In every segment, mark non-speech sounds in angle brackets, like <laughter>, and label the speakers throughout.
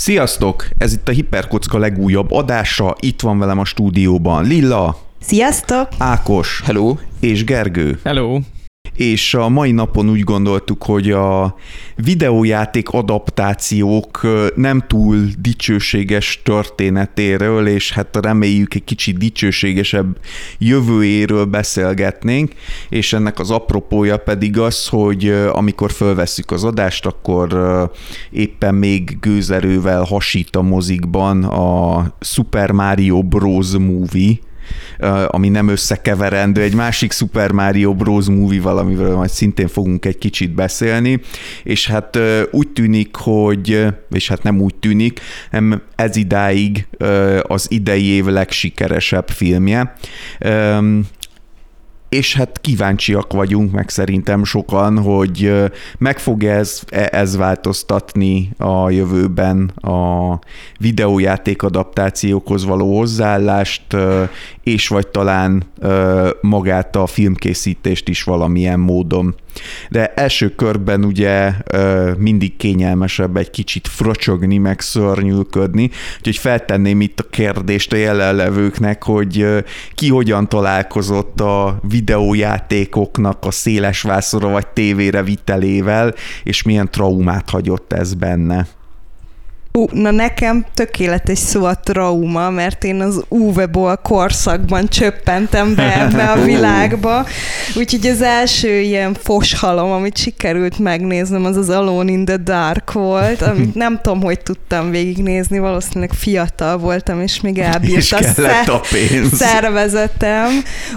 Speaker 1: Sziasztok! Ez itt a Hiperkocka legújabb adása. Itt van velem a stúdióban Lilla,
Speaker 2: Sziasztok!
Speaker 1: Ákos
Speaker 3: Hello.
Speaker 1: és Gergő.
Speaker 4: Hello.
Speaker 1: És a mai napon úgy gondoltuk, hogy a videójáték adaptációk nem túl dicsőséges történetéről, és hát reméljük egy kicsit dicsőségesebb jövőjéről beszélgetnénk, és ennek az apropója pedig az, hogy amikor fölvesszük az adást, akkor éppen még gőzerővel hasít a mozikban a Super Mario Bros. Movie, ami nem összekeverendő, egy másik Super Mario Bros. movie valamivel majd szintén fogunk egy kicsit beszélni, és hát úgy tűnik, hogy, és hát nem úgy tűnik, nem ez idáig az idei év legsikeresebb filmje. És hát kíváncsiak vagyunk, meg szerintem sokan, hogy meg fog ez, e, ez változtatni a jövőben a videójáték adaptációkhoz való hozzáállást, és vagy talán magát a filmkészítést is valamilyen módon. De első körben ugye mindig kényelmesebb egy kicsit frocsogni, meg szörnyűködni, úgyhogy feltenném itt a kérdést a jelenlevőknek, hogy ki hogyan találkozott a videójátékoknak a széles vászora vagy tévére vitelével, és milyen traumát hagyott ez benne.
Speaker 2: Ú, na nekem tökéletes szó a trauma, mert én az Uwe korszakban csöppentem be <laughs> ebbe a világba, úgyhogy az első ilyen foshalom, amit sikerült megnéznem, az az Alone in the Dark volt, amit <laughs> nem tudom, hogy tudtam végignézni, valószínűleg fiatal voltam, és még elbírt
Speaker 1: a, szer- a pénz.
Speaker 2: szervezetem.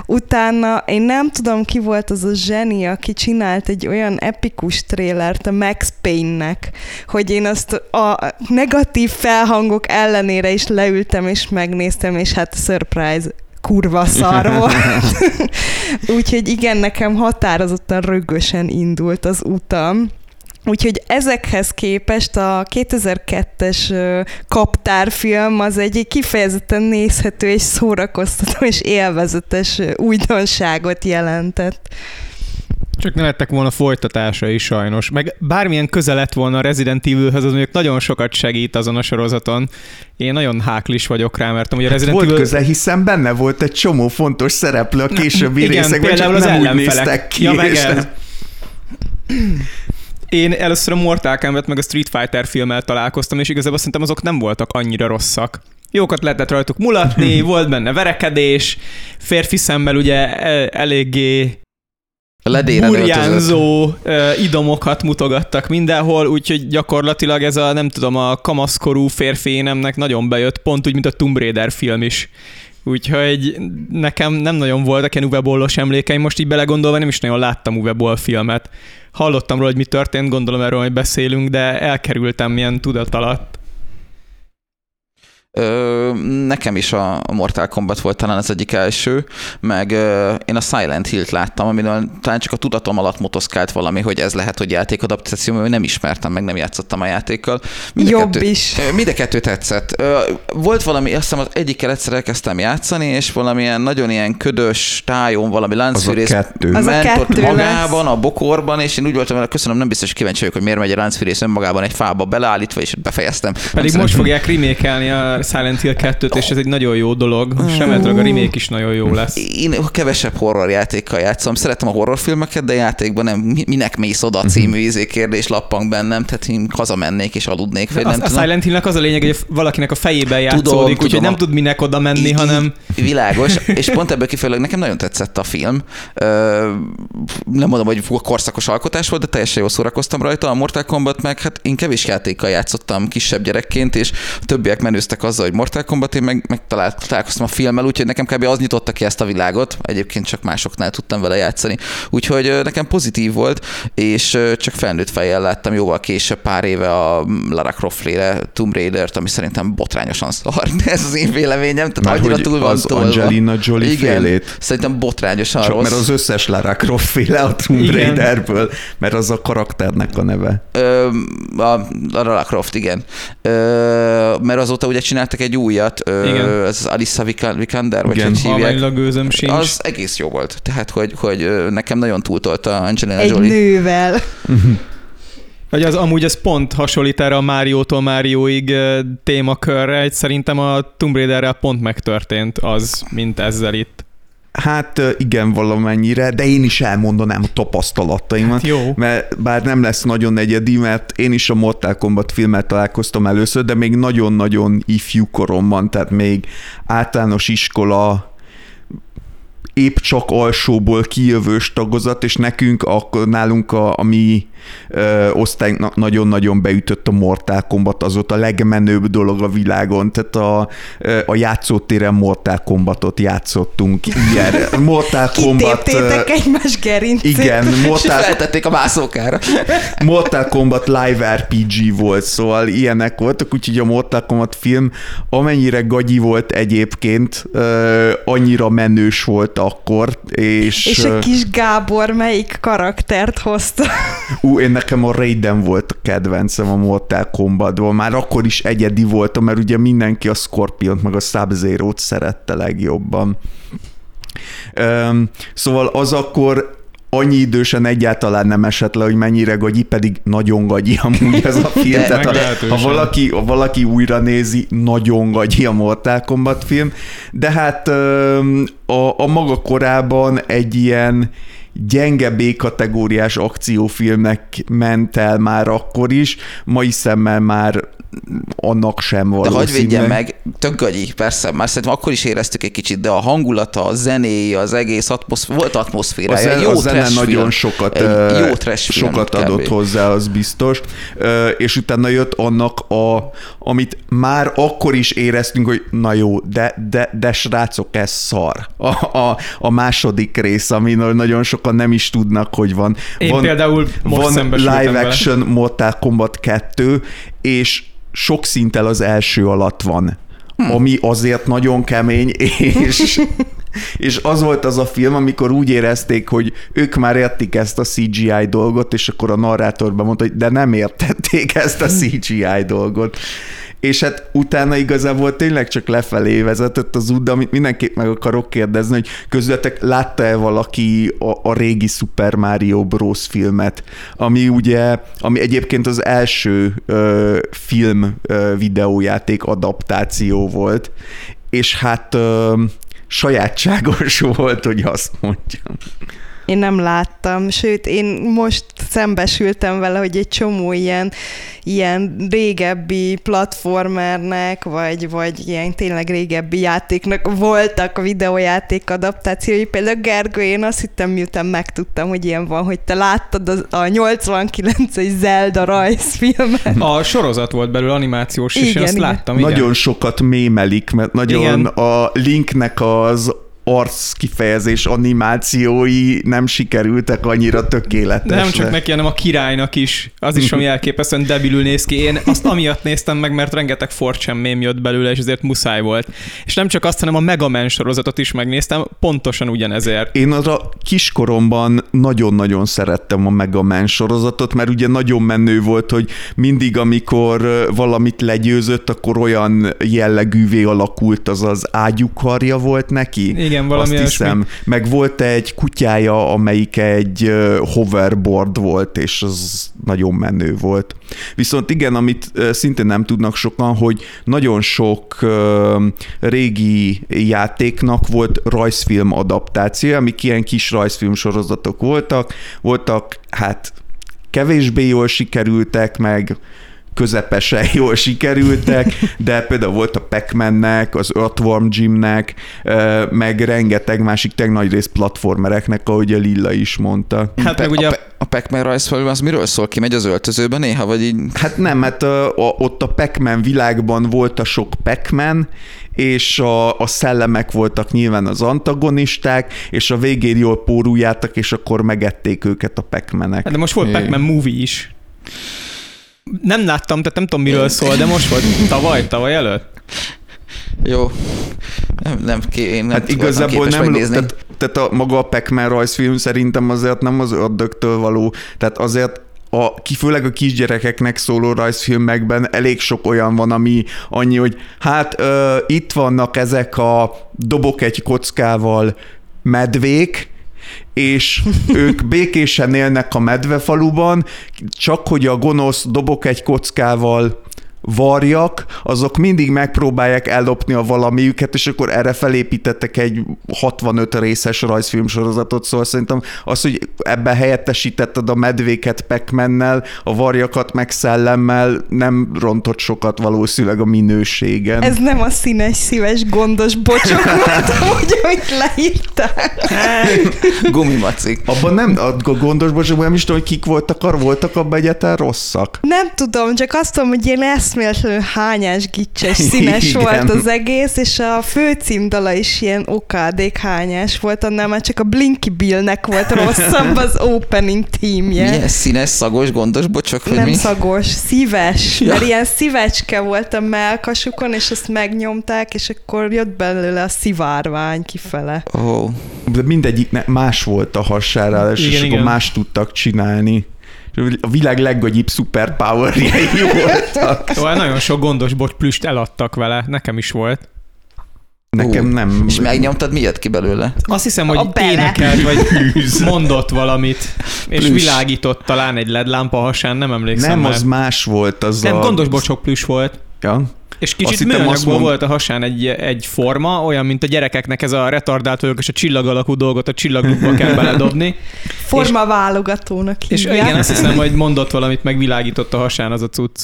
Speaker 2: Utána én nem tudom, ki volt az a zseni, aki csinált egy olyan epikus trélert a Max Payne-nek, hogy én azt a negatív felhangok ellenére is leültem és megnéztem, és hát surprise, kurva szar volt. <laughs> Úgyhogy igen, nekem határozottan rögösen indult az utam. Úgyhogy ezekhez képest a 2002-es kaptárfilm az egy kifejezetten nézhető és szórakoztató és élvezetes újdonságot jelentett.
Speaker 4: Csak ne lettek volna folytatása is sajnos. Meg bármilyen köze lett volna a Resident Evilhöz, az mondjuk nagyon sokat segít azon a sorozaton. Én nagyon háklis vagyok rá, mert amúgy a
Speaker 1: hát
Speaker 4: Resident
Speaker 1: volt
Speaker 4: Evil...
Speaker 1: köze, hiszen benne volt egy csomó fontos szereplő a későbbi részekben, csak
Speaker 4: az
Speaker 1: nem úgy néztek ki.
Speaker 4: Ja, meg ez. Én először a Mortal Kombat meg a Street Fighter filmmel találkoztam, és igazából szerintem azok nem voltak annyira rosszak jókat lehetett rajtuk mulatni, <laughs> volt benne verekedés, férfi szemmel ugye e- eléggé burjánzó idomokat mutogattak mindenhol, úgyhogy gyakorlatilag ez a, nem tudom, a kamaszkorú férfi énemnek nagyon bejött, pont úgy, mint a Tomb Raider film is. Úgyhogy nekem nem nagyon voltak ilyen Uwe Bollos emlékeim, most így belegondolva nem is nagyon láttam Uwe Boll filmet. Hallottam róla, hogy mi történt, gondolom erről, hogy beszélünk, de elkerültem milyen tudat alatt.
Speaker 3: Ö, nekem is a Mortal Kombat volt talán az egyik első, meg ö, én a Silent Hill-t láttam, amiről talán csak a tudatom alatt motoszkált valami, hogy ez lehet, hogy játékadaptáció, mert nem ismertem, meg nem játszottam a játékkal.
Speaker 2: Mind Jobb kettő, is.
Speaker 3: Mind a kettő tetszett. Ö, volt valami, azt hiszem az egyikkel egyszer elkezdtem játszani, és valamilyen nagyon ilyen ködös tájon valami láncfűrész
Speaker 1: az a kettő.
Speaker 3: ment
Speaker 2: az a kettő
Speaker 3: ott magában, lesz. a bokorban, és én úgy voltam, hogy köszönöm, nem biztos kíváncsi vagyok, hogy miért megy a láncfűrész önmagában egy fába beleállítva, és befejeztem.
Speaker 4: Pedig most fogják remékelni a Silent Hill 2-t, és ez egy nagyon jó dolog. És remélhetőleg a remake is nagyon jó lesz.
Speaker 3: Én kevesebb horror játékkal játszom. Szeretem a horrorfilmeket, de játékban nem. Minek mész oda című izé kérdés lappang bennem, tehát én hazamennék és aludnék. Fel,
Speaker 4: nem
Speaker 3: a,
Speaker 4: a Silent Hillnek az a lényeg, hogy valakinek a fejében játszódik, úgyhogy nem tud minek oda menni, I- hanem...
Speaker 3: Világos, <laughs> és pont ebből kifejezőleg nekem nagyon tetszett a film. nem mondom, hogy korszakos alkotás volt, de teljesen jól szórakoztam rajta. A Mortal Kombat meg, hát én kevés játékkal játszottam kisebb gyerekként, és többiek menőztek azzal, hogy Mortal Kombat, én meg, meg találkoztam a filmmel, úgyhogy nekem kb. az nyitotta ki ezt a világot, egyébként csak másoknál tudtam vele játszani. Úgyhogy nekem pozitív volt, és csak felnőtt fejjel láttam jóval később pár éve a Lara Croft-lére Tomb Raider-t, ami szerintem botrányosan szar. Ez az én véleményem, tehát annyira túl van
Speaker 1: az tolva. Angelina Jolie Igen, félét.
Speaker 3: Szerintem botrányosan
Speaker 1: Csak
Speaker 3: rossz.
Speaker 1: mert az összes Lara Croft féle a Tomb Raiderből, mert az a karakternek a neve.
Speaker 3: Ö, a Lara Croft, igen. Ö, mert azóta ugye csináltak egy újat, igen. ez az Alissa Vikander, vagy hogy hívják.
Speaker 4: gőzöm sincs.
Speaker 3: Az egész jó volt. Tehát, hogy, hogy nekem nagyon túltolta Angelina
Speaker 2: Egy
Speaker 3: Jolie.
Speaker 2: nővel. <laughs>
Speaker 4: Hogy az amúgy ez pont hasonlít erre a Máriótól Márióig ö, témakörre, egy szerintem a Tomb Raiderrel pont megtörtént az, mint ezzel itt.
Speaker 1: Hát igen, valamennyire, de én is elmondanám a tapasztalataimat.
Speaker 4: Hát jó.
Speaker 1: Mert bár nem lesz nagyon egyedi, mert én is a Mortal Kombat filmmel találkoztam először, de még nagyon-nagyon ifjú koromban, tehát még általános iskola épp csak alsóból kijövős tagozat, és nekünk, akkor nálunk a, a mi ö, osztályunknak nagyon-nagyon beütött a Mortal Kombat, az ott a legmenőbb dolog a világon, tehát a, ö, a játszótéren Mortal Kombatot játszottunk, ilyen Mortal <laughs> Kombat...
Speaker 2: Kitéptétek egymás gerincét.
Speaker 1: igen, Mortal,
Speaker 3: a mászókára. <laughs>
Speaker 1: Mortal Kombat Live RPG volt, szóval ilyenek voltak, úgyhogy a Mortal Kombat film amennyire gagyi volt egyébként, ö, annyira menős volt akkor, és...
Speaker 2: És a kis Gábor melyik karaktert hozta?
Speaker 1: Ú, én nekem a Raiden volt a kedvencem a Mortal Kombatból. Már akkor is egyedi voltam, mert ugye mindenki a Scorpiont meg a sub szerette legjobban. Szóval az akkor annyi idősen egyáltalán nem esett le, hogy mennyire gagyi, pedig nagyon gagyi amúgy ez a film.
Speaker 3: De
Speaker 1: Tehát ha, ha, valaki, ha valaki újra nézi, nagyon gagyi a Mortal Kombat film. De hát a, a maga korában egy ilyen gyenge B-kategóriás akciófilmnek ment el már akkor is, mai szemmel már annak sem
Speaker 3: De
Speaker 1: valószínű.
Speaker 3: hagyj védjen meg, tök gagyi, persze, már szerintem akkor is éreztük egy kicsit, de a hangulata, a zenéje, az egész atmoszféra, volt
Speaker 1: A,
Speaker 3: atmoszférája,
Speaker 1: zen,
Speaker 3: egy jó
Speaker 1: a zene
Speaker 3: trash
Speaker 1: nagyon
Speaker 3: film.
Speaker 1: sokat,
Speaker 3: jó film,
Speaker 1: sokat
Speaker 3: kb.
Speaker 1: adott hozzá, az biztos. És utána jött annak, a, amit már akkor is éreztünk, hogy na jó, de, de, de srácok, ez szar. A, a, a második rész, aminől nagyon sokan nem is tudnak, hogy van.
Speaker 4: Én
Speaker 1: van,
Speaker 4: például most
Speaker 1: van live
Speaker 4: vele.
Speaker 1: action Mortal Kombat 2, és sok szinttel az első alatt van,
Speaker 3: Hm.
Speaker 1: ami azért nagyon kemény, <laughs> és, és az volt az a film, amikor úgy érezték, hogy ők már értik ezt a CGI dolgot, és akkor a narrátor bemondta, hogy de nem értették ezt a CGI dolgot. És hát utána igazából tényleg csak lefelé vezetett az út, de amit mindenképp meg akarok kérdezni, hogy közületek látta-e valaki a, a régi Super Mario Bros. filmet, ami ugye, ami egyébként az első ö, film ö, videójáték adaptáció volt, és hát ö, sajátságos <laughs> volt, hogy azt mondjam.
Speaker 2: Én nem láttam, sőt, én most szembesültem vele, hogy egy csomó ilyen, ilyen régebbi platformernek, vagy, vagy ilyen tényleg régebbi játéknak voltak videójáték adaptációi. Például Gergő, én azt hittem, miután megtudtam, hogy ilyen van, hogy te láttad az, a 89-es Zelda rajzfilmet.
Speaker 4: A sorozat volt belőle animációs, és én
Speaker 2: Igen,
Speaker 4: azt
Speaker 2: igen.
Speaker 4: láttam, igen.
Speaker 1: Nagyon sokat mémelik, mert nagyon
Speaker 4: Igen.
Speaker 1: a Linknek az arc kifejezés animációi nem sikerültek annyira tökéletesre.
Speaker 4: Nem csak neki, hanem a királynak is. Az is, ami elképesztően debilül néz ki. Én azt amiatt néztem meg, mert rengeteg forcsem mém jött belőle, és ezért muszáj volt. És nem csak azt, hanem a Mega Man sorozatot is megnéztem, pontosan ugyanezért.
Speaker 1: Én arra kiskoromban nagyon-nagyon szerettem a Mega Man sorozatot, mert ugye nagyon menő volt, hogy mindig, amikor valamit legyőzött, akkor olyan jellegűvé alakult, az az ágyukarja volt neki.
Speaker 4: Igen, valami
Speaker 1: Azt
Speaker 4: olyasmi.
Speaker 1: hiszem. Meg volt egy kutyája, amelyik egy hoverboard volt, és az nagyon menő volt. Viszont igen, amit szintén nem tudnak sokan, hogy nagyon sok régi játéknak volt rajzfilm adaptáció, amik ilyen kis rajzfilm sorozatok voltak. Voltak, hát kevésbé jól sikerültek, meg közepesen <laughs> jól sikerültek, de például volt a Pac-Man-nek, az Earthworm Jim-nek, meg rengeteg másik teg nagy rész platformereknek, ahogy a Lilla is mondta.
Speaker 4: Hát meg ugye
Speaker 3: a,
Speaker 4: a
Speaker 3: Pe- a Pac-Man rajzfilm az miről szól? Ki megy az öltözőbe néha, vagy így?
Speaker 1: Hát nem, mert a, a, ott a Pac-Man világban volt a sok Pac-Man, és a, a szellemek voltak nyilván az antagonisták, és a végén jól póruljátak, és akkor megették őket a Pac-Manek.
Speaker 4: Hát de most volt. Pac-Man movie is. Nem láttam, tehát nem tudom miről szól, de most volt tavaly, tavaly előtt.
Speaker 3: Jó. Nem, nem, ké, én nem
Speaker 1: Hát igazából nem,
Speaker 3: megnézni.
Speaker 1: tehát, tehát a maga a Pac-Man rajzfilm szerintem azért nem az ördögtől való, tehát azért a, ki, főleg a kisgyerekeknek szóló rajzfilmekben elég sok olyan van, ami annyi, hogy hát ö, itt vannak ezek a dobok egy kockával medvék, és ők békésen élnek a medvefaluban, csak hogy a gonosz dobok egy kockával varjak, azok mindig megpróbálják ellopni a valamiüket, és akkor erre felépítettek egy 65 részes rajzfilm sorozatot, szóval szerintem az, hogy ebbe helyettesítetted a medvéket pac a varjakat meg szellemmel, nem rontott sokat valószínűleg a minőségen.
Speaker 2: Ez nem a színes, szíves, gondos bocsok voltam, <laughs> hogy amit leírtál. <laughs>
Speaker 3: Gumimacik.
Speaker 1: Abban nem, a gondos bocsokban nem is tudom, hogy kik voltak, ar voltak abban egyáltalán rosszak.
Speaker 2: Nem tudom, csak azt tudom, hogy én eszméletlenül hányás, gicses, színes <laughs>
Speaker 1: Igen.
Speaker 2: volt az egész, és a főcímdala is ilyen okádék hányás volt, annál már csak a Blinky Billnek volt rosszabb <laughs> az opening teamje.
Speaker 3: Milyen színes, szagos, gondos bocsok, vagy
Speaker 2: nem
Speaker 3: mi?
Speaker 2: szagos, szíves,
Speaker 3: Ja.
Speaker 2: mert ilyen szívecske volt a melkasukon, és azt megnyomták, és akkor jött belőle a szivárvány kifele.
Speaker 3: Ó, oh.
Speaker 1: De mindegyiknek más volt a hasára, és,
Speaker 4: Igen,
Speaker 1: és akkor
Speaker 4: igen.
Speaker 1: más tudtak csinálni. A világ leggagyibb superpowerjei <laughs> voltak.
Speaker 4: Szóval nagyon sok gondos bocs plüst eladtak vele, nekem is volt.
Speaker 1: Nekem
Speaker 3: Ú.
Speaker 1: nem.
Speaker 3: És megnyomtad, mi jött ki belőle?
Speaker 4: Azt hiszem, hogy énekelt, vagy mondott valamit, és
Speaker 3: Plüss.
Speaker 4: világított talán egy LED lámpa hasán, nem emlékszem
Speaker 1: Nem,
Speaker 4: már.
Speaker 1: az más volt. Az
Speaker 4: Nem,
Speaker 1: a...
Speaker 4: gondos bocsok plüss volt.
Speaker 1: Ja.
Speaker 4: És kicsit
Speaker 1: azt
Speaker 4: műanyagból
Speaker 1: mond-
Speaker 4: volt a hasán egy, egy forma, olyan, mint a gyerekeknek ez a retardált vagyok, és a csillag alakú dolgot a csillaglukba kell <laughs> beledobni.
Speaker 2: Forma válogatónak
Speaker 4: És
Speaker 2: hívják.
Speaker 4: igen, azt hiszem, hogy mondott valamit, meg világított a hasán az a cucc.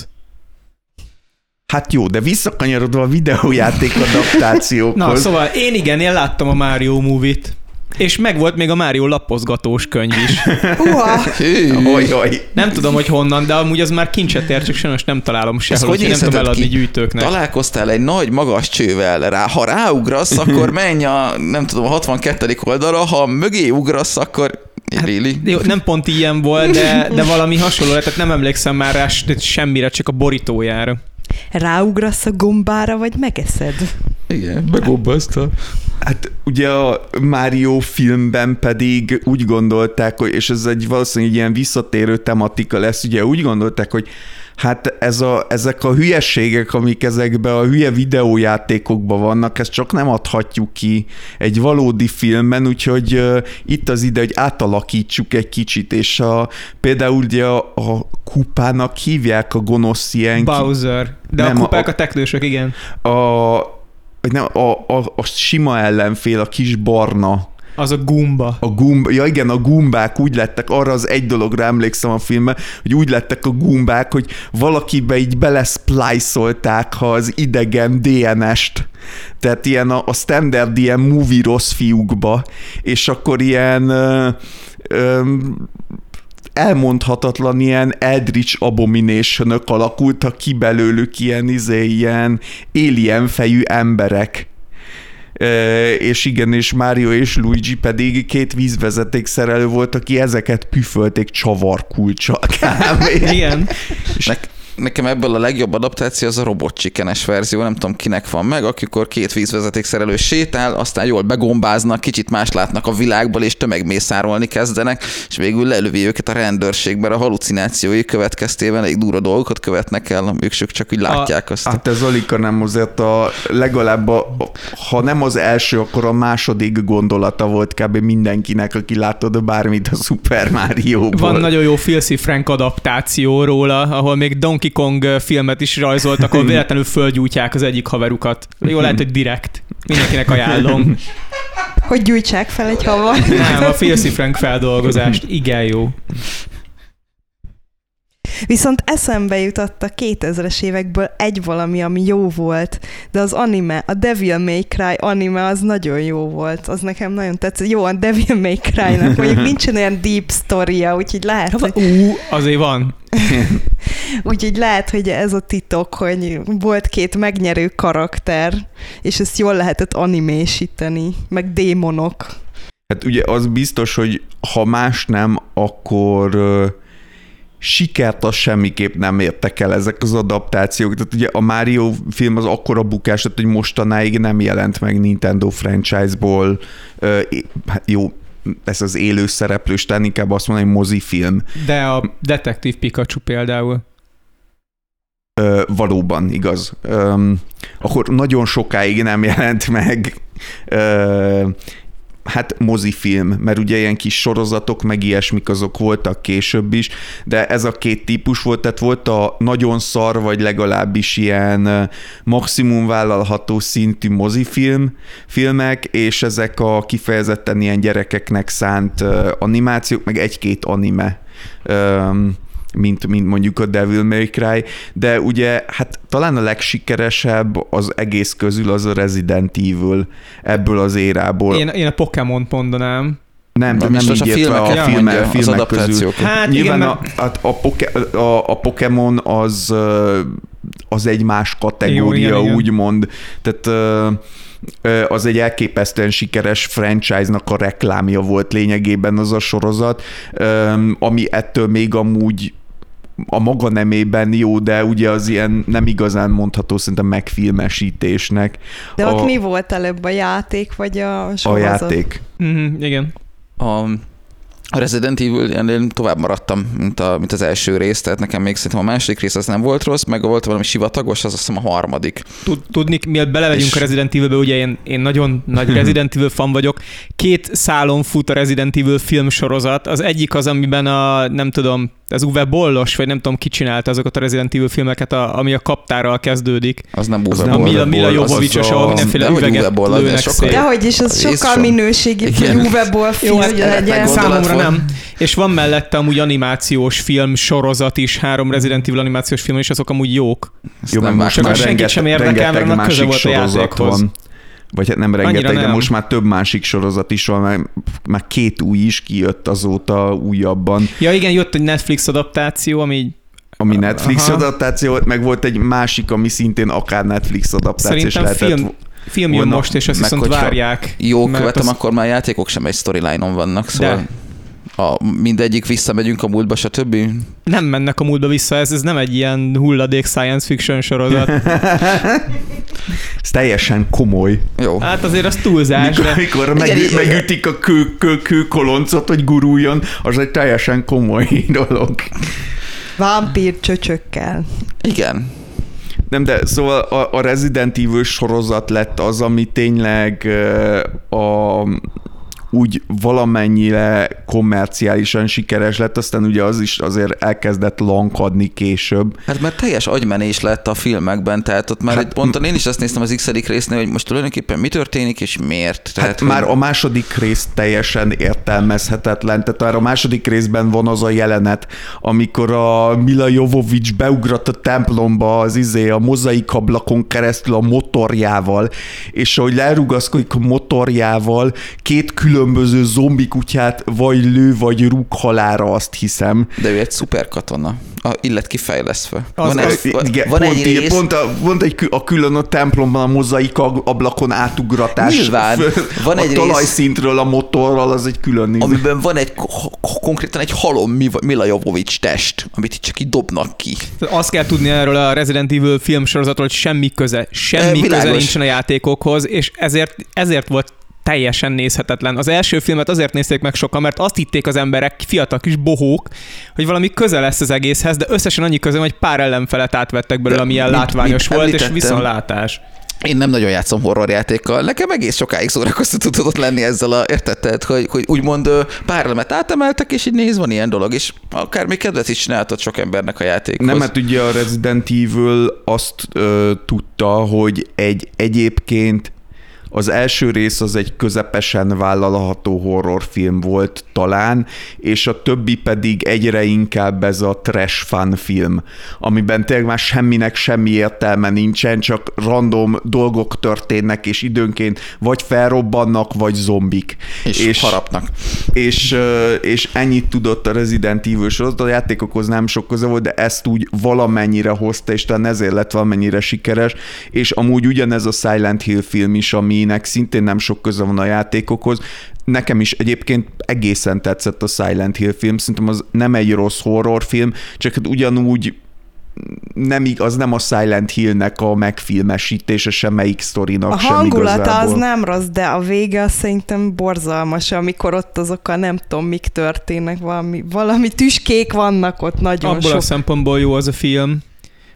Speaker 1: Hát jó, de visszakanyarodva a videójáték adaptációkhoz.
Speaker 4: Na, szóval én igen, én láttam a Mario movie-t. És meg volt még a Mario lapozgatós könyv is. <laughs>
Speaker 2: Uha,
Speaker 3: Hű.
Speaker 1: Ojjaj.
Speaker 4: Nem tudom, hogy honnan, de amúgy az már kincset ér, csak sajnos nem találom sehol,
Speaker 3: hogy
Speaker 4: nem tudom eladni
Speaker 3: ki?
Speaker 4: gyűjtőknek.
Speaker 3: Találkoztál egy nagy, magas csővel rá. Ha ráugrasz, akkor menj a, nem tudom, a 62. oldalra, ha mögé ugrasz, akkor Really?
Speaker 4: Jó, nem pont ilyen volt, de, de valami hasonló, lett, tehát nem emlékszem már rá semmire, csak a borítójára.
Speaker 2: ráugrasz a gombára, vagy megeszed?
Speaker 3: Igen, begobbaszta.
Speaker 1: Hát ugye a Mario filmben pedig úgy gondolták, hogy, és ez egy valószínűleg ilyen visszatérő tematika lesz, ugye úgy gondolták, hogy hát ez a, ezek a hülyességek, amik ezekben a hülye videójátékokban vannak, ezt csak nem adhatjuk ki egy valódi filmben, úgyhogy uh, itt az ide, hogy átalakítsuk egy kicsit, és a, például ugye a, a kupának hívják a gonosz ilyen
Speaker 4: Bowser. De
Speaker 1: Nem,
Speaker 4: a kupák
Speaker 1: a-
Speaker 4: a, teknősök, igen.
Speaker 1: a, vagy nem, a, a, a sima ellenfél, a kis barna,
Speaker 4: Az a gumba.
Speaker 1: a gumb, ja igen, a gumbák úgy lettek, arra az egy dologra emlékszem a filmben, hogy úgy lettek a gumbák, hogy valakibe így beleszplájszolták ha az idegen DNS-t. Tehát ilyen a, a standard ilyen movie rossz fiúkba, és akkor ilyen ö, ö, elmondhatatlan ilyen Eldritch abomination alakultak ki belőlük ilyen, izé, ilyen alien fejű emberek. Ö, és igen, és Mario és Luigi pedig két vízvezeték szerelő volt, aki ezeket püfölték csavarkulcsal. <laughs>
Speaker 4: Igen.
Speaker 3: Ne, nekem ebből a legjobb adaptáció az a robotcsikenes verzió, nem tudom kinek van meg, akikor két vízvezetékszerelő sétál, aztán jól begombáznak, kicsit más látnak a világból, és tömegmészárolni kezdenek, és végül lelövi őket a rendőrség, mert a halucinációi következtében egy durva dolgokat követnek el, ők csak úgy látják azt.
Speaker 1: Hát ez Alika nem azért a legalább, a, ha nem az első, akkor a második gondolata volt kb. mindenkinek, aki láttad bármit a Super Mario-ból.
Speaker 4: Van nagyon jó Filthy Frank adaptáció róla, ahol még Donkey Kong filmet is rajzoltak, ahol <laughs> véletlenül földgyújtják az egyik haverukat. Jó, lehet, hogy direkt. Mindenkinek ajánlom.
Speaker 2: Hogy gyújtsák fel egy havat.
Speaker 4: Nem, a Filthy Frank feldolgozást. Igen jó.
Speaker 2: Viszont eszembe jutott a 2000-es évekből egy valami, ami jó volt, de az anime, a Devil May Cry anime az nagyon jó volt. Az nekem nagyon tetszett. Jó, a Devil May Cry-nak mondjuk nincsen olyan deep sztoria, úgyhogy lehet, hogy,
Speaker 4: Ú, azért van. <laughs>
Speaker 2: úgyhogy lehet, hogy ez a titok, hogy volt két megnyerő karakter, és ezt jól lehetett animésíteni, meg démonok.
Speaker 1: Hát ugye az biztos, hogy ha más nem, akkor sikert az semmiképp nem értek el ezek az adaptációk. Tehát ugye a Mario film az akkora bukás, tehát, hogy mostanáig nem jelent meg Nintendo franchise-ból. Ö, hát jó, ez az élő szereplős, tehát inkább azt mondom, hogy mozifilm.
Speaker 4: De a Detektív Pikachu például.
Speaker 1: Ö, valóban igaz. Ö, akkor nagyon sokáig nem jelent meg. Ö, hát mozifilm, mert ugye ilyen kis sorozatok, meg ilyesmik azok voltak később is, de ez a két típus volt, tehát volt a nagyon szar, vagy legalábbis ilyen maximum vállalható szintű mozifilm filmek, és ezek a kifejezetten ilyen gyerekeknek szánt animációk, meg egy-két anime mint, mint mondjuk a Devil May Cry, de ugye hát talán a legsikeresebb az egész közül az a Resident Evil ebből az érából.
Speaker 4: Én, én a Pokémon mondanám.
Speaker 1: Nem, de nem így
Speaker 3: a filmek,
Speaker 1: a filmek,
Speaker 3: filmek,
Speaker 1: filmek az közül.
Speaker 4: Hát
Speaker 1: Nyilván
Speaker 4: igen,
Speaker 1: a, a, a, poke, a, a Pokémon az, az egy más kategória,
Speaker 4: Jó, igen, igen.
Speaker 1: úgymond. Tehát az egy elképesztően sikeres franchise-nak a reklámja volt lényegében az a sorozat, ami ettől még amúgy a maga nemében jó, de ugye az ilyen nem igazán mondható szerintem megfilmesítésnek.
Speaker 2: De
Speaker 1: a,
Speaker 2: ott mi volt előbb, a játék vagy a sorozat?
Speaker 1: A játék.
Speaker 4: Mm, igen.
Speaker 3: A, a Resident Evil ennél tovább maradtam, mint, a, mint az első rész, tehát nekem még szerintem a második rész az nem volt rossz, meg volt valami sivatagos, az azt hiszem a harmadik.
Speaker 4: Tud, tudni, mielőtt belevegyünk
Speaker 3: És-
Speaker 4: a Resident Evil-be, ugye én, én nagyon nagy <laughs> Resident Evil fan vagyok. Két szálon fut a Resident Evil filmsorozat. Az egyik az, amiben a, nem tudom, az Uwe Bollos, vagy nem tudom ki csinálta azokat a Resident Evil filmeket, a, ami a kaptárral kezdődik.
Speaker 3: Az nem Uwe
Speaker 1: nem
Speaker 4: A. Mila, Mila Jovovicsos,
Speaker 1: az
Speaker 4: ahol mindenféle
Speaker 3: hogy
Speaker 4: üveget
Speaker 3: Uwe Boll, az
Speaker 4: lőnek.
Speaker 2: Dehogy is, az sokkal minőségibb, hogy Uwe Boll film,
Speaker 4: Jó, hát
Speaker 2: hogy legyen.
Speaker 4: számomra nem. És van mellette amúgy animációs film, sorozat is, három Resident Evil animációs film, és azok amúgy jók.
Speaker 3: Ezt
Speaker 1: Jó,
Speaker 3: nem
Speaker 1: mert most már
Speaker 4: senkit sem érdekel, mert annak köze
Speaker 1: másik
Speaker 4: volt a
Speaker 1: sorozat
Speaker 4: játékhoz.
Speaker 1: van. Vagy hát nem rengeteg,
Speaker 4: Annyira
Speaker 1: de
Speaker 4: nem.
Speaker 1: most már több másik sorozat is van, mert már két új is kijött azóta újabban,
Speaker 4: Ja igen, jött egy Netflix adaptáció, ami
Speaker 1: ami Netflix
Speaker 4: Aha.
Speaker 1: adaptáció, volt, meg volt egy másik, ami szintén akár Netflix adaptáció is
Speaker 4: szerintem
Speaker 1: lehetett.
Speaker 4: film, film jön
Speaker 1: volna,
Speaker 4: most, és
Speaker 3: meg
Speaker 4: viszont várják.
Speaker 3: Jó,
Speaker 4: mert
Speaker 3: követem,
Speaker 4: az-
Speaker 3: akkor már játékok sem egy storyline-on vannak, szóval a, mindegyik visszamegyünk a múltba, stb.
Speaker 4: Nem mennek a múltba vissza, ez, ez nem egy ilyen hulladék science fiction sorozat. <laughs>
Speaker 1: Ez teljesen komoly.
Speaker 3: Jó.
Speaker 4: Hát azért az túlzás,
Speaker 1: Mikor,
Speaker 4: de
Speaker 1: mikor meg,
Speaker 3: Igen,
Speaker 1: megütik a kő, kő, kőkoloncot, hogy guruljon, az egy teljesen komoly <laughs> dolog.
Speaker 2: Vámpír csöcsökkel.
Speaker 3: Igen.
Speaker 1: Nem, de szóval a, a Resident Evil sorozat lett az, ami tényleg a úgy valamennyire kommerciálisan sikeres lett, aztán ugye az is azért elkezdett lankadni később.
Speaker 3: Hát mert teljes agymenés lett a filmekben, tehát ott már
Speaker 1: Hát
Speaker 3: hát, egy ponton én is azt néztem az x résznél, hogy most tulajdonképpen mi történik és miért. Tehát,
Speaker 1: Hát már
Speaker 3: hogy-
Speaker 1: a második rész teljesen értelmezhetetlen, tehát már a második részben van az a jelenet, amikor a Mila Jovovics beugrott a templomba az izé a mozaik ablakon keresztül a motorjával, és ahogy lerugaszkodik a motorjával, két különböző zombi kutyát vagy lő, vagy rúg halára, azt hiszem.
Speaker 3: De ő egy szuper katona. A, illet kifejlesztve.
Speaker 4: Az-
Speaker 3: van egy,
Speaker 4: az-
Speaker 3: van,
Speaker 1: Igen,
Speaker 3: van
Speaker 1: pont,
Speaker 3: egy rész,
Speaker 1: pont, a, pont egy, a külön a templomban a mozaik ablakon átugratás.
Speaker 3: Nyilván.
Speaker 1: Föl-
Speaker 3: Van
Speaker 1: a
Speaker 3: egy rész-
Speaker 1: talajszintről a motorral, az egy külön néző.
Speaker 3: amiben van egy ko- konkrétan egy halom Mi- Mila Jovovics test, amit itt csak így dobnak ki.
Speaker 4: azt kell tudni erről a Resident Evil filmsorozatról, hogy semmi köze, semmi
Speaker 3: Ö,
Speaker 4: köze nincsen a játékokhoz, és ezért, ezért volt teljesen nézhetetlen. Az első filmet azért nézték meg sokan, mert azt hitték az emberek, fiatal kis bohók, hogy valami köze lesz az egészhez, de összesen annyi köze, hogy pár ellenfelet átvettek belőle, ami ilyen látványos
Speaker 3: mint
Speaker 4: volt, és
Speaker 3: említettem,
Speaker 4: viszontlátás.
Speaker 3: Én nem nagyon játszom horrorjátékkal, nekem egész sokáig szórakoztató tudott lenni ezzel a érted, tehát, hogy, hogy úgymond pár elemet átemeltek, és így néz, van ilyen dolog, és akár még kedvet is csináltott sok embernek a játékhoz.
Speaker 1: Nem, hát ugye a Resident Evil azt ö, tudta, hogy egy egyébként az első rész az egy közepesen vállalható horrorfilm volt talán, és a többi pedig egyre inkább ez a trash fun film, amiben tényleg már semminek semmi értelme nincsen, csak random dolgok történnek, és időnként vagy felrobbannak, vagy zombik.
Speaker 3: és, és harapnak.
Speaker 1: És, és ennyit tudott a Resident Evil sorozat, a játékokhoz nem sok köze volt, de ezt úgy valamennyire hozta, és talán ezért lett valamennyire sikeres, és amúgy ugyanez a Silent Hill film is, aminek szintén nem sok köze van a játékokhoz, Nekem is egyébként egészen tetszett a Silent Hill film, szerintem az nem egy rossz horrorfilm, csak hát ugyanúgy nem, az nem a Silent Hillnek a megfilmesítése, semmelyik sztorinak
Speaker 2: A
Speaker 1: sem
Speaker 2: hangulata
Speaker 1: igazából.
Speaker 2: az nem rossz, de a vége az szerintem borzalmas, amikor ott azok a nem tudom mik történnek, valami, valami tüskék vannak ott nagyon
Speaker 4: Abból
Speaker 2: sok.
Speaker 4: a szempontból jó az a film,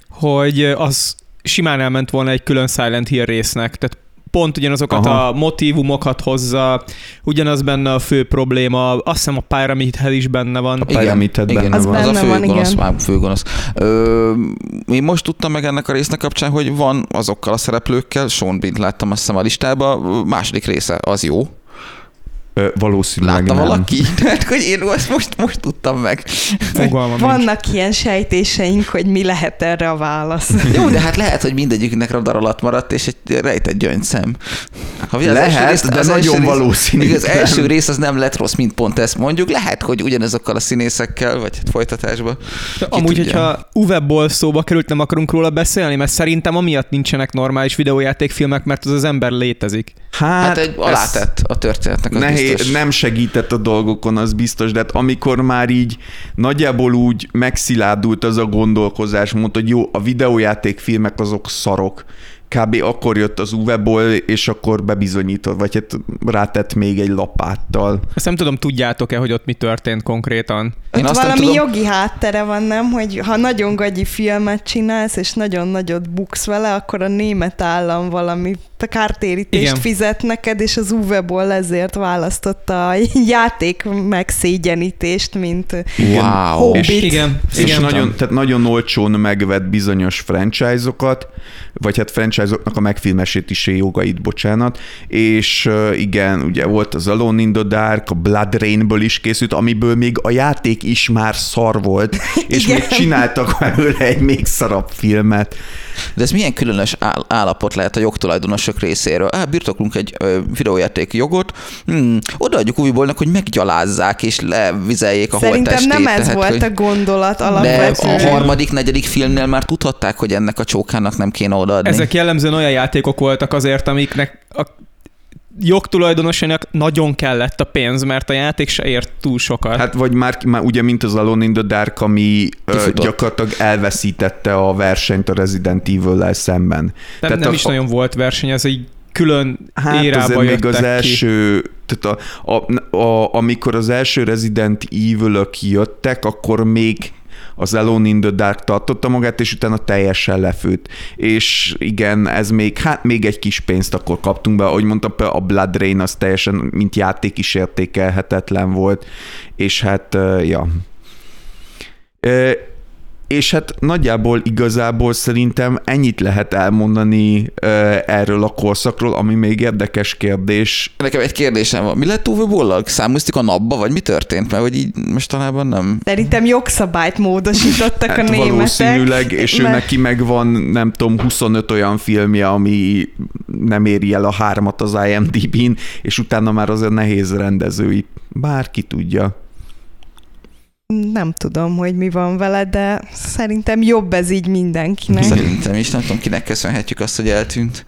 Speaker 4: hogy az simán elment volna egy külön Silent Hill résznek, tehát pont ugyanazokat
Speaker 1: Aha.
Speaker 4: a motivumokat hozza, ugyanaz benne a fő probléma, azt hiszem a Pyramid Head is benne van.
Speaker 1: A Pyramid Head benne
Speaker 2: Az
Speaker 1: van.
Speaker 3: Az a
Speaker 2: benne van,
Speaker 3: főgonosz,
Speaker 2: igen.
Speaker 3: már főgonosz. Ö, én most tudtam meg ennek a résznek kapcsán, hogy van azokkal a szereplőkkel, Sean Bean láttam azt hiszem a listában, második része, az jó.
Speaker 1: Ö, valószínűleg
Speaker 3: Látta
Speaker 1: nem.
Speaker 3: valaki? <laughs> Tehát, hogy én azt most, most tudtam meg.
Speaker 4: Fogalmam nincs.
Speaker 2: Vannak ilyen sejtéseink, hogy mi lehet erre a válasz.
Speaker 3: Jó, de hát lehet, hogy mindegyiknek radar alatt maradt, és egy rejtett gyöngyszem. Ha az
Speaker 1: Lehet,
Speaker 3: első rész-
Speaker 1: de
Speaker 3: az
Speaker 1: nagyon
Speaker 3: első rész-
Speaker 1: valószínű.
Speaker 3: Igen, az első rész az nem lett rossz, mint pont ezt mondjuk. Lehet, hogy ugyanezokkal a színészekkel, vagy hát folytatásban.
Speaker 4: Amúgy,
Speaker 3: tudja.
Speaker 4: hogyha Uwe Boll szóba került, nem akarunk róla beszélni, mert szerintem amiatt nincsenek normális videójátékfilmek, mert az az ember létezik.
Speaker 1: Hát,
Speaker 3: Hát, egy alátett a történetnek, az
Speaker 1: Nehéz, nem segített a dolgokon, az biztos, de hát amikor már így nagyjából úgy megszilárdult az a gondolkozás, mondta, hogy jó, a videójátékfilmek azok szarok. Kb. akkor jött az Uwe Boll, és akkor bebizonyított, vagy hát rátett még egy lapáttal.
Speaker 4: Azt nem tudom, tudjátok-e, hogy ott mi történt konkrétan?
Speaker 3: Én nem
Speaker 2: valami
Speaker 3: tudom-
Speaker 2: jogi háttere van, nem? Hogy ha nagyon gagyi filmet csinálsz, és nagyon nagyot buksz vele, akkor a német állam valami kártérítést
Speaker 4: Igen.
Speaker 2: fizet neked, és az Uwe-ból ezért választotta a játék megszégyenítést, mint
Speaker 3: Wow.
Speaker 2: Hobbit.
Speaker 1: És-
Speaker 4: Igen,
Speaker 1: És
Speaker 4: igen.
Speaker 1: nagyon, tehát nagyon olcsón megvett bizonyos franchise-okat, vagy hát franchise-oknak a megfilmesítési jogait, bocsánat, és igen, ugye volt az Alone in the Dark, a Blood Rainből is készült, amiből még a játék is már szar volt, és
Speaker 2: Igen.
Speaker 1: még csináltak belőle egy még szarabb filmet.
Speaker 3: De ez milyen különös áll- állapot lehet a jogtulajdonosok részéről? Á, birtoklunk egy ö, videójáték jogot, hmm, odaadjuk újbolnak, hogy meggyalázzák és levizeljék a
Speaker 2: Szerintem
Speaker 3: holttestét.
Speaker 2: nem ez
Speaker 3: tehát,
Speaker 2: volt
Speaker 3: hogy...
Speaker 2: a gondolat
Speaker 3: De
Speaker 2: alapvetően.
Speaker 3: a harmadik, negyedik filmnél már tudhatták, hogy ennek a csókának nem kéne odaadni.
Speaker 4: Ezek jellemzően olyan játékok voltak azért, amiknek a jogtulajdonosának nagyon kellett a pénz, mert a játék se ért túl sokat.
Speaker 1: Hát vagy már, már ugye, mint az Alone in the Dark, ami ö, gyakorlatilag elveszítette a versenyt a Resident Evil-lel szemben.
Speaker 4: nem,
Speaker 1: tehát
Speaker 4: nem
Speaker 1: a-
Speaker 4: is nagyon volt verseny, ez egy külön
Speaker 1: Hát
Speaker 4: érába
Speaker 1: azért még az
Speaker 4: ki.
Speaker 1: első, tehát a, a, a, amikor az első Resident evil jöttek, akkor még az Alone in the Dark tartotta magát, és utána teljesen lefőtt. És igen, ez még, hát még egy kis pénzt akkor kaptunk be, ahogy mondtam, a Blood Rain az teljesen, mint játék is értékelhetetlen volt, és hát, ja. És hát nagyjából igazából szerintem ennyit lehet elmondani erről a korszakról, ami még érdekes kérdés.
Speaker 3: Nekem egy kérdésem van. Mi lett Uwe Bollag? Számúztik a napba, vagy mi történt? Mert hogy így mostanában nem.
Speaker 2: Szerintem jogszabályt módosítottak a
Speaker 1: Hát
Speaker 2: németek.
Speaker 1: valószínűleg, és ő
Speaker 2: mert-
Speaker 1: neki meg van, nem tudom, 25 olyan filmje, ami nem éri el a hármat az IMDb-n, és utána már azért nehéz rendezői. Bárki tudja.
Speaker 2: Nem tudom, hogy mi van vele, de szerintem jobb ez így mindenkinek.
Speaker 3: Szerintem is. Nem tudom, kinek köszönhetjük azt, hogy eltűnt.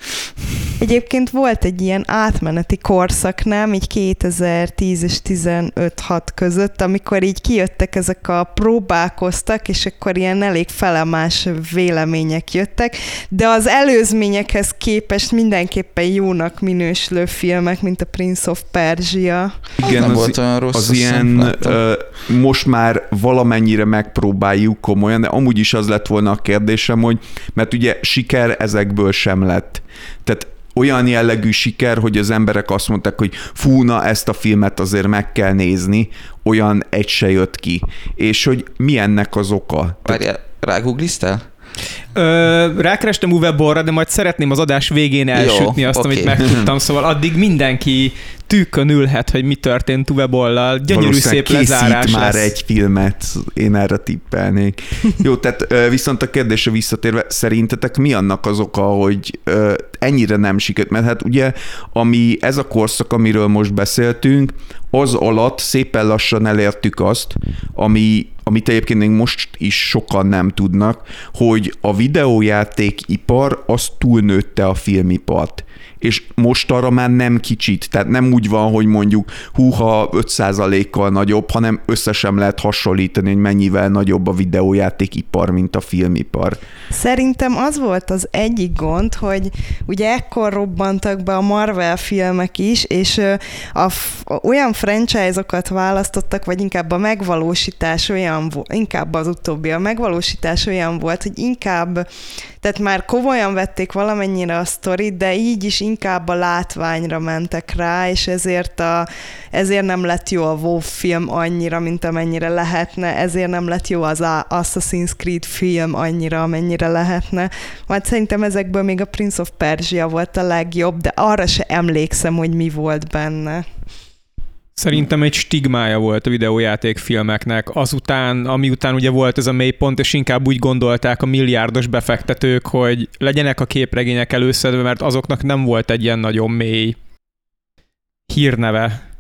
Speaker 2: Egyébként volt egy ilyen átmeneti korszak, nem? Így 2010 és 15-6 között, amikor így kijöttek ezek a próbálkoztak, és akkor ilyen elég felemás vélemények jöttek, de az előzményekhez képest mindenképpen jónak minősülő filmek, mint a Prince of Persia.
Speaker 1: Igen,
Speaker 3: nem
Speaker 1: az,
Speaker 3: volt olyan rossz.
Speaker 1: az ilyen ö, most már valamennyire megpróbáljuk komolyan, de amúgy is az lett volna a kérdésem, hogy mert ugye siker ezekből sem lett. Tehát olyan jellegű siker, hogy az emberek azt mondták, hogy fú, na ezt a filmet azért meg kell nézni, olyan egy se jött ki. És hogy mi ennek az oka?
Speaker 3: Várjál, rágoogliztál?
Speaker 4: Ö, rákerestem Uwe Bollra, de majd szeretném az adás végén elsütni
Speaker 3: Jó,
Speaker 4: azt,
Speaker 3: oké.
Speaker 4: amit megtudtam, <laughs> szóval addig mindenki tűkön ülhet, hogy mi történt Uwe Bollal. Gyönyörű szép lezárás
Speaker 1: készít már
Speaker 4: lesz.
Speaker 1: egy filmet, én erre tippelnék. Jó, tehát viszont a kérdésre visszatérve, szerintetek mi annak az oka, hogy ennyire nem sikerült? Mert hát ugye, ami ez a korszak, amiről most beszéltünk, az alatt szépen lassan elértük azt, ami, amit egyébként még most is sokan nem tudnak, hogy a videójátékipar az túlnőtte a filmipart és most arra már nem kicsit, tehát nem úgy van, hogy mondjuk húha 5%-kal nagyobb, hanem össze sem lehet hasonlítani, hogy mennyivel nagyobb a videójátékipar, mint a filmipar.
Speaker 2: Szerintem az volt az egyik gond, hogy ugye ekkor robbantak be a Marvel filmek is, és a f- olyan franchise-okat választottak, vagy inkább a megvalósítás olyan olyan, vo- inkább az utóbbi, a megvalósítás olyan volt, hogy inkább, tehát már komolyan vették valamennyire a sztorit, de így is inkább a látványra mentek rá, és ezért, a, ezért nem lett jó a WoW film annyira, mint amennyire lehetne, ezért nem lett jó az Assassin's Creed film annyira, amennyire lehetne. Majd szerintem ezekből még a Prince of Persia volt a legjobb, de arra se emlékszem, hogy mi volt benne.
Speaker 4: Szerintem egy stigmája volt a videójátékfilmeknek, azután, ami után ugye volt ez a mélypont, és inkább úgy gondolták a milliárdos befektetők, hogy legyenek a képregények előszedve, mert azoknak nem volt egy ilyen nagyon mély hírneve.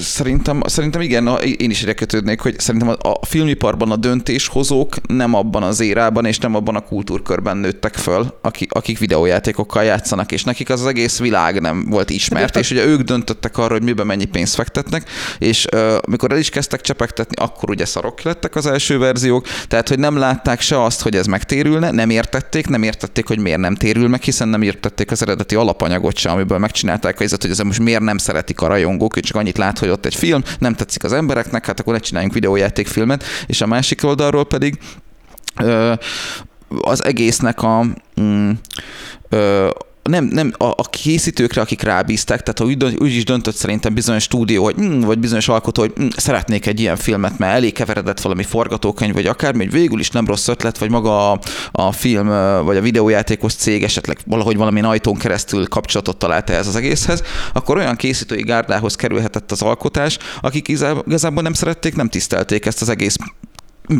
Speaker 3: Szerintem, szerintem igen, én is ide kötődnék, hogy szerintem a, a filmiparban a döntéshozók nem abban az érában és nem abban a kultúrkörben nőttek föl, akik, akik videójátékokkal játszanak, és nekik az, az egész világ nem volt ismert, De és ugye ők döntöttek arra, hogy miben mennyi pénzt fektetnek, és uh, mikor el is kezdtek csepegtetni, akkor ugye szarok lettek az első verziók, tehát hogy nem látták se azt, hogy ez megtérülne, nem értették, nem értették, hogy miért nem térül meg, hiszen nem értették az eredeti alapanyagot sem, amiből megcsinálták a hogy ez most miért nem szeretik a rajongók, csak annyit lát, hogy ott egy film, nem tetszik az embereknek, hát akkor ne csináljunk videójátékfilmet, és a másik oldalról pedig ö, az egésznek a mm, ö, nem, nem a, a készítőkre, akik rábízták, tehát úgy, úgy is döntött szerintem bizonyos stúdió, hogy, mm, vagy bizonyos alkotó, hogy mm, szeretnék egy ilyen filmet, mert elég keveredett valami forgatókönyv, vagy akármi, hogy végül is nem rossz ötlet, vagy maga a, a film, vagy a videójátékos cég esetleg valahogy valami ajtón keresztül kapcsolatot találta ez az egészhez, akkor olyan készítői gárdához kerülhetett az alkotás, akik igazából nem szerették, nem tisztelték ezt az egész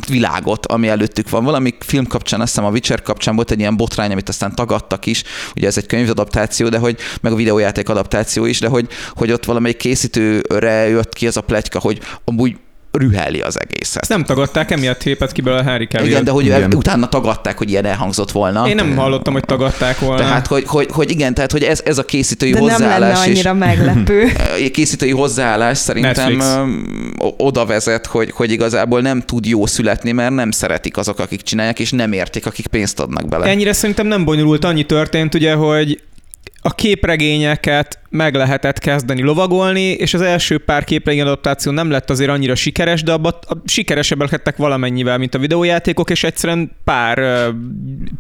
Speaker 3: világot, ami előttük van. Valami film kapcsán, azt hiszem a Witcher kapcsán volt egy ilyen botrány, amit aztán tagadtak is, ugye ez egy könyvadaptáció, de hogy, meg a videójáték adaptáció is, de hogy, hogy ott valamelyik készítőre jött ki az a pletyka, hogy amúgy rüheli az egészet.
Speaker 4: Ezt nem tagadták, emiatt lépett ki belőle Harry Cavill.
Speaker 3: Igen, de hogy igen. utána tagadták, hogy ilyen elhangzott volna.
Speaker 4: Én nem hallottam, hogy tagadták volna.
Speaker 3: Tehát, hogy, hogy, hogy igen, tehát, hogy ez, ez a készítői
Speaker 2: de
Speaker 3: hozzáállás.
Speaker 2: nem lenne annyira és, meglepő. <laughs>
Speaker 3: készítői hozzáállás szerintem Netflix. oda vezet, hogy, hogy igazából nem tud jó születni, mert nem szeretik azok, akik csinálják, és nem értik, akik pénzt adnak bele.
Speaker 4: Ennyire szerintem nem bonyolult, annyi történt ugye, hogy a képregényeket meg lehetett kezdeni lovagolni, és az első pár képregény adaptáció nem lett azért annyira sikeres, de abban sikeresebbek lettek valamennyivel, mint a videójátékok, és egyszerűen pár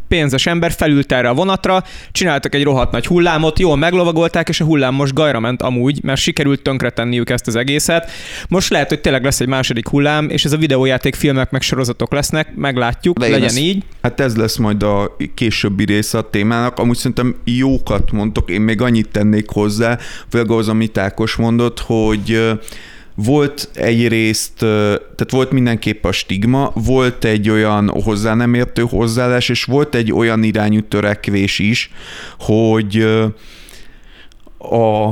Speaker 4: pénzes ember felült erre a vonatra, csináltak egy rohadt nagy hullámot, jól meglovagolták, és a hullám most gajra ment amúgy, mert sikerült tönkretenniük ezt az egészet. Most lehet, hogy tényleg lesz egy második hullám, és ez a videójáték filmek meg sorozatok lesznek, meglátjuk, de legyen ezt, így.
Speaker 1: Hát ez lesz majd a későbbi része a témának. Amúgy szerintem jókat mondtok, én még annyit tennék hozzá, főleg ahhoz, amit Ákos mondott, hogy volt egy részt, tehát volt mindenképp a stigma, volt egy olyan hozzá nem értő hozzáállás, és volt egy olyan irányú törekvés is, hogy a,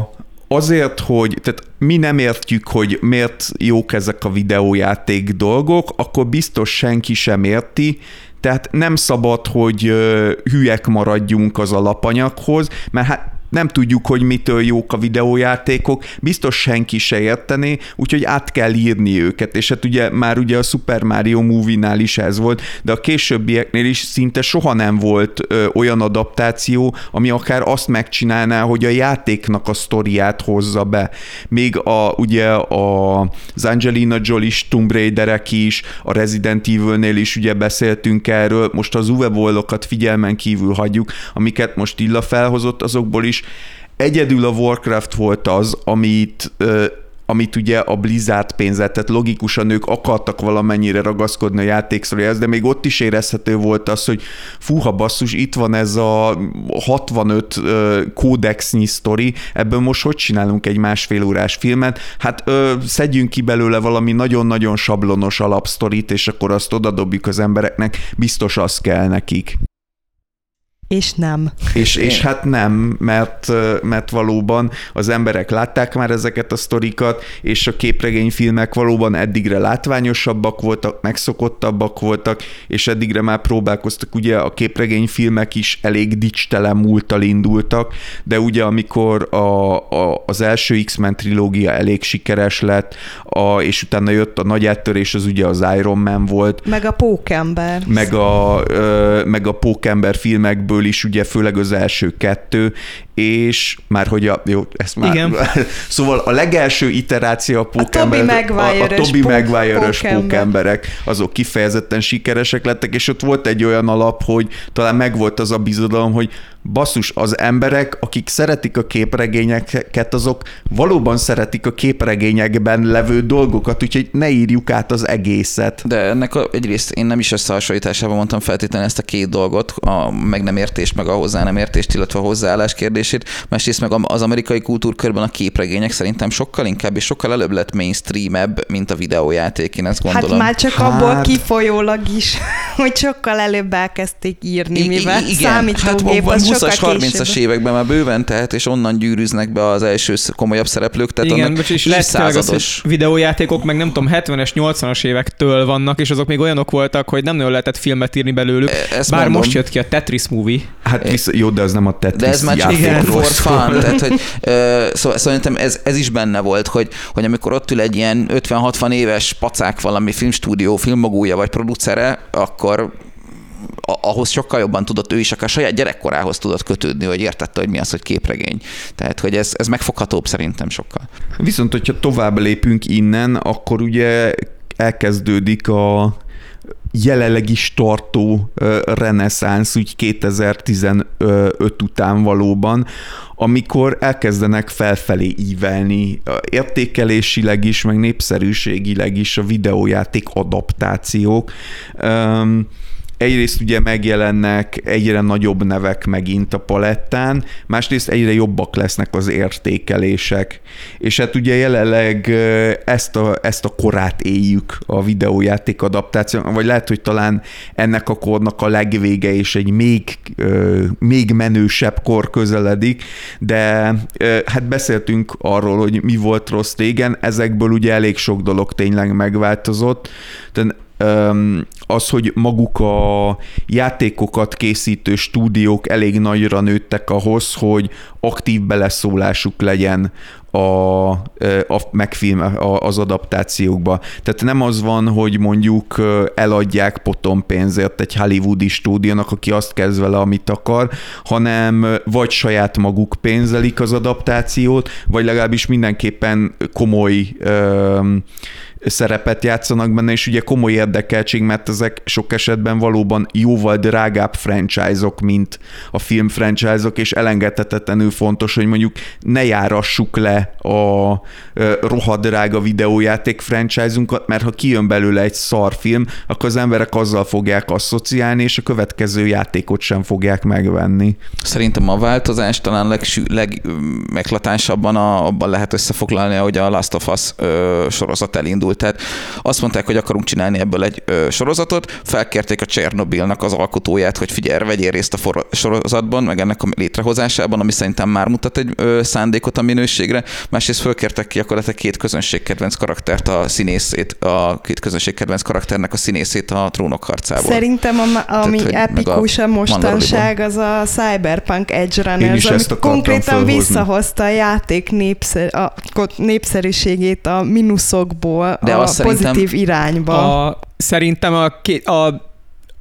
Speaker 1: azért, hogy tehát mi nem értjük, hogy miért jók ezek a videójáték dolgok, akkor biztos senki sem érti, tehát nem szabad, hogy hülyek maradjunk az alapanyaghoz, mert hát nem tudjuk, hogy mitől jók a videójátékok, biztos senki se értené, úgyhogy át kell írni őket, és hát ugye már ugye a Super Mario Movie-nál is ez volt, de a későbbieknél is szinte soha nem volt ö, olyan adaptáció, ami akár azt megcsinálná, hogy a játéknak a sztoriát hozza be. Még a, ugye a, az Angelina Jolie is, Tomb Raiderek is, a Resident Evil-nél is ugye beszéltünk erről, most az uwe figyelmen kívül hagyjuk, amiket most Illa felhozott, azokból is Egyedül a Warcraft volt az, amit amit ugye a Blizzard pénzet, tehát logikusan ők akartak valamennyire ragaszkodni a játékszoriához, de még ott is érezhető volt az, hogy fúha basszus, itt van ez a 65 uh, kódexnyi sztori, ebből most hogy csinálunk egy másfél órás filmet? Hát ö, szedjünk ki belőle valami nagyon-nagyon sablonos alapsztorit, és akkor azt odadobjuk az embereknek, biztos az kell nekik.
Speaker 2: És nem.
Speaker 1: És, és hát nem, mert, mert valóban az emberek látták már ezeket a sztorikat, és a képregényfilmek valóban eddigre látványosabbak voltak, megszokottabbak voltak, és eddigre már próbálkoztak, ugye a képregényfilmek is elég dicstelen múltal indultak, de ugye amikor a, a, az első X-Men trilógia elég sikeres lett, a, és utána jött a nagy áttörés, az ugye az Iron Man volt.
Speaker 2: Meg a Pókember.
Speaker 1: Meg a, ö, meg a Pókember filmekből is ugye főleg az első kettő, és már hogy a, jó, ezt már,
Speaker 4: Igen. <laughs>
Speaker 1: szóval a legelső iteráció a pókember,
Speaker 2: Tobey Maguire-ös
Speaker 1: a, Tobi Maguire-ös
Speaker 2: pókember.
Speaker 1: pókemberek, azok kifejezetten sikeresek lettek, és ott volt egy olyan alap, hogy talán megvolt az a bizodalom, hogy basszus, az emberek, akik szeretik a képregényeket, azok valóban szeretik a képregényekben levő dolgokat, úgyhogy ne írjuk át az egészet.
Speaker 3: De ennek a, egyrészt én nem is összehasonlításában mondtam feltétlenül ezt a két dolgot, a meg nem értést, meg a hozzá nem értést, illetve a hozzáállás kérdését. Másrészt meg az amerikai kultúrkörben a képregények szerintem sokkal inkább és sokkal előbb lett mainstreamebb, mint a videójáték, én ezt gondolom.
Speaker 2: Hát már csak abból
Speaker 1: Hát-
Speaker 2: kifolyólag is, <laughs> hogy sokkal előbb elkezdték írni,
Speaker 3: I-
Speaker 2: mivel
Speaker 3: i- igen, hát
Speaker 2: számítógép
Speaker 3: van
Speaker 2: az
Speaker 3: 20-as,
Speaker 2: sokkal
Speaker 3: 30-as
Speaker 2: később.
Speaker 3: években már bőven tehet, és onnan gyűrűznek be az első komolyabb szereplők, tehát
Speaker 4: Igen,
Speaker 3: annak
Speaker 4: és az, hogy
Speaker 3: évszázados.
Speaker 4: videójátékok meg nem tudom, 70-es, 80-as évektől vannak, és azok még olyanok voltak, hogy nem nagyon lehetett filmet írni belőlük.
Speaker 3: E- ezt
Speaker 4: Bár
Speaker 3: mondom.
Speaker 4: most jött ki a Tetris movie.
Speaker 1: Hát vissza, jó, de az nem a Tetris
Speaker 3: De ez már csak
Speaker 1: játékról
Speaker 3: for
Speaker 1: szól.
Speaker 3: fun, tehát hogy ö, szóval szerintem ez, ez is benne volt, hogy, hogy amikor ott ül egy ilyen 50-60 éves pacák valami filmstúdió, filmmagúja vagy producere, akkor ahhoz sokkal jobban tudott ő is, akár saját gyerekkorához tudott kötődni, hogy értette, hogy mi az, hogy képregény. Tehát, hogy ez, ez megfoghatóbb szerintem sokkal.
Speaker 1: Viszont, hogyha tovább lépünk innen, akkor ugye elkezdődik a jelenleg is tartó reneszánsz, úgy 2015 után valóban, amikor elkezdenek felfelé ívelni értékelésileg is, meg népszerűségileg is a videójáték adaptációk. Öm, egyrészt ugye megjelennek egyre nagyobb nevek megint a palettán, másrészt egyre jobbak lesznek az értékelések. És hát ugye jelenleg ezt a, ezt a korát éljük a videójáték adaptáció, vagy lehet, hogy talán ennek a kornak a legvége és egy még, még menősebb kor közeledik, de hát beszéltünk arról, hogy mi volt rossz régen, ezekből ugye elég sok dolog tényleg megváltozott, tehát az, hogy maguk a játékokat készítő stúdiók elég nagyra nőttek ahhoz, hogy aktív beleszólásuk legyen a, ö, a megfilm, az adaptációkba. Tehát nem az van, hogy mondjuk ö, eladják potom pénzért egy hollywoodi stúdiónak, aki azt kezd vele, amit akar, hanem ö, vagy saját maguk pénzelik az adaptációt, vagy legalábbis mindenképpen komoly ö, szerepet játszanak benne, és ugye komoly érdekeltség, mert ezek sok esetben valóban jóval drágább franchise-ok, mint a film franchise-ok, és elengedhetetlenül fontos, hogy mondjuk ne járassuk le a ö, rohadt drága videójáték franchise-unkat, mert ha kijön belőle egy szarfilm, akkor az emberek azzal fogják asszociálni, és a következő játékot sem fogják megvenni.
Speaker 3: Szerintem a változás talán legsű, legmeklatánsabban a, abban lehet összefoglalni, hogy a Last of Us ö, sorozat elindult. Tehát azt mondták, hogy akarunk csinálni ebből egy ö, sorozatot, felkérték a Csernobilnak az alkotóját, hogy figyelj, vegyél részt a for- sorozatban, meg ennek a létrehozásában, ami szerintem már mutat egy ö, szándékot a minőségre. Másrészt fölkértek ki gyakorlatilag két közönségkedvenc karaktert, a színészét, a két közönségkedvenc karakternek a színészét a trónok harcából.
Speaker 2: Szerintem a, ami
Speaker 3: a
Speaker 2: epikus a mostanság, az a Cyberpunk Edge Runners, ami konkrétan
Speaker 1: felhozni.
Speaker 2: visszahozta a játék népszer, a, népszerűségét a mínuszokból
Speaker 3: De
Speaker 2: a pozitív irányba.
Speaker 4: A, szerintem a, ké- a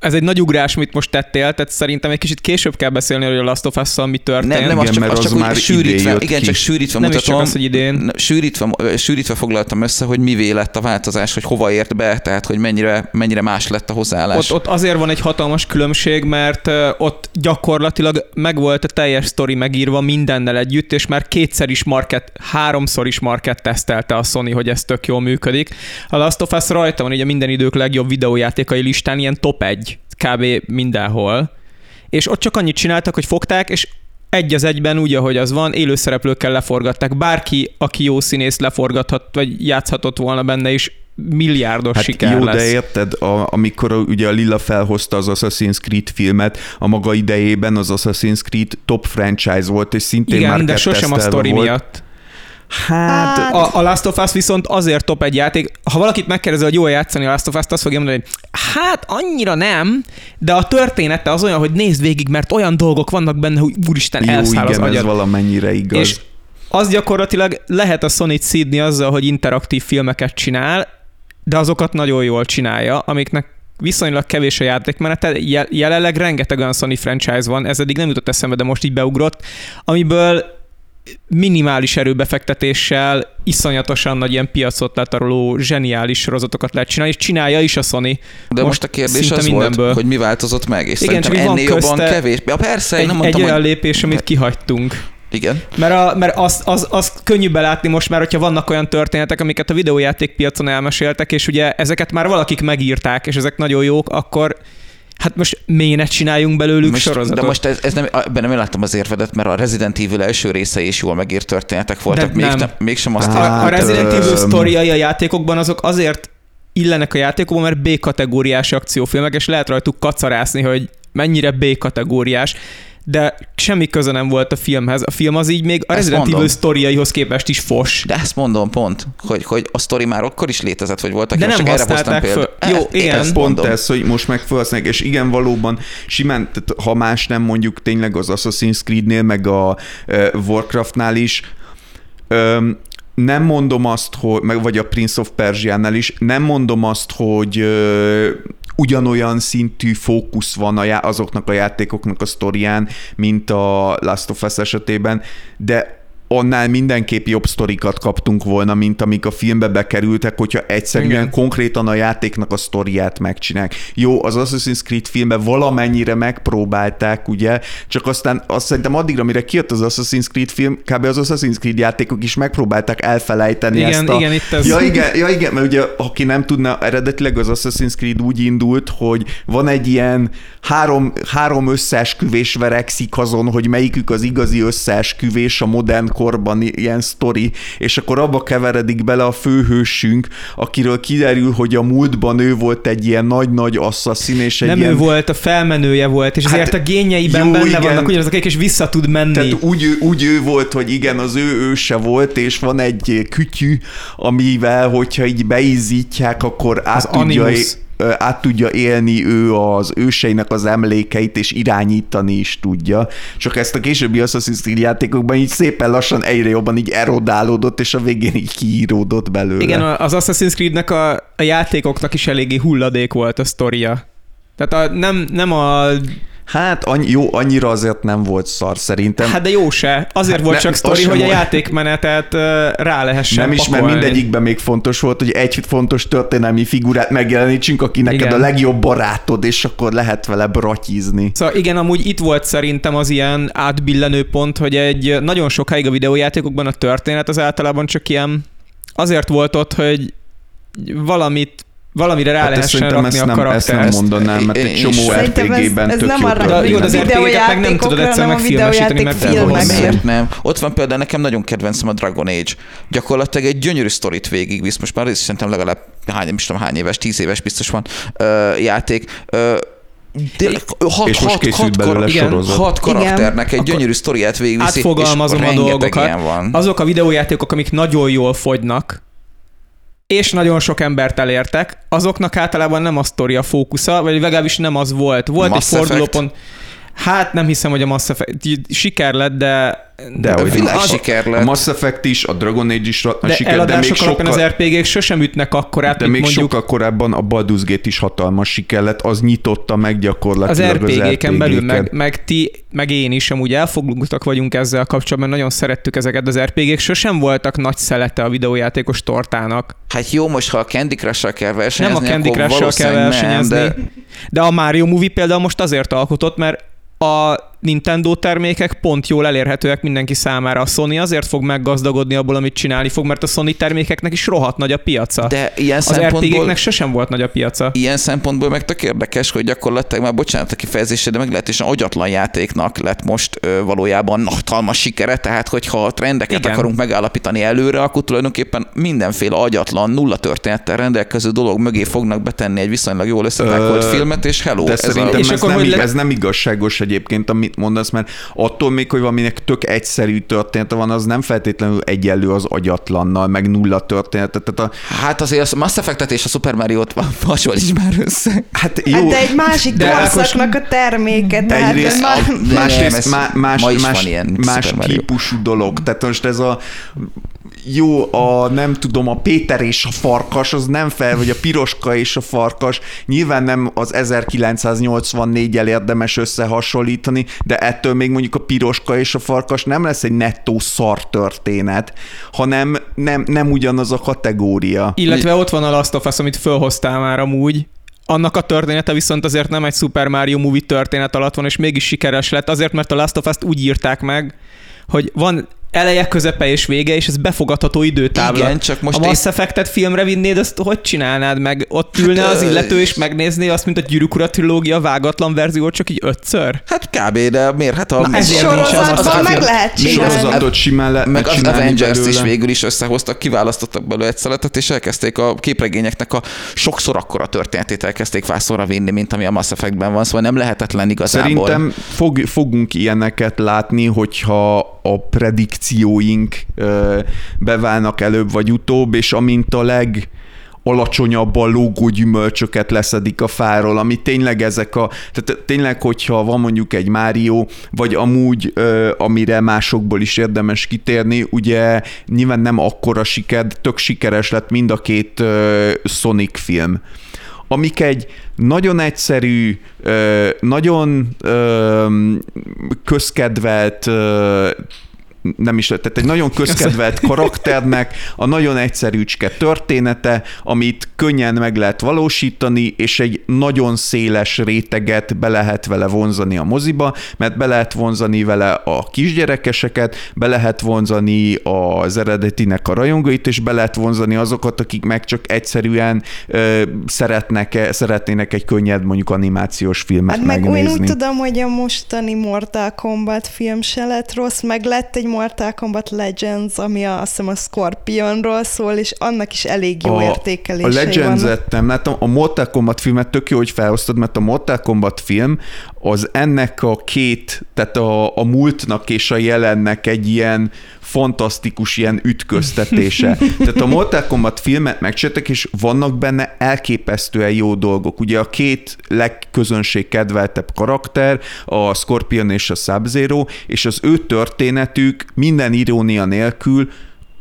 Speaker 4: ez egy nagy ugrás, amit most tettél, tehát szerintem egy kicsit később kell beszélni, hogy a Last of Us-szal mi történt.
Speaker 3: Nem, nem,
Speaker 1: Igen,
Speaker 3: az csak,
Speaker 1: mert
Speaker 3: az
Speaker 1: az
Speaker 3: csak
Speaker 1: már
Speaker 3: sűrítve,
Speaker 1: jött
Speaker 3: igen,
Speaker 1: ki.
Speaker 3: csak sűrítve
Speaker 4: Nem is
Speaker 3: mutatom.
Speaker 4: csak az, hogy idén.
Speaker 3: Sűrítve, sűrítve foglaltam össze, hogy mivé lett a változás, hogy hova ért be, tehát hogy mennyire, mennyire más lett a hozzáállás.
Speaker 4: Ott, ott azért van egy hatalmas különbség, mert ott gyakorlatilag megvolt a teljes sztori megírva mindennel együtt, és már kétszer is market, háromszor is market tesztelte a Sony, hogy ez tök jól működik. A Last of Us rajta van így a minden idők legjobb videójátékai listán, ilyen top 1 kb. mindenhol. És ott csak annyit csináltak, hogy fogták, és egy az egyben úgy, ahogy az van, élőszereplőkkel leforgatták. Bárki, aki jó színész leforgathat, vagy játszhatott volna benne is, milliárdos
Speaker 1: Hát
Speaker 4: siker
Speaker 1: jó,
Speaker 4: lesz.
Speaker 1: de érted, a, amikor a, ugye a Lilla felhozta az Assassin's Creed filmet, a maga idejében az Assassin's Creed top franchise volt, és szintén
Speaker 4: Igen,
Speaker 1: már
Speaker 4: de sosem a sztori
Speaker 1: volt.
Speaker 4: miatt.
Speaker 1: Hát,
Speaker 2: Hát,
Speaker 4: A, a Last of Us viszont azért top egy játék, ha valakit megkérdezel, hogy jól játszani a Last of Us-t, azt fogja mondani, hogy hát annyira nem, de a története az olyan, hogy nézd végig, mert olyan dolgok vannak benne, hogy úristen,
Speaker 1: jó,
Speaker 4: elszáll az
Speaker 1: igen, ez
Speaker 4: agyad.
Speaker 1: valamennyire igaz.
Speaker 4: És az gyakorlatilag lehet a sony szídni azzal, hogy interaktív filmeket csinál, de azokat nagyon jól csinálja, amiknek viszonylag kevés a játékmenete, je- jelenleg rengeteg olyan Sony franchise van, ez eddig nem jutott eszembe, de most így beugrott, amiből minimális erőbefektetéssel iszonyatosan nagy ilyen piacot letaroló zseniális sorozatokat lehet csinálni, és csinálja is a Sony.
Speaker 3: De most, most a kérdés az
Speaker 4: mindenből.
Speaker 3: volt, hogy mi változott meg, és
Speaker 4: Igen,
Speaker 3: szerintem
Speaker 4: csak van
Speaker 3: ennél jobban kevés. Ja, persze, én
Speaker 4: Egy,
Speaker 3: nem
Speaker 4: egy
Speaker 3: mondtam,
Speaker 4: olyan
Speaker 3: hogy...
Speaker 4: lépés, amit kihagytunk.
Speaker 3: Igen.
Speaker 4: Mert, a, mert az, az, az könnyű belátni most már, hogyha vannak olyan történetek, amiket a videójátékpiacon elmeséltek, és ugye ezeket már valakik megírták, és ezek nagyon jók, akkor hát most miért ne csináljunk belőlük
Speaker 3: Most,
Speaker 4: sorozatot?
Speaker 3: de most ez, ez nem, ebben nem láttam az érvedet, mert a Resident Evil első része is jól megírt történetek voltak.
Speaker 4: De
Speaker 3: Még
Speaker 4: nem.
Speaker 3: nem. mégsem azt
Speaker 1: Hát,
Speaker 3: hát,
Speaker 4: a, a Resident Evil sztoriai a játékokban azok azért illenek a játékokban, mert B-kategóriás akciófilmek, és lehet rajtuk kacarászni, hogy mennyire B-kategóriás, de semmi köze nem volt a filmhez. A film az így még a
Speaker 3: Ezt
Speaker 4: Resident
Speaker 3: mondom.
Speaker 4: Evil sztoriaihoz képest is fos.
Speaker 3: De ezt mondom pont, hogy, hogy a sztori már akkor is létezett, vagy voltak.
Speaker 4: De nem
Speaker 3: csak erre hoztam
Speaker 4: használták föl. Jó,
Speaker 3: Ezt- én
Speaker 4: igen.
Speaker 3: ezt
Speaker 1: Ez pont
Speaker 3: mondom.
Speaker 1: ez, hogy most meg felhasználják, és igen, valóban simán, tehát ha más nem mondjuk tényleg az Assassin's Creed-nél, meg a uh, Warcraftnál is, um, nem mondom azt, hogy, meg vagy a Prince of Persia-nál is, nem mondom azt, hogy uh, ugyanolyan szintű fókusz van a já- azoknak a játékoknak a sztorián, mint a Last of Us esetében, de annál mindenképp jobb sztorikat kaptunk volna, mint amik a filmbe bekerültek, hogyha egyszerűen
Speaker 4: Igen.
Speaker 1: Konkrétan a játéknak a sztoriát megcsinálják. Jó, az Assassin's Creed filmben valamennyire megpróbálták, ugye, csak aztán azt szerintem addigra, mire kijött az Assassin's Creed film, kb. az Assassin's Creed játékok is megpróbálták elfelejteni
Speaker 4: Igen,
Speaker 1: ezt a...
Speaker 4: igen, itt ez-
Speaker 1: Ja, igen, ja, igen, mert ugye, aki nem tudna, eredetileg az Assassin's Creed úgy indult, hogy van egy ilyen három, három összeesküvés verekszik azon, hogy melyikük az igazi összeesküvés a modern korban ilyen sztori, és akkor abba keveredik bele a főhősünk, akiről kiderül, hogy a múltban ő volt egy ilyen nagy-nagy asszaszin, és egy
Speaker 4: Nem
Speaker 1: ilyen...
Speaker 4: ő volt, a felmenője volt, és
Speaker 1: Hát,
Speaker 4: azért a génjeiben
Speaker 1: jó,
Speaker 4: benne
Speaker 1: igen.
Speaker 4: vannak ugyanazok, és vissza tud menni.
Speaker 1: Tehát úgy, úgy ő volt, hogy igen, az ő őse volt, és van egy kütyű, amivel, hogyha így beizzítják, akkor át
Speaker 4: Az
Speaker 1: tudja,
Speaker 4: animus.
Speaker 1: Át tudja élni ő az őseinek az emlékeit, és irányítani is tudja. Csak ezt a későbbi Assassin's Creed játékokban így szépen lassan egyre jobban így erodálódott, és a végén így kiíródott belőle.
Speaker 4: Igen, az Assassin's Creed-nek a, a játékoknak is eléggé hulladék volt a sztoria. Tehát a, nem, nem a...
Speaker 1: Hát annyi, jó, annyira azért nem volt szar szerintem.
Speaker 4: Hát de jó se. Azért
Speaker 1: Hát
Speaker 4: volt
Speaker 1: ne-
Speaker 4: csak sztori, hogy a játékmenetet rá lehessen
Speaker 1: nem is, mert
Speaker 4: pakolni.
Speaker 1: mindegyikben még fontos volt, hogy egy fontos történelmi figurát megjelenítsünk, aki neked
Speaker 4: Igen.
Speaker 1: a legjobb barátod, és akkor lehet vele bratyizni.
Speaker 4: Szóval igen, amúgy itt volt szerintem az ilyen átbillenő pont, hogy egy nagyon sokáig a videójátékokban a történet az általában csak ilyen azért volt ott, hogy valamit valamire rá
Speaker 1: Hát
Speaker 4: lehessen
Speaker 1: szerintem
Speaker 4: rakni
Speaker 1: ezt
Speaker 4: a
Speaker 1: nem, ezt nem
Speaker 4: karaktert.
Speaker 1: mondanám, mert egy csomó.
Speaker 2: Szerintem ez-
Speaker 1: RPG-ben
Speaker 2: ez
Speaker 1: tök
Speaker 2: nem arra
Speaker 1: történet.
Speaker 4: Jó, de az RPG-ket meg nem tudod egyszer megfilmesíteni, meg.
Speaker 3: Miért nem? Ott van például nekem nagyon kedvencem a Dragon Age. Gyakorlatilag egy gyönyörű sztorit végigvisz. Most már szerintem legalább hány, nem is tudom hány éves, tíz éves biztos van ö, játék. Ö, Tényleg, hat,
Speaker 1: És most
Speaker 3: hat,
Speaker 1: készült
Speaker 3: hat,
Speaker 1: belőle
Speaker 3: kar- igen,
Speaker 1: sorozat.
Speaker 3: hat karakternek egy gyönyörű sztoriát végigviszi,
Speaker 4: Átfogalmazom
Speaker 3: és
Speaker 4: a dolgokat.
Speaker 3: ilyen van.
Speaker 4: Azok a videójátékok, amik nagyon jól fogynak, és nagyon sok embert elértek, azoknak általában nem a sztori a fókusza, vagy legalábbis nem az volt. Volt
Speaker 3: Mass
Speaker 4: egy fordulópont. Hát nem hiszem, hogy a Mass Effect siker lett, de,
Speaker 1: De hogy
Speaker 3: Világ
Speaker 1: az-
Speaker 3: siker
Speaker 1: A
Speaker 3: lett.
Speaker 1: Mass Effect is, a Dragon Age is a
Speaker 4: de
Speaker 1: siker, de még sokkal,
Speaker 4: az RPG-k sosem ütnek akkorát,
Speaker 1: de még
Speaker 4: mondjuk
Speaker 1: sokkal korábban a Baldur's Gate is hatalmas siker lett, az nyitotta meg
Speaker 4: az
Speaker 1: gyakorlatilag az,
Speaker 4: RPG-ken belül, meg, meg ti, meg én is amúgy elfoglaltak vagyunk ezzel kapcsolatban, nagyon szerettük ezeket, az RPG-k sosem voltak nagy szelete a videójátékos tortának.
Speaker 3: Hát jó, most ha a Candy Crush-sal kell
Speaker 4: Nem
Speaker 3: versenyezni,
Speaker 4: a Candy Crush-sal kell versenyezni,
Speaker 3: Nem,
Speaker 4: de...
Speaker 3: de
Speaker 4: de a Mario Movie például most azért alkotott, mert a Nintendo termékek pont jól elérhetőek mindenki számára. A Sony azért fog meggazdagodni abból, amit csinálni fog, mert a Sony termékeknek is rohadt nagy a piaca.
Speaker 3: de ilyen
Speaker 4: az
Speaker 3: szempontból...
Speaker 4: RPG-knek sosem volt nagy a piaca.
Speaker 3: Ilyen szempontból meg tök érdekes, hogy gyakorlatilag már bocsánat a kifejezésre, de meglehetősen agyatlan játéknak lett most ö, valójában hatalmas sikere, tehát hogyha a trendeket
Speaker 4: Igen.
Speaker 3: akarunk megállapítani előre, akkor tulajdonképpen mindenféle agyatlan, nulla történettel rendelkező dolog mögé fognak betenni egy viszonylag jól összetákolt filmet, és hello,
Speaker 1: De
Speaker 3: ez
Speaker 1: szerintem
Speaker 3: a...
Speaker 4: És
Speaker 1: ez,
Speaker 4: akkor
Speaker 1: nem,
Speaker 4: le-
Speaker 1: ez nem igazságos egyébként, amit mondasz, mert attól még, hogy valaminek tök egyszerű története van, az nem feltétlenül egyenlő az agyatlannal, meg nulla története. Tehát a,
Speaker 3: Hát azért a Mass Effect-et és a Super Mario-t hasonlíts már össze.
Speaker 1: hát jó,
Speaker 2: Hát de egy másik
Speaker 4: De
Speaker 2: korszaknak a terméke, tehát
Speaker 1: Egyrészt,
Speaker 2: már...
Speaker 3: a- de nem,
Speaker 1: másrészt
Speaker 3: ez
Speaker 1: má, más,
Speaker 3: ma is
Speaker 1: más,
Speaker 3: van ilyen
Speaker 1: más
Speaker 3: Super Mario.
Speaker 1: típusú dolog. Tehát most ez a jó, a nem tudom, a Péter és a farkas, az nem fel, vagy a piroska és a farkas, nyilván nem az 1984-el érdemes összehasonlítani, de ettől még mondjuk a piroska és a farkas nem lesz egy nettó szar történet, hanem nem, nem ugyanaz a kategória.
Speaker 4: Illetve ott van a Last of Us, amit fölhoztál már amúgy, annak a története viszont azért nem egy Super Mario Movie történet alatt van, és mégis sikeres lett, azért, mert a Last of Us-t úgy írták meg, hogy van eleje, közepe és vége, és ez befogadható időtábla.
Speaker 3: Igen, csak most
Speaker 4: a Mass Effect-et filmre vinnéd, azt hogy csinálnád meg? Ott ülne az illető, és megnézné azt, mint a Gyűrűk Ura trilógia vágatlan verzió, csak így ötször?
Speaker 3: Hát kb, de miért? Hát a,
Speaker 4: Na, ezért
Speaker 2: Sorozatban
Speaker 4: az
Speaker 2: meg
Speaker 4: a-
Speaker 2: lehet csinálni.
Speaker 1: Sorozatot simán le,
Speaker 3: meg az Avengers is
Speaker 1: belőle.
Speaker 3: végül is összehoztak, kiválasztottak belőle egy szeletet, és elkezdték a képregényeknek a sokszor akkora történetét elkezdték vászorra vinni, mint ami a Mass Effectben van, szóval nem lehetetlen igazából.
Speaker 1: Szerintem fog, fogunk ilyeneket látni, hogyha a predikcióink ö, beválnak előbb vagy utóbb, és amint a leg alacsonyabban lógó gyümölcsöket leszedik a fáról, ami tényleg ezek a, tehát tényleg, hogyha van mondjuk egy Mário, vagy amúgy, ö, amire másokból is érdemes kitérni, ugye nyilván nem akkora siker, tök sikeres lett mind a két ö, Sonic film. Amik egy nagyon egyszerű, nagyon közkedvelt nem is, tehát egy nagyon közkedvelt karakternek a nagyon egyszerűcske története, amit könnyen meg lehet valósítani, és egy nagyon széles réteget be lehet vele vonzani a moziba, mert be lehet vonzani vele a kisgyerekeseket, be lehet vonzani az eredetinek a rajongóit, és be lehet vonzani azokat, akik meg csak egyszerűen ö, szeretnek, szeretnének egy könnyed mondjuk animációs filmet
Speaker 2: Hát meg
Speaker 1: megnézni.
Speaker 2: én úgy tudom, hogy a mostani Mortal Kombat film se lett rossz, meg lett egy Mortal Kombat Legends, ami a, azt hiszem a Scorpionról szól, és annak is elég jó
Speaker 1: a, a
Speaker 2: értékelései vannak.
Speaker 1: Legends-et nem látom, a Mortal Kombat filmet tök jó, hogy felhoztad, mert a Mortal Kombat film az ennek a két, tehát a, a múltnak és a jelennek egy ilyen fantasztikus ilyen ütköztetése. <laughs> Tehát a Mortal Kombat filmet megcsináltak, és vannak benne elképesztően jó dolgok. Ugye a két legközönség kedveltebb karakter, a Scorpion és a sub és az ő történetük minden irónia nélkül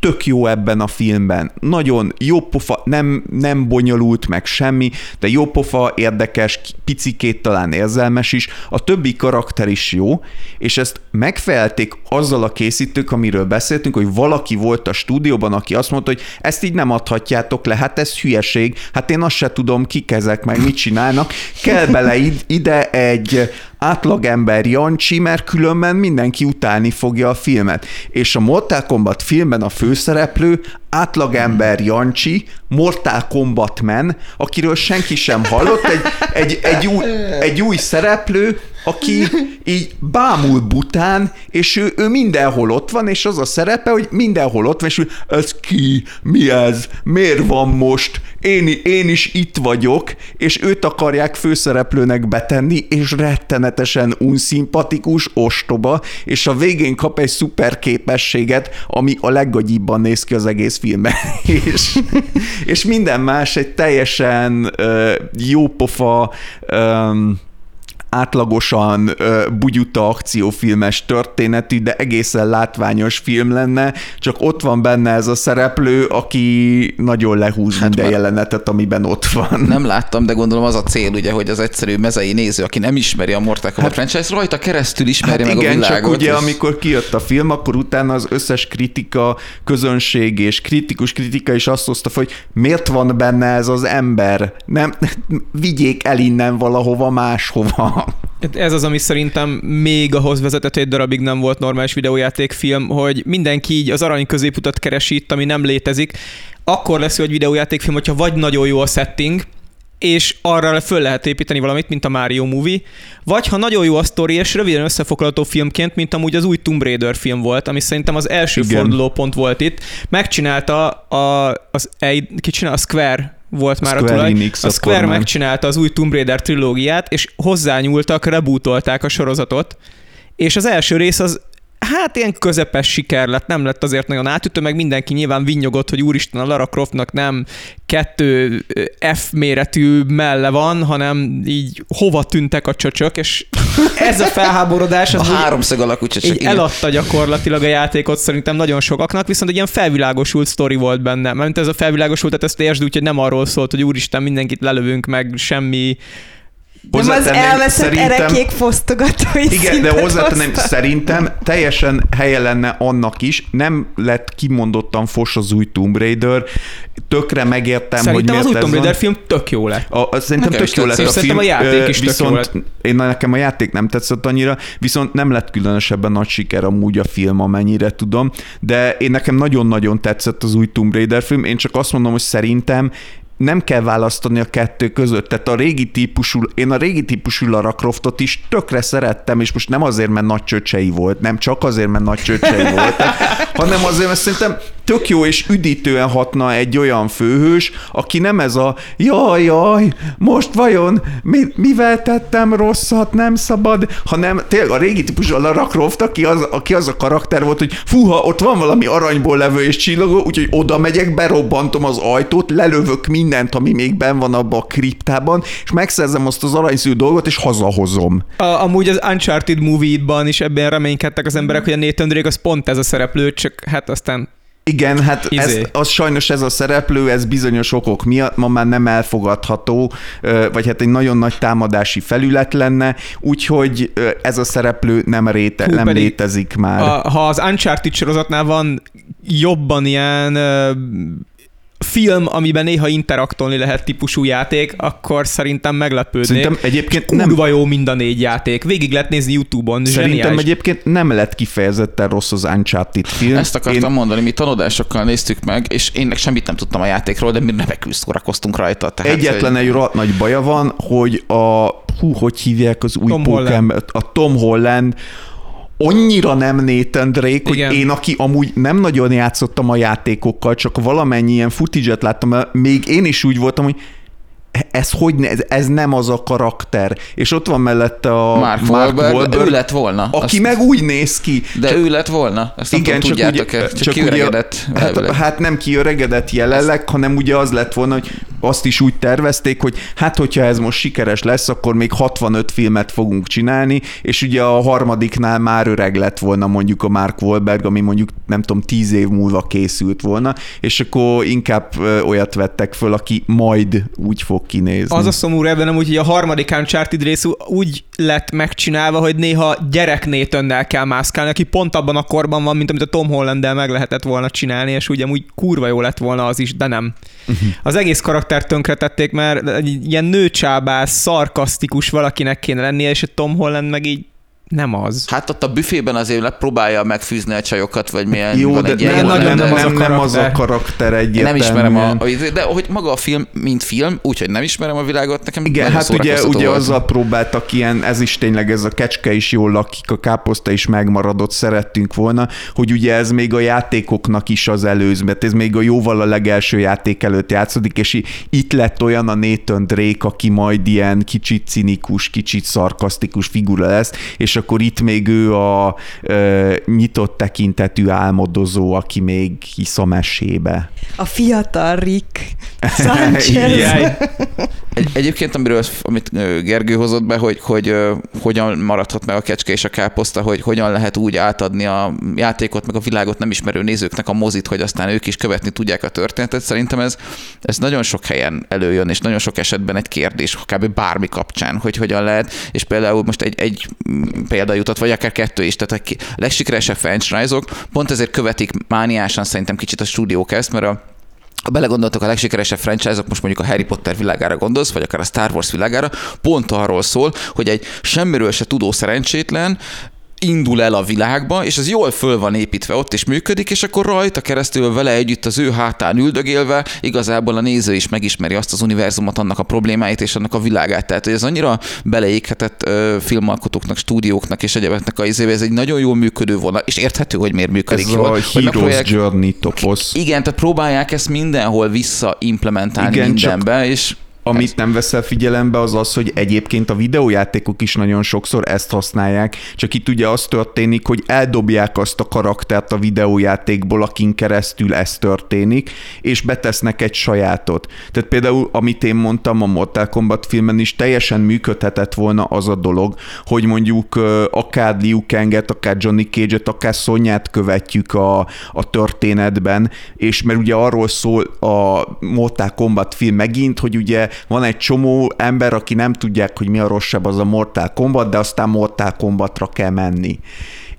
Speaker 1: tök jó ebben a filmben. Nagyon jó pofa, nem, nem bonyolult meg semmi, de jó pofa, érdekes, picikét talán érzelmes is. A többi karakter is jó, és ezt megfelelték azzal a készítők, amiről beszéltünk, hogy valaki volt a stúdióban, aki azt mondta, hogy ezt így nem adhatjátok le, hát ez hülyeség, hát én azt se tudom, kik ezek, meg mit csinálnak. Kell bele id- ide egy átlagember Jancsi, mert különben mindenki utálni fogja a filmet. És a Mortal Kombat filmben a főszereplő átlagember Jancsi, Mortal Kombat Man, akiről senki sem hallott, egy, egy, egy, új, egy új szereplő, aki így bámul bután, és ő, ő mindenhol ott van, és az a szerepe, hogy mindenhol ott van, és ő, ez ki, mi ez, miért van most, én, én is itt vagyok, és őt akarják főszereplőnek betenni, és rettenetesen unszimpatikus, ostoba, és a végén kap egy szuper képességet, ami a leggagyibban néz ki az egész filmben, <laughs> és, és minden más egy teljesen uh, jópofa, um, átlagosan bugyuta akciófilmes történetű, de egészen látványos film lenne, csak ott van benne ez a szereplő, aki nagyon lehúz hát minden jelenetet, amiben ott van.
Speaker 3: Nem láttam, de gondolom az a cél, ugye, hogy az egyszerű mezei néző, aki nem ismeri a Mortal Kombat hát, franchise, rajta keresztül ismeri
Speaker 1: Hát
Speaker 3: meg
Speaker 1: igen,
Speaker 3: a világot.
Speaker 1: csak ugye
Speaker 3: és-
Speaker 1: amikor kijött a film, akkor utána az összes kritika, közönség és kritikus kritika is azt hozta, hogy miért van benne ez az ember? Nem, vigyék el innen valahova máshova.
Speaker 4: Hát Ez az, ami szerintem még ahhoz vezetett, hogy egy darabig nem volt normális videójátékfilm, hogy mindenki így az arany középutat keresi itt, ami nem létezik. Akkor lesz jó egy videójátékfilm, hogyha vagy nagyon jó a setting, és arra föl lehet építeni valamit, mint a Mario Movie, vagy ha nagyon jó a sztori, és röviden összefoglalható filmként, mint amúgy az új Tomb Raider film volt, ami szerintem az első
Speaker 1: Igen.
Speaker 4: Igen. fordulópont volt itt. Megcsinálta a, az, egy, ki csinál, a Square volt már
Speaker 1: Square
Speaker 4: a tulaj.
Speaker 1: Enix
Speaker 4: a Square
Speaker 1: akkor már.
Speaker 4: megcsinálta az új Tomb Raider trilógiát, és hozzányúltak, rebootolták a sorozatot, és az első rész az hát ilyen közepes siker lett, nem lett azért nagyon átütő, meg mindenki nyilván vinnyogott, hogy úristen a Lara Croftnak nem kettő F méretű melle van, hanem így hova tűntek a csöcsök, és <laughs> ez a felháborodás
Speaker 3: A
Speaker 4: az
Speaker 3: háromszög alakú csak
Speaker 4: így eladta gyakorlatilag a játékot szerintem nagyon sokaknak, viszont egy ilyen felvilágosult sztori volt benne. Mert ez a felvilágosult, tehát ezt értsd úgy, hogy nem arról szólt, hogy úristen, mindenkit lelövünk, meg semmi
Speaker 2: Nem az elveszett erekék fosztogatói
Speaker 1: Igen, de hozzátenném, szerintem teljesen helye lenne annak is, nem lett kimondottan fos az új Tomb Raider, tökre megértem,
Speaker 4: Szerintem
Speaker 1: hogy
Speaker 4: az
Speaker 1: miért
Speaker 4: új Tomb. Raider film tök jó lett.
Speaker 1: A, a, szerintem
Speaker 3: Nekem
Speaker 1: tök jó lett a film,
Speaker 4: a játék is tök jó
Speaker 1: viszont én nekem a játék nem tetszett annyira, viszont nem lett különösebben nagy siker amúgy a film, amennyire tudom, de én nekem nagyon-nagyon tetszett az új Tomb Raider film, én csak azt mondom, hogy szerintem nem kell választani a kettő között. Tehát a régi típusú, én a régi típusú Lara Croftot is tökre szerettem, és most nem azért, mert nagy csöcsei volt, nem csak azért, mert nagy csöcsei volt, <laughs> hanem azért, mert szerintem tök jó és üdítően hatna egy olyan főhős, aki nem ez a jaj, jaj, most vajon mi, mivel tettem rosszat, nem szabad, hanem tényleg a régi típusú Lara Croft, aki az, aki az a karakter volt, hogy fúha, ott van valami aranyból levő és csillogó, úgyhogy oda megyek, berobbantom az ajtót, lelövök mindent, ami még benn van abba a kriptában, és megszerzem azt az aranyszű dolgot, és hazahozom.
Speaker 4: A, amúgy az Uncharted movie-ban is ebben reménykedtek az emberek, hogy a Nathan Drake az pont ez a szereplő, csak hát aztán
Speaker 1: Igen, hát ez,
Speaker 4: Izé.
Speaker 1: az sajnos ez a szereplő, ez bizonyos okok miatt ma már nem elfogadható, vagy hát egy nagyon nagy támadási felület lenne, úgyhogy ez a szereplő nem, réte,
Speaker 4: Hú,
Speaker 1: nem létezik már.
Speaker 4: a, ha az Uncharted sorozatnál van jobban ilyen film, amiben néha interaktolni lehet típusú játék, akkor szerintem meglepődnék.
Speaker 1: Szerintem egyébként nem,
Speaker 4: Kurva jó mind a négy játék. Végig lehet nézni YouTube-on.
Speaker 1: szerintem
Speaker 4: Zseniális.
Speaker 1: egyébként nem lett kifejezetten rossz az Uncharted film.
Speaker 3: Ezt akartam mondani, mi tanuldásokkal néztük meg, és én meg semmit nem tudtam a játékról, de mi remekül szórakoztunk rajta. Tehát,
Speaker 1: Egyetlen egy rohadt nagy baja van, hogy a, hú, hogy hívják az új
Speaker 4: Tom
Speaker 1: Pokémon, a Tom Holland, annyira nem Nathan Drake, hogy
Speaker 4: Igen.
Speaker 1: én, aki amúgy nem nagyon játszottam a játékokkal, csak valamennyi ilyen footage láttam, még én is úgy voltam, hogy ez hogy ez, ez nem az a karakter. És ott van mellette a
Speaker 3: Mark Wahlberg, ő lett volna.
Speaker 1: aki
Speaker 3: Azt-
Speaker 1: meg úgy néz ki.
Speaker 3: De ő lett volna? Ezt nem
Speaker 1: Igen,
Speaker 3: tudom,
Speaker 1: csak ugye,
Speaker 3: Csak,
Speaker 1: csak
Speaker 3: kiöregedett
Speaker 1: ugye, hát, hát nem kiöregedett jelenleg, hanem ugye az lett volna, hogy azt is úgy tervezték, hogy hát hogyha ez most sikeres lesz, akkor még 65 filmet fogunk csinálni, és ugye a harmadiknál már öreg lett volna mondjuk a Mark Wahlberg, ami mondjuk nem tudom 10 év múlva készült volna, és akkor inkább olyat vettek föl, aki majd úgy fog kinézni.
Speaker 4: Az a szomorú ebben amúgy, hogy a harmadik Uncharted rész úgy lett megcsinálva, hogy néha gyerek Nathannel kell mászkálni, aki pont abban a korban van, mint amit a Tom holland meg lehetett volna csinálni, és ugye úgy kurva jó lett volna az is, de nem. Az egész karaktert tönkretették, mert egy ilyen nőcsábász, szarkasztikus valakinek kéne lennie, és a Tom Holland meg így nem az.
Speaker 3: Hát ott a büfében azért próbálja megfűzni a csajokat, vagy milyen
Speaker 1: Jó,
Speaker 3: van
Speaker 1: de
Speaker 3: egy
Speaker 1: nem,
Speaker 3: ilyen
Speaker 4: nagyon
Speaker 1: nem, nem,
Speaker 4: nem az a
Speaker 1: a
Speaker 4: karakter.
Speaker 1: egyértelműen.
Speaker 3: nem ismerem a, de hogy maga a film, mint film, úgyhogy nem ismerem a világot, nekem
Speaker 1: Igen, hát ugye, ugye
Speaker 3: volt.
Speaker 1: azzal próbáltak ilyen, ez is tényleg ez a kecske is jól lakik, a káposzta is megmaradott, szerettünk volna, hogy ugye ez még a játékoknak is az előz, mert ez még a jóval a legelső játék előtt játszódik, és itt lett olyan a Nathan Drake, aki majd ilyen kicsit cinikus, kicsit szarkasztikus figura lesz, és akkor itt még ő a ö, nyitott tekintetű álmodozó, aki még hisz a mesébe.
Speaker 2: A fiatal Rick Sanchez. <laughs>
Speaker 3: Egy, egyébként, amiről, amit Gergő hozott be, hogy, hogy ö, hogyan maradhat meg a kecske és a káposzta, hogy hogyan lehet úgy átadni a játékot, meg a világot nem ismerő nézőknek a mozit, hogy aztán ők is követni tudják a történetet. Szerintem ez, ez nagyon sok helyen előjön, és nagyon sok esetben egy kérdés, kb. bármi kapcsán, hogy hogyan lehet, és például most egy, egy példa jutott, vagy akár kettő is, tehát a legsikeresebb franchise-ok pont ezért követik mániásan szerintem kicsit a stúdiók ezt, mert a ha belegondoltok, a legsikeresebb franchise-ok, most mondjuk a Harry Potter világára gondolsz, vagy akár a Star Wars világára, pont arról szól, hogy egy semmiről se tudó szerencsétlen indul el a világba, és ez jól föl van építve ott, és működik, és akkor rajta keresztül vele együtt az ő hátán üldögélve igazából a néző is megismeri azt az univerzumot, annak a problémáit és annak a világát. Tehát, hogy ez annyira beleéghetett ö, filmalkotóknak, stúdióknak és egyebeknek a izébe, ez egy nagyon jól működő vonal, és érthető, hogy miért működik
Speaker 1: Ez
Speaker 3: jól.
Speaker 1: a Heroes Journey toposz.
Speaker 3: igen, tehát próbálják ezt mindenhol visszaimplementálni
Speaker 1: Igen,
Speaker 3: mindenbe, és
Speaker 1: Amit nem veszel figyelembe, az az, hogy egyébként a videójátékok is nagyon sokszor ezt használják, csak itt ugye az történik, hogy eldobják azt a karaktert a videójátékból, akin keresztül ez történik, és betesznek egy sajátot. Tehát például, amit én mondtam a Mortal Kombat filmen is, teljesen működhetett volna az a dolog, hogy mondjuk akár Liu Kanget, akár Johnny Cage-et, akár Szonyát követjük a, a történetben, és mert ugye arról szól a Mortal Kombat film megint, hogy ugye van egy csomó ember, aki nem tudják, hogy mi a rosszabb az a Mortal Kombat, de aztán Mortal Kombatra kell menni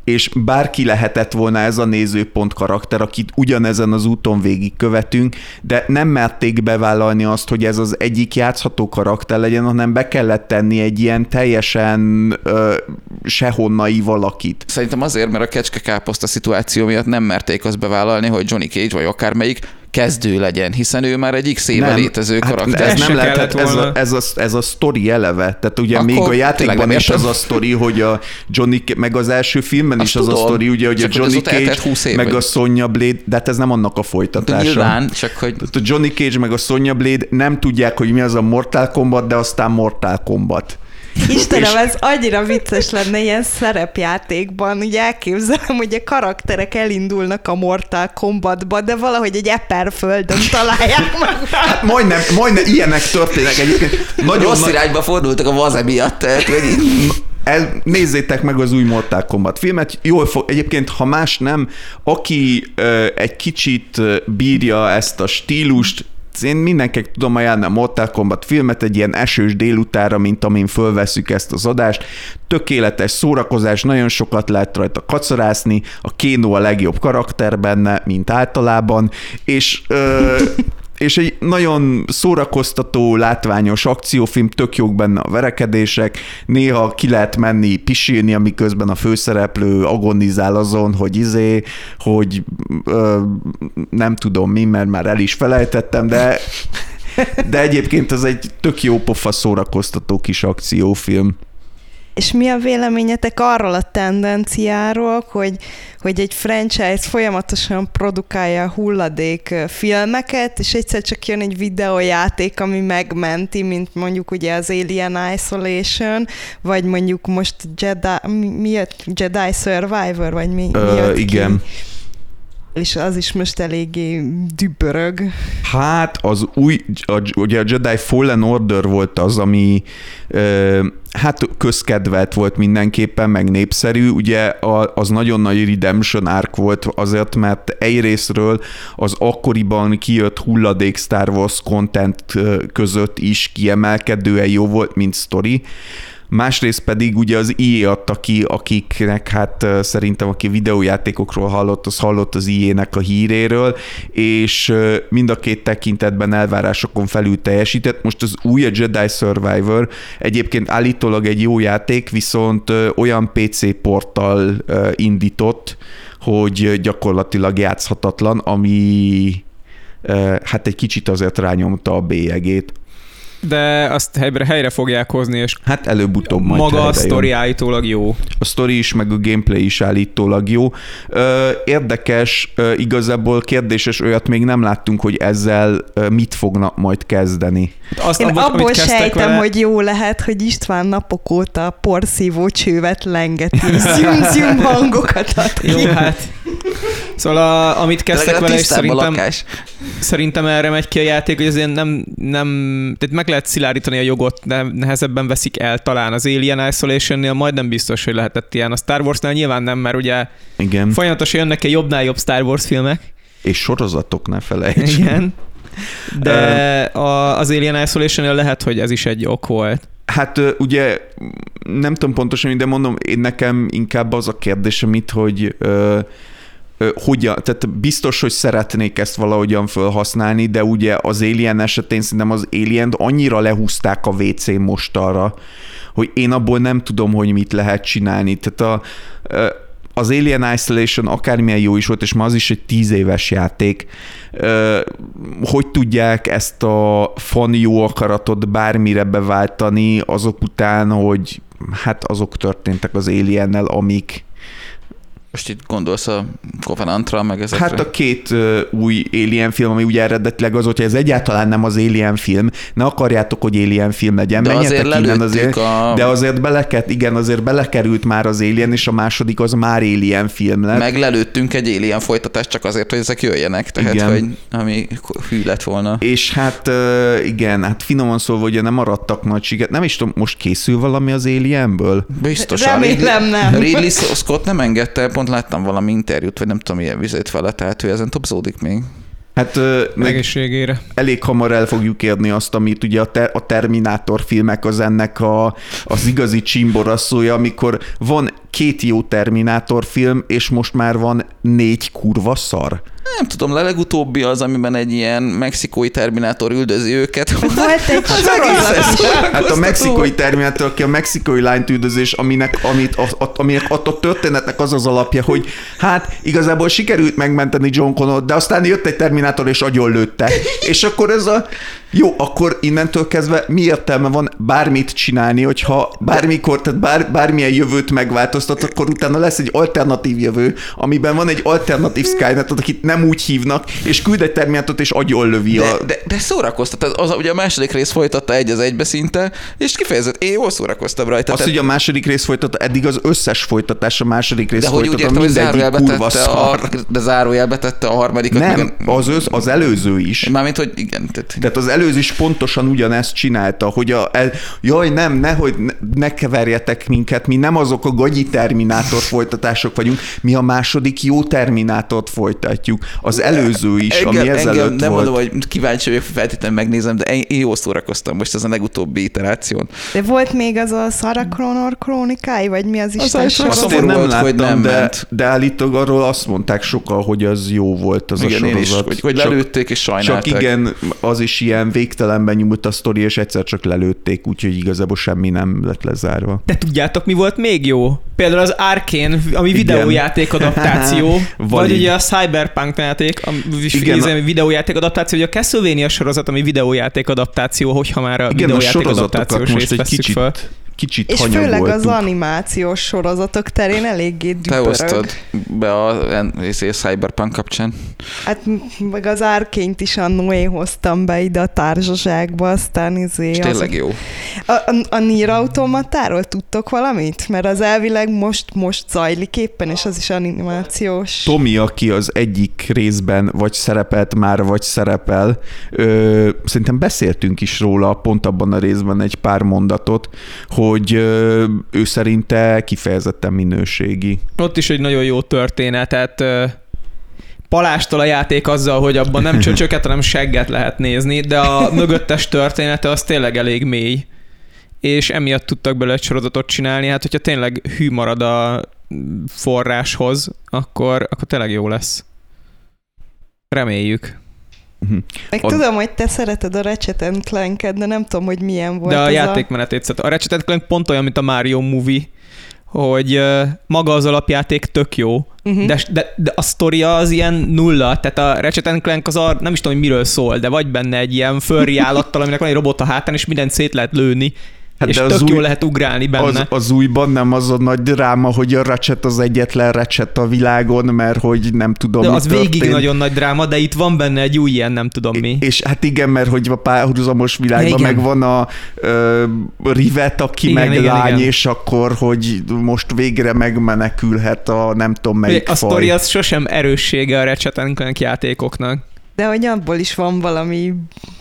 Speaker 1: és bárki lehetett volna ez a nézőpont karakter, akit ugyanezen az úton végig követünk, de nem merték bevállalni azt, hogy ez az egyik játszható karakter legyen, hanem be kellett tenni egy ilyen teljesen ö, sehonnai valakit.
Speaker 3: Szerintem azért, mert a kecske káposzta szituáció miatt nem merték azt bevállalni, hogy Johnny Cage vagy akármelyik kezdő legyen, hiszen ő már egy x éve nem, létező hát karakter.
Speaker 1: Ez nem lehetett, ez a, ez, a, ez a sztori eleve. Tehát ugye Akkor még a játékban is az a sztori, hogy a Johnny, meg az első filmben Azt is tudom, az a sztori, ugye, hogy a Johnny Cage, meg vagy. a Sonya Blade, de hát ez nem annak a folytatása. De
Speaker 3: nyilván, csak hogy...
Speaker 1: Tehát a Johnny Cage meg a Sonya Blade nem tudják, hogy mi az a Mortal Kombat, de aztán Mortal Kombat.
Speaker 2: Istenem, <laughs> ez annyira vicces lenne ilyen szerepjátékban, ugye elképzelem, hogy a karakterek elindulnak a Mortal Kombatba, de valahogy egy eperföldön találják <laughs> meg.
Speaker 1: Hát majdnem, majdnem ilyenek történnek egyébként.
Speaker 3: Nagyon Rossz nagy... irányba fordultak a vaze miatt, tehát
Speaker 1: el, nézzétek meg az új Mortal Kombat filmet, jól fog, egyébként ha más nem, aki ö, egy kicsit bírja ezt a stílust, én mindenkinek tudom ajánlani a Mortal Kombat filmet egy ilyen esős délutára, mint amin fölveszük ezt az adást. Tökéletes szórakozás, nagyon sokat lehet rajta kacarászni, a Kéno a legjobb karakter benne, mint általában, és ö, és egy nagyon szórakoztató, látványos akciófilm, tök jók benne a verekedések, néha ki lehet menni pisilni, amiközben a főszereplő agonizál azon, hogy izé, hogy ö, nem tudom mi, mert már el is felejtettem, de de egyébként ez egy tök jó pofa szórakoztató kis akciófilm.
Speaker 2: És mi a véleményetek arról a tendenciáról, hogy, hogy egy franchise folyamatosan produkálja hulladék filmeket, és egyszer csak jön egy videójáték, ami megmenti, mint mondjuk ugye az Alien Isolation, vagy mondjuk most Jedi, mi, jött? Jedi Survivor, vagy mi,
Speaker 1: mi jött Igen. Ki?
Speaker 2: És az is most eléggé dübörög.
Speaker 1: Hát az új, a, ugye a Jedi Fallen Order volt az, ami ö, hát közkedvelt volt mindenképpen, meg népszerű. Ugye az nagyon nagy redemption arc volt azért, mert egyrésztről az akkoriban kijött hulladék Star Wars content között is kiemelkedően jó volt, mint sztori másrészt pedig ugye az IE adta ki, akiknek hát szerintem, aki videójátékokról hallott, az hallott az IE-nek a híréről, és mind a két tekintetben elvárásokon felül teljesített. Most az új a Jedi Survivor egyébként állítólag egy jó játék, viszont olyan PC porttal indított, hogy gyakorlatilag játszhatatlan, ami hát egy kicsit azért rányomta a bélyegét
Speaker 4: de azt helyre, helyre fogják hozni, és
Speaker 1: hát előbb-utóbb
Speaker 4: majd Maga a sztori állítólag jó.
Speaker 1: A sztori is, meg a gameplay is állítólag jó. Érdekes, igazából kérdéses olyat még nem láttunk, hogy ezzel mit fognak majd kezdeni.
Speaker 2: Azt, Én abból, abból sejtem, vele... hogy jó lehet, hogy István napok óta porszívó csővet lengeti, <laughs> züm hangokat ad
Speaker 4: ki. Jó, hát. Szóval a, amit kezdtek vele, és szerintem, szerintem erre megy ki a játék, hogy azért nem, nem tehát meg lehet szilárdítani a jogot, de nehezebben veszik el talán az Alien Isolation-nél, majdnem biztos, hogy lehetett ilyen. A Star Wars-nál nyilván nem, mert ugye Igen. folyamatosan jönnek egy jobbnál jobb Star Wars filmek.
Speaker 1: És sorozatok, ne felejts.
Speaker 4: Igen. <laughs> De a, az Alien isolation lehet, hogy ez is egy ok volt.
Speaker 1: Hát ugye nem tudom pontosan, de mondom, én nekem inkább az a kérdésem itt, hogy hogyan, tehát biztos, hogy szeretnék ezt valahogyan felhasználni, de ugye az Alien esetén szerintem az alien annyira lehúzták a WC most arra, hogy én abból nem tudom, hogy mit lehet csinálni. Tehát a, az Alien Isolation akármilyen jó is volt, és ma az is egy tíz éves játék, hogy tudják ezt a fan jó akaratot bármire beváltani azok után, hogy hát azok történtek az Aliennel, amik
Speaker 3: Most itt gondolsz a Covenantra, meg ezekre?
Speaker 1: Hát a két uh, új Alien film, ami ugye eredetileg az, hogyha ez egyáltalán nem az Alien film, ne akarjátok, hogy Alien film legyen,
Speaker 3: De
Speaker 1: menjetek
Speaker 3: azért
Speaker 1: innen azért,
Speaker 3: a...
Speaker 1: de azért beleket, igen, azért belekerült már az Alien, és a második az már Alien film lett.
Speaker 3: Meg lelőttünk egy Alien folytatást csak azért, hogy ezek jöjjenek, tehát
Speaker 1: Igen.
Speaker 3: hogy ami hű lett volna.
Speaker 1: És hát uh, igen, hát finoman szólva ugye nem maradtak nagy siket. Nem is tudom, most készül valami az Alienből?
Speaker 3: Biztos.
Speaker 2: Remélem nem.
Speaker 3: Ridley Scott nem engedte, pont láttam valami interjút, vagy nem tudom, milyen vizet vele, tehát ő ezen topzódik még.
Speaker 1: Hát meg
Speaker 4: Egészségére.
Speaker 1: elég hamar el fogjuk érni azt, amit ugye a, ter- a Terminátor filmek az ennek a, az igazi csimboraszója, amikor van két jó Terminátor film, és most már van négy kurva szar.
Speaker 3: Nem tudom, a legutóbbi az, amiben egy ilyen mexikói terminátor üldözi őket.
Speaker 2: Volt <laughs> egy.
Speaker 1: Hát a mexikói Terminátor, aki a mexikói lányt üldözés, aminek, amit, a, a, aminek a, a történetnek az az alapja, hogy hát igazából sikerült megmenteni John Connor, de aztán jött egy Terminátor és agyonlőtte. És akkor ez a jó, akkor innentől kezdve mi értelme van bármit csinálni, hogyha bármikor, tehát bár, bármilyen jövőt megváltoztat, akkor utána lesz egy alternatív jövő, amiben van egy alternatív Skynet, akit nem úgy hívnak, és küld egy Terminátort és agyonlövi
Speaker 3: De,
Speaker 1: a...
Speaker 3: de, de szórakoztat, az, az, ugye a második rész folytatta egy az egybe szinte, és kifejezett, én jól szórakoztam rajta.
Speaker 1: Az, hogy a második rész folytatta, eddig az összes folytatás a második rész
Speaker 3: de hogy úgy
Speaker 1: folytatta,
Speaker 3: értem,
Speaker 1: mindegyik kurva
Speaker 3: a,
Speaker 1: szar.
Speaker 3: de zárójelbe tette a harmadikat.
Speaker 1: Nem,
Speaker 3: meg
Speaker 1: az, az, az előző is.
Speaker 3: Mármint, hogy igen. Tehát,
Speaker 1: Tehát az előző is pontosan ugyanezt csinálta, hogy a, el, jaj nem, nehogy ne, ne keverjetek minket, mi nem azok a gagyi Terminátor folytatások vagyunk, mi a második jó Terminátort folytatjuk. Az előző is,
Speaker 3: engem,
Speaker 1: ami ezelőtt
Speaker 3: engem nem
Speaker 1: volt.
Speaker 3: mondom, hogy kíváncsi vagyok, feltétlenül megnézem, de én, én jól szórakoztam most ezen a legutóbbi iteráción.
Speaker 2: De volt még az a Sarah Connor krónikái, vagy mi az Isten
Speaker 3: az?
Speaker 1: Azt én nem
Speaker 3: volt, hogy
Speaker 1: láttam,
Speaker 3: nem
Speaker 1: de,
Speaker 3: ment.
Speaker 1: de állítólag arról azt mondták sokan, hogy az jó volt az
Speaker 3: igen,
Speaker 1: a
Speaker 3: én
Speaker 1: sorozat.
Speaker 3: is, hogy, hogy lelőtték és sajnálták.
Speaker 1: Csak igen, az is ilyen végtelenben nyúlt a sztori, és egyszer csak lelőtték, úgyhogy igazából semmi nem lett lezárva.
Speaker 4: De tudjátok, mi volt még jó? Például az Arkane, ami videójáték adaptáció, <laughs> vagy ugye a Cyberpunk játék, ami
Speaker 1: Igen,
Speaker 4: Igen, ami videójáték adaptáció, vagy a Castlevania sorozat, ami videójáték adaptáció, hogyha már a
Speaker 1: Igen, a
Speaker 4: videójáték
Speaker 1: sorozatokat
Speaker 4: adaptációs
Speaker 1: most
Speaker 4: részt
Speaker 1: egy kicsit,
Speaker 4: fel.
Speaker 1: Kicsit
Speaker 2: És főleg az animációs sorozatok terén eléggé
Speaker 3: Te
Speaker 2: dübörög.
Speaker 3: hoztad be a, a, a Cyberpunk kapcsán.
Speaker 2: Hát meg az árkényt is annó én hoztam be ide a társaságba, aztán izé
Speaker 3: És
Speaker 2: az...
Speaker 3: tényleg jó.
Speaker 2: A, a, a Nier automatáról tudtok valamit? Mert az elvileg most, most zajlik éppen, és az is animációs.
Speaker 1: Tomi, aki az egyik részben vagy szerepelt már, vagy szerepel, ö, szerintem beszéltünk is róla pont abban a részben egy pár mondatot, hogy ö, ő szerinte kifejezetten minőségi.
Speaker 4: Ott is egy nagyon jó történet, tehát palástól a játék azzal, hogy abban nem <laughs> csöcsöket, hanem segget lehet nézni, de a mögöttes története az tényleg elég mély, és emiatt tudtak belőle egy sorozatot csinálni, hát hogyha tényleg hű marad a forráshoz, akkor, akkor tényleg jó lesz. Reméljük.
Speaker 2: Meg
Speaker 1: a-
Speaker 2: tudom, hogy te szereted a Ratchet Clank-et, de nem tudom, hogy milyen volt
Speaker 4: De a játékmenetét szeret. A Ratchet Clank pont olyan, mint a Mario movie, hogy ö, maga az alapjáték tök jó,
Speaker 2: a... Uh-huh.
Speaker 4: de, de, de a sztoria az ilyen nulla, tehát a Ratchet Clank az a, nem is tudom, hogy miről szól, de vagy benne egy ilyen furry állattal, aminek van egy robot a hátán, és mindent szét lehet lőni,
Speaker 1: Hát
Speaker 4: és
Speaker 1: de
Speaker 4: tök
Speaker 1: az
Speaker 4: jól
Speaker 1: új-
Speaker 4: lehet ugrálni benne.
Speaker 1: Az, az újban nem az a nagy dráma, hogy a Ratchet az egyetlen Ratchet a világon, mert hogy nem tudom,
Speaker 4: de az végig
Speaker 1: történt.
Speaker 4: nagyon nagy dráma, de itt van benne egy új ilyen, nem tudom mi.
Speaker 1: És hát igen, mert hogy a párhuzamos világban
Speaker 4: Igen.
Speaker 1: meg van a ö, Rivet, aki
Speaker 4: Igen,
Speaker 1: meg
Speaker 4: igen,
Speaker 1: lány,
Speaker 4: igen.
Speaker 1: és akkor, hogy most végre megmenekülhet a nem tudom melyik
Speaker 4: a
Speaker 1: faj.
Speaker 4: sztori az sosem erőssége a Ratchet játékoknak.
Speaker 2: De hogy abból is van valami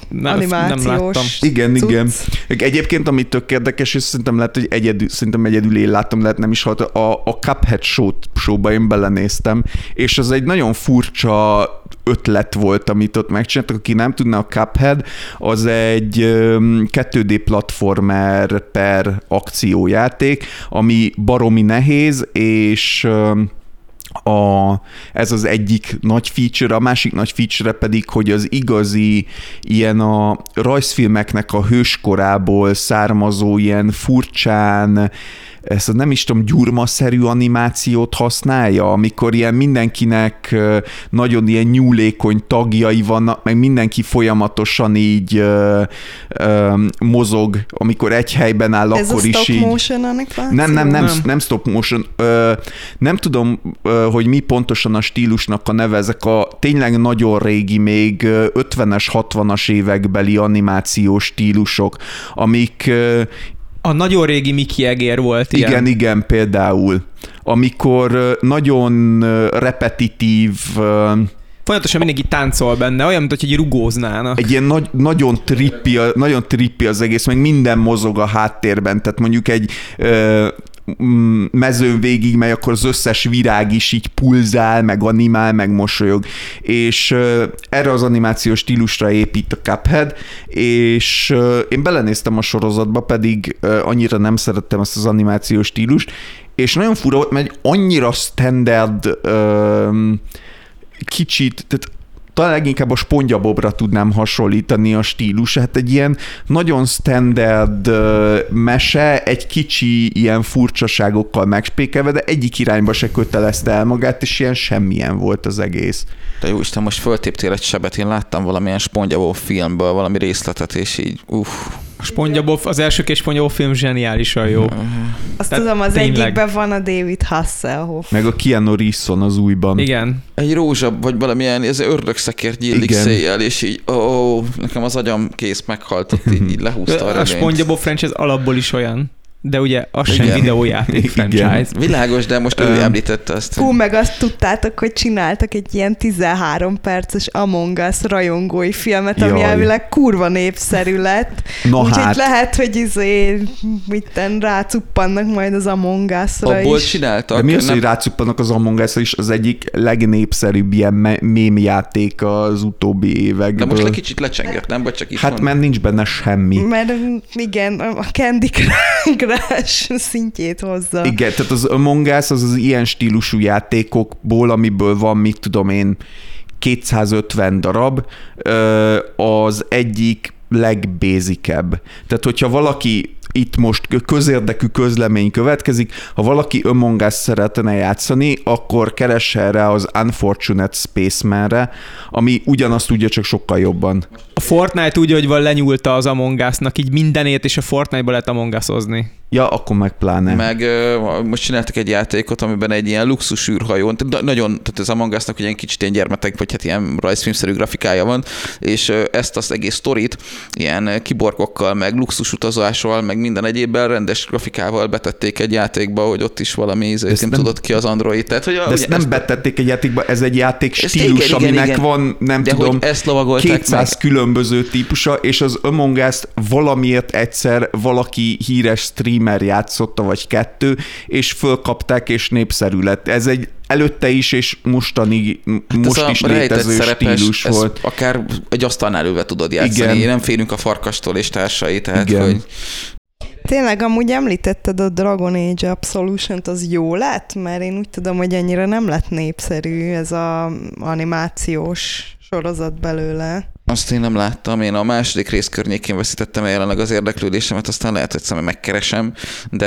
Speaker 4: Nem,
Speaker 2: animációs
Speaker 4: nem láttam.
Speaker 1: Igen,
Speaker 2: cucc.
Speaker 1: igen. Egyébként, ami tök érdekes, és szerintem lehet, hogy egyedül, szerintem egyedül én láttam, lehet nem is halt, a, a Cuphead show showba én belenéztem, és az egy nagyon furcsa ötlet volt, amit ott megcsináltak. Aki nem tudna, a Cuphead az egy öm, 2D platformer per akciójáték, ami baromi nehéz, és a, ez az egyik nagy feature, a másik nagy feature pedig, hogy az igazi ilyen a rajzfilmeknek a hőskorából származó ilyen furcsán ezt a nem is tudom, gyurmaszerű animációt használja, amikor ilyen mindenkinek nagyon ilyen nyúlékony tagjai vannak, meg mindenki folyamatosan így ö, ö, mozog, amikor egy helyben áll,
Speaker 2: Ez a
Speaker 1: akkor is
Speaker 2: stop
Speaker 1: így...
Speaker 2: motion animáció?
Speaker 1: Nem, nem, nem,
Speaker 4: Nem.
Speaker 1: nem stop motion. Ö, nem tudom, ö, hogy mi pontosan a stílusnak a neve, ezek a tényleg nagyon régi, még ö, 50-es, 60-as évekbeli animációs stílusok, amik ö,
Speaker 4: A nagyon régi Mickey Egér volt ilyen.
Speaker 1: igen, igen, például amikor nagyon repetitív,
Speaker 4: Folyamatosan mindenki táncol benne, olyan, mint hogy egy rugóznának.
Speaker 1: egy ilyen nagy, nagyon, trippi, nagyon trippi az egész, meg minden mozog a háttérben, tehát mondjuk egy ö, mezőn végig megy, akkor az összes virág is így pulzál, meg animál, meg mosolyog. És erre az animációs stílusra épít a Cuphead, és én belenéztem a sorozatba, pedig annyira nem szerettem ezt az animációs stílust, és nagyon fura volt, mert annyira standard kicsit, tehát talán leginkább a spongyabobra tudnám hasonlítani a stílusát. Egy ilyen nagyon standard mese, egy kicsi ilyen furcsaságokkal megspékelve, de egyik irányba se kötelezte el magát, és ilyen semmilyen volt az egész.
Speaker 3: De jó Isten, most föltéptél egy sebet, én láttam valamilyen Spongyabó filmből valami részletet, és így, uff.
Speaker 4: A SpongeBob, az első kis SpongeBob film zseniálisan jó.
Speaker 2: Azt
Speaker 4: Tehát
Speaker 2: tudom, az
Speaker 4: tényleg.
Speaker 2: egyikben van a David Hasselhoff.
Speaker 1: Meg a Keanu Reeves-on az újban.
Speaker 4: Igen.
Speaker 3: Egy rózsa, vagy valamilyen, ez ördögszekért nyílik széjjel, és így, ó, nekem az agyam kész meghalt, ott így, így lehúzta a
Speaker 4: A. SpongeBob franchise alapból is olyan. De ugye az sem
Speaker 3: Igen.
Speaker 4: videójáték franchise.
Speaker 3: Világos, de most ő
Speaker 1: Öm.
Speaker 3: említette ezt.
Speaker 2: Hú, meg azt tudtátok, hogy csináltak egy ilyen 13 perces Among Us rajongói filmet, ami
Speaker 1: Jaj.
Speaker 2: elvileg kurva népszerű lett.
Speaker 1: Na
Speaker 2: Úgyhogy
Speaker 1: hát,
Speaker 2: lehet, hogy izé, mitten rácuppannak majd az Among Us-ra
Speaker 3: Abból
Speaker 2: is.
Speaker 3: csináltak.
Speaker 1: de mi az,
Speaker 3: nem-
Speaker 1: hogy rácuppanak az Among us is az egyik legnépszerűbb ilyen mémjáték az utóbbi évekből.
Speaker 3: De most egy kicsit lecsengett, nem? Vagy csak itt
Speaker 1: Hát mert nincs benne semmi.
Speaker 2: Mert igen, a Candy Crush <laughs> szintjét hozza.
Speaker 1: Igen, tehát az Among Us az az ilyen stílusú játékokból, amiből van, mit tudom én, 250 darab, az egyik legbézikebb. Tehát, hogyha valaki itt most közérdekű közlemény következik, ha valaki Among Us szeretne játszani, akkor keressen rá az Unfortunate Spaceman-re, ami ugyanazt tudja, csak sokkal jobban.
Speaker 4: A Fortnite úgy, hogy van lenyúlta az Among Us-nak, így mindenét, és a Fortnite-ba lehet Among Us-ozni.
Speaker 1: Ja, akkor meg pláne.
Speaker 3: Meg most csináltak egy játékot, amiben egy ilyen luxus űrhajón, tehát nagyon, tehát az Among Us-nak ugye egy kicsit ilyen gyermetek, vagy hát ilyen rajzfilmszerű grafikája van, és ezt az egész sztorit ilyen kiborgokkal, meg luxus utazással, meg minden egyébben rendes grafikával betették egy játékba, hogy ott is valami ízét,
Speaker 1: ezt
Speaker 3: nem,
Speaker 1: nem-
Speaker 3: tudod ki az Android. Tehát, hogy
Speaker 1: De ezt nem betették egy játékba, ez egy játék
Speaker 3: Ezt
Speaker 1: stílus,
Speaker 3: igen,
Speaker 1: aminek
Speaker 3: igen.
Speaker 1: van, nem
Speaker 3: de
Speaker 1: tudom,
Speaker 3: ezt lovagolták
Speaker 1: 200
Speaker 3: meg.
Speaker 1: különböző típusa, és az Among Us-t valamiért egyszer valaki híres streamer játszotta, vagy kettő, és fölkapták, és népszerű lett. Ez egy előtte is, és mostani,
Speaker 3: Hát
Speaker 1: most
Speaker 3: ez
Speaker 1: is létező
Speaker 3: szerepes,
Speaker 1: stílus
Speaker 3: ezt
Speaker 1: volt.
Speaker 3: akár egy asztalnál ülve tudod játszani.
Speaker 1: Igen.
Speaker 3: Nem félünk a farkastól és társai, tehát
Speaker 1: Igen.
Speaker 3: hogy
Speaker 2: Tényleg, amúgy említetted a Dragon Age Absolution-t, az jó lett? Mert én úgy tudom, hogy ennyire nem lett népszerű ez a animációs sorozat belőle.
Speaker 3: Azt én nem láttam, én a második rész környékén veszítettem el jelenleg az érdeklődésemet, aztán lehet, hogy egyszer megkeresem, de,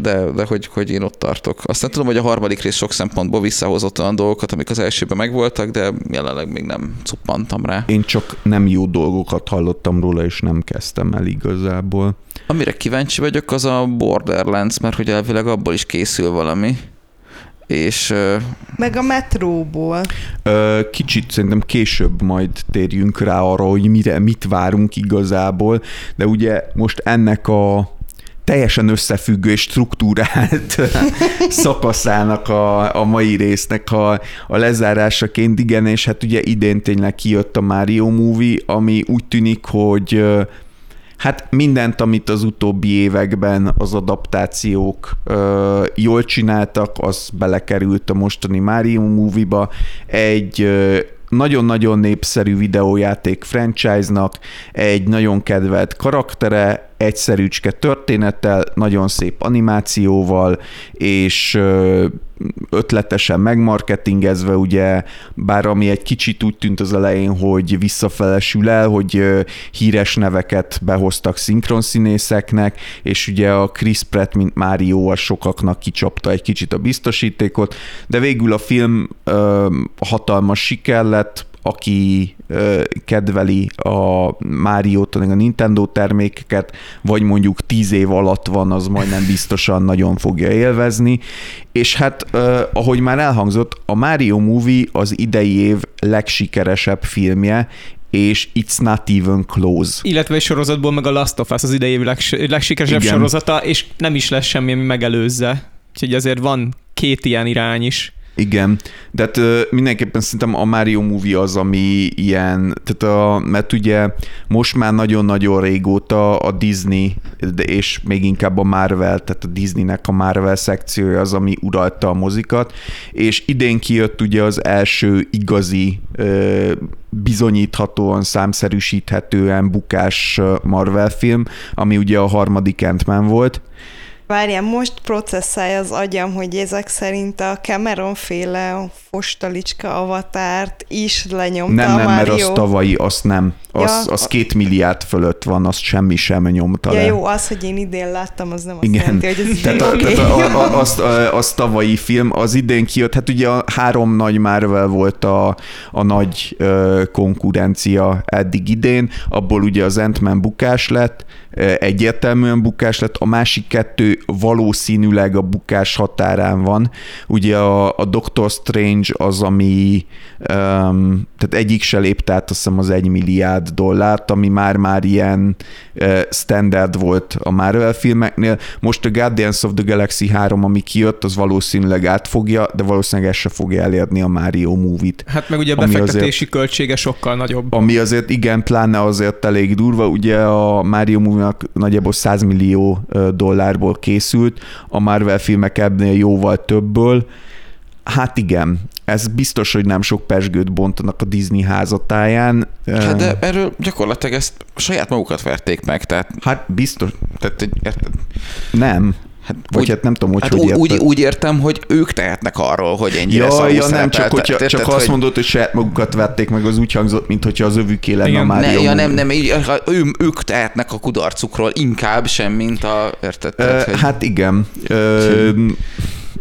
Speaker 3: de, de hogy, hogy én ott tartok. Aztán tudom, hogy a harmadik rész sok szempontból visszahozott olyan dolgokat, amik az elsőben megvoltak, de jelenleg még nem cuppantam rá.
Speaker 1: Én csak nem jó dolgokat hallottam róla, és nem kezdtem el igazából.
Speaker 3: Amire kíváncsi vagyok, az a Borderlands, mert hogy elvileg abból is készül valami. És
Speaker 2: Meg a metróból.
Speaker 1: Kicsit szerintem később majd térjünk rá arra, hogy mire, mit várunk igazából, de ugye most ennek a teljesen összefüggő és struktúrált <laughs> szakaszának a, a mai résznek a, a lezárásaként, igen, és hát ugye idén tényleg kijött a Mario Movie, ami úgy tűnik, hogy ö, Hát mindent, amit az utóbbi években az adaptációk ö, jól csináltak, az belekerült a mostani Mario Movie-ba. Egy ö, nagyon-nagyon népszerű videójáték franchise-nak, egy nagyon kedvelt karaktere, egyszerűcske történettel, nagyon szép animációval, és ötletesen megmarketingezve, ugye, bár ami egy kicsit úgy tűnt az elején, hogy visszafelesül el, hogy híres neveket behoztak szinkronszínészeknek, és ugye a Chris Pratt, mint Mário, a sokaknak kicsapta egy kicsit a biztosítékot, de végül a film ö, hatalmas siker lett, aki ö, kedveli a Mario-t, a Nintendo termékeket, vagy mondjuk tíz év alatt van, az majdnem biztosan nagyon fogja élvezni. És hát, ö, ahogy már elhangzott, a Mario Movie az idei év legsikeresebb filmje, és It's Not Even Close.
Speaker 4: Illetve egy sorozatból meg a Last of Us az idei év legs- legsikeresebb
Speaker 1: Igen.
Speaker 4: sorozata, és nem is lesz semmi, ami megelőzze. Úgyhogy azért van két ilyen irány is.
Speaker 1: Igen, de hát ö, mindenképpen szerintem a Mario Movie az, ami ilyen, tehát a, mert ugye most már nagyon-nagyon régóta a Disney, de és még inkább a Marvel, tehát a Disneynek a Marvel szekciója az, ami uralta a mozikat, és idén kijött ugye az első igazi, bizonyíthatóan, számszerűsíthetően bukás Marvel film, ami ugye a harmadik ant volt,
Speaker 2: Várjál, most processzálja az agyam, hogy ezek szerint a Cameron féle fostalicska avatárt is lenyomta
Speaker 1: Nem,
Speaker 2: a
Speaker 1: nem, mert
Speaker 2: Mario.
Speaker 1: az tavalyi, azt nem. Az,
Speaker 2: Ja.
Speaker 1: az két milliárd fölött van, azt semmi sem nyomta
Speaker 2: Ja
Speaker 1: le.
Speaker 2: jó, az, hogy én idén láttam, az nem azt
Speaker 1: Igen,
Speaker 2: jelenti, hogy ez
Speaker 1: tehát,
Speaker 2: oké.
Speaker 1: tehát a, a, az, a, <laughs> az tavalyi film, az idén kijött, hát ugye a három nagy Marvel volt a, a nagy ö, konkurencia eddig idén, abból ugye az Ant-Man bukás lett, egyértelműen bukás lett, a másik kettő valószínűleg a bukás határán van. Ugye a, a Doctor Strange az, ami um, tehát egyik se lépte át azt hiszem az egy milliárd dollárt, ami már-már ilyen standard volt a Marvel filmeknél. Most a Guardians of the Galaxy 3, ami kijött, az valószínűleg átfogja, de valószínűleg ez se fogja elérni a Mario movie-t.
Speaker 4: Hát meg ugye a befektetési
Speaker 1: azért-
Speaker 4: költsége sokkal nagyobb.
Speaker 1: Ami azért igen, pláne azért elég durva, ugye a Mario movie nagyjából 100 millió dollárból készült, a Marvel filmek ebből jóval többből. Hát igen, ez biztos, hogy nem sok pesgőt bontanak a Disney házatáján.
Speaker 3: Hát de erről gyakorlatilag ezt saját magukat verték meg, tehát,
Speaker 1: Hát biztos,
Speaker 3: tehát érted?
Speaker 1: nem.
Speaker 3: Hát
Speaker 1: Vagy
Speaker 3: úgy,
Speaker 1: hát nem tudom, hogy
Speaker 3: hát
Speaker 1: hogy
Speaker 3: úgy, úgy, értem, hogy ők tehetnek arról, hogy ennyire
Speaker 1: Ja,
Speaker 3: szarul
Speaker 1: ja, nem, csak, hogyha,
Speaker 3: Tehát,
Speaker 1: csak
Speaker 3: tehát,
Speaker 1: azt
Speaker 3: hogy-
Speaker 1: mondod, hogy saját magukat vették meg, az úgy hangzott, mint hogyha az övüké lenne
Speaker 4: Igen.
Speaker 1: a Mario
Speaker 3: Ne, ja, nem, nem, így, ő, ők tehetnek a kudarcukról inkább sem, mint a, érted? Tehát, hogy
Speaker 1: Hát igen. Ö,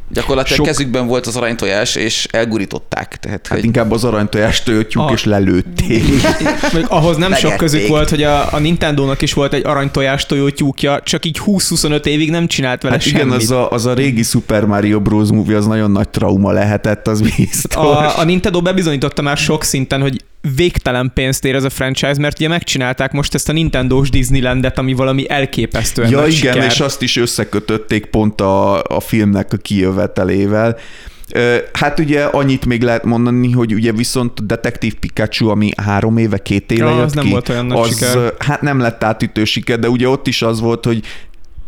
Speaker 3: gyakorlatilag
Speaker 1: sok-
Speaker 3: kezükben volt az aranytojás, és elgurították. Tehát,
Speaker 1: Hát
Speaker 3: hogy
Speaker 1: inkább az aranytojást töltjük,
Speaker 4: A-
Speaker 1: és lelőtték. <laughs>
Speaker 4: Még ahhoz nem sok
Speaker 3: Megették.
Speaker 4: közük volt, hogy a, a Nintendo-nak is volt egy aranytojás tojótyúkja, csak így 20-25 évig nem csinált vele
Speaker 1: Hát
Speaker 4: semmit.
Speaker 1: igen, az a, az a régi Super Mario Bros. movie az nagyon nagy trauma lehetett, az biztos.
Speaker 4: A, a Nintendo bebizonyította már sok szinten, hogy végtelen pénzt ér ez a franchise, mert ugye megcsinálták most ezt a Nintendo-s Disneylandet, ami valami elképesztően
Speaker 1: ja igen,
Speaker 4: siker.
Speaker 1: és azt is összekötötték pont a, a filmnek a kijövetelével. Hát ugye annyit még lehet mondani, hogy ugye viszont a Detective Pikachu, ami három éve, két éve
Speaker 4: Ja,
Speaker 1: jött
Speaker 4: az nem
Speaker 1: ki,
Speaker 4: volt olyan nagy
Speaker 1: az,
Speaker 4: siker.
Speaker 1: Hát nem lett átütő siker, de ugye ott is az volt, hogy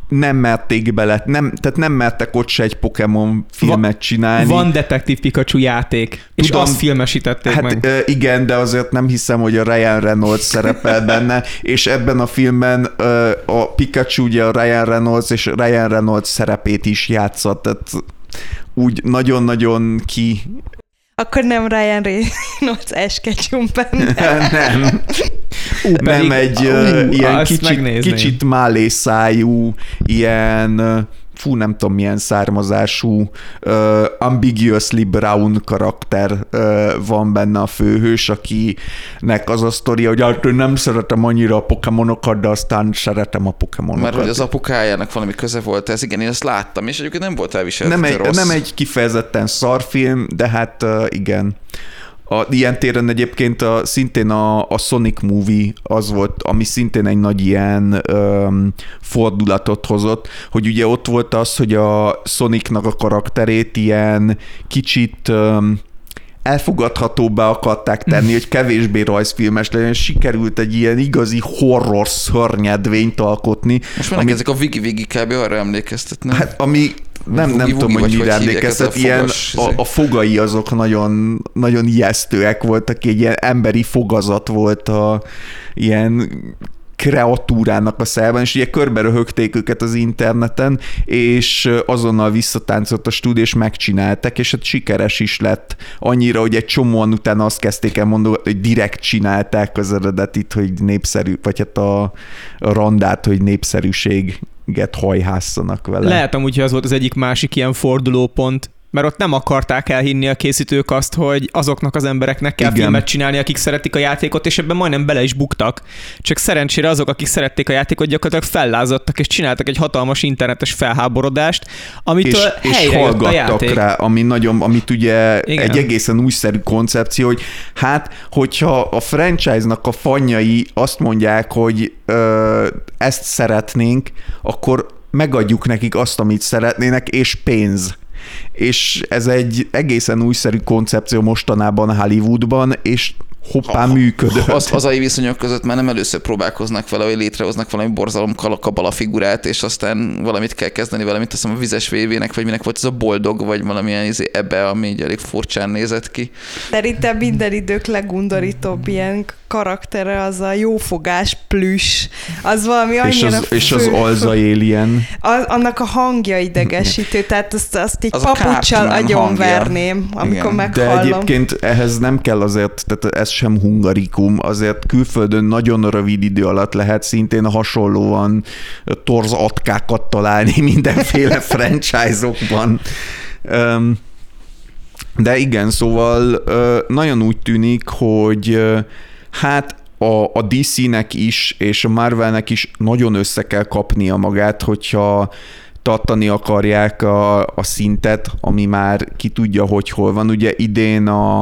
Speaker 1: nem merték bele, nem, tehát nem mertek ott se egy Pokémon filmet csinálni.
Speaker 4: Van Detective Pikachu játék, és
Speaker 1: Tudom.
Speaker 4: azt filmesítették
Speaker 1: Hát
Speaker 4: meg.
Speaker 1: igen, de azért nem hiszem, hogy a Ryan Reynolds szerepel benne, <laughs> és ebben a filmben a Pikachu ugye a Ryan Reynolds, és Ryan Reynolds szerepét is játszott, tehát úgy nagyon-nagyon ki...
Speaker 2: Akkor nem Ryan Reynolds Ash Ketchum benne. <laughs>
Speaker 1: nem,
Speaker 4: Ú,
Speaker 1: nem egy
Speaker 4: ú,
Speaker 1: ilyen kicsit, kicsit málészájú, ilyen fú, nem tudom milyen származású, uh, ambiguously brown karakter uh, van benne a főhős, akinek az a sztoria, hogy hát én nem szeretem annyira a pokémonokat, de aztán szeretem a pokémonokat.
Speaker 3: mert hogy az apukájának valami köze volt ez, igen, én ezt láttam, és egyébként nem volt elviselhető
Speaker 1: nem, egy,
Speaker 3: rossz.
Speaker 1: nem egy kifejezetten szarfilm, de hát uh, igen. A, ilyen téren egyébként a, szintén a, a Sonic Movie az volt, ami szintén egy nagy ilyen um, fordulatot hozott, hogy ugye ott volt az, hogy a Sonicnak a karakterét ilyen kicsit um, elfogadhatóbbá akarták tenni, hogy kevésbé rajzfilmes legyen, sikerült egy ilyen igazi horror szörnyedvényt alkotni.
Speaker 3: Most már
Speaker 1: ami-
Speaker 3: ezek a Vigi Vigi kb. arra emlékeztetnek.
Speaker 1: Hát ami nem, nem tudom, hogy mire emlékeztet, ilyen
Speaker 3: fogas,
Speaker 1: a,
Speaker 3: izé.
Speaker 1: a fogai azok nagyon, nagyon ijesztőek voltak, egy ilyen emberi fogazat volt a ilyen kreatúrának a szájában, és ugye körbe röhögték őket az interneten, és azonnal visszatáncolt a stúdió, és megcsinálták, és hát sikeres is lett. Annyira, hogy egy csomóan utána azt kezdték el mondani, hogy direkt csinálták az eredetit, hogy népszerű, vagy hát a, a randát, hogy népszerűséget hajhásszanak vele.
Speaker 4: Lehet amúgy, hogy az volt az egyik másik ilyen fordulópont, mert ott nem akarták elhinni a készítők azt, hogy azoknak az embereknek kell
Speaker 1: Igen.
Speaker 4: filmet csinálni, akik szeretik a játékot, és ebben majdnem bele is buktak. Csak szerencsére azok, akik szerették a játékot, gyakorlatilag fellázadtak, és csináltak egy hatalmas internetes felháborodást, amitől
Speaker 1: és, és
Speaker 4: helyre a
Speaker 1: hallgattak
Speaker 4: játék.
Speaker 1: rá, ami nagyon, amit ugye
Speaker 4: Igen.
Speaker 1: egy egészen újszerű koncepció, hogy hát, hogyha a franchise-nak a fanyai azt mondják, hogy ö, ezt szeretnénk, akkor megadjuk nekik azt, amit szeretnének, és pénz. És ez egy egészen újszerű koncepció mostanában Hollywoodban, és hoppá
Speaker 3: Ha-
Speaker 1: működött.
Speaker 3: Az, hazai viszonyok között már nem először próbálkoznak vele, hogy létrehoznak valami borzalom kalakabala figurát, és aztán valamit kell kezdeni vele, mint azt hiszem a vizes vévének, vagy minek volt ez a boldog, vagy valamilyen izé ebbe, ami így elég furcsán nézett ki.
Speaker 2: Szerintem minden idők legundorítóbb ilyen karaktere az a jófogás plüss. Az valami annyira
Speaker 1: és az, és az
Speaker 2: fő-
Speaker 1: alza alien.
Speaker 2: Az, annak a hangja idegesítő, tehát azt, azt egy
Speaker 3: Az a
Speaker 2: papucsal agyonverném, amikor
Speaker 3: Igen.
Speaker 1: De
Speaker 2: meghallom.
Speaker 1: egyébként ehhez nem kell azért, tehát ez sem hungarikum, azért külföldön nagyon rövid idő alatt lehet szintén hasonlóan torz atkákat találni <laughs> mindenféle <laughs> franchise-okban. De igen, szóval nagyon úgy tűnik, hogy hát a, a DC-nek is, és a Marvelnek is nagyon össze kell kapnia magát, hogyha tartani akarják a, a szintet, ami már ki tudja, hogy hol van. Ugye idén a,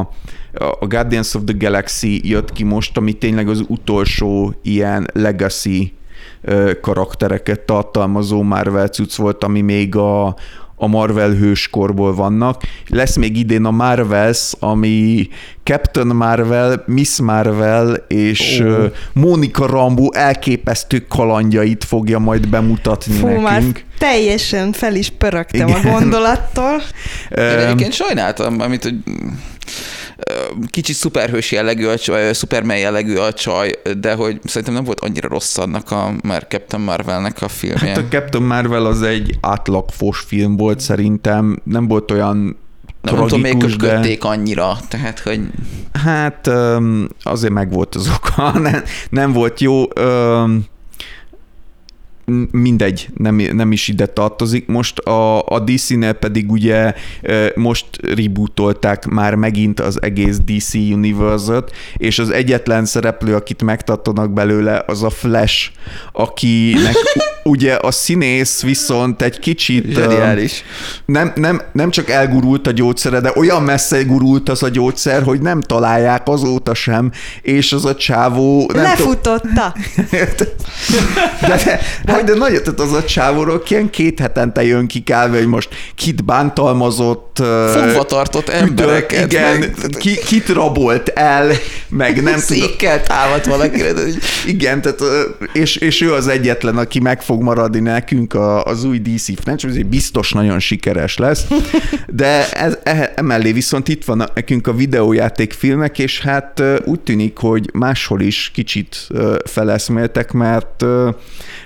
Speaker 1: a Guardians of the Galaxy jött ki most, ami tényleg az utolsó ilyen legacy karaktereket tartalmazó Marvel cucc volt, ami még a, a Marvel hőskorból vannak. Lesz még idén a Marvels, ami Captain Marvel, Miss Marvel és oh. Mónika Rambo elképesztő kalandjait fogja majd bemutatni
Speaker 2: Fú, már
Speaker 1: nekünk.
Speaker 2: teljesen fel is pörögtem
Speaker 1: Igen.
Speaker 2: a gondolattól.
Speaker 3: Én egyébként sajnáltam, amit kicsit szuperhős jellegű, a csaj, Superman jellegű a csaj, de hogy szerintem nem volt annyira rossz annak a már Captain Marvelnek a filmje.
Speaker 1: Hát a Captain Marvel az egy átlagfos film volt szerintem, nem volt olyan
Speaker 3: nem, nem tudom, még
Speaker 1: tragikus, de
Speaker 3: annyira, tehát hogy
Speaker 1: hát azért meg volt az oka, <laughs> nem, nem volt jó. Mindegy, nem, nem is ide tartozik. Most a, a DC-nél pedig ugye most rebootolták már megint az egész DC Universe-ot, és az egyetlen szereplő, akit megtartanak belőle, az a Flash, akinek <laughs> ugye a színész viszont egy kicsit...
Speaker 3: zseniális.
Speaker 1: nem, nem, nem csak elgurult a gyógyszere, de olyan messze gurult az a gyógyszer, hogy nem találják azóta sem, és az a csávó... Nem
Speaker 2: Lefutotta. <laughs>
Speaker 1: de, de, hát de nagyon, tehát az a csávóról ilyen két hetente jön ki kávé, hogy most kit bántalmazott,
Speaker 3: Fogva tartott embereket.
Speaker 1: ütött, igen,
Speaker 3: meg-
Speaker 1: ki, kit rabolt el, meg nem tudom.
Speaker 3: Székkel támadt valakire.
Speaker 1: Igen, tehát, és, és ő az egyetlen, aki meg fog maradni nekünk a, az új DC franchise, biztos nagyon sikeres lesz, de ez, e, emellé viszont itt van nekünk a videójáték filmek, és hát úgy tűnik, hogy máshol is kicsit feleszméltek, mert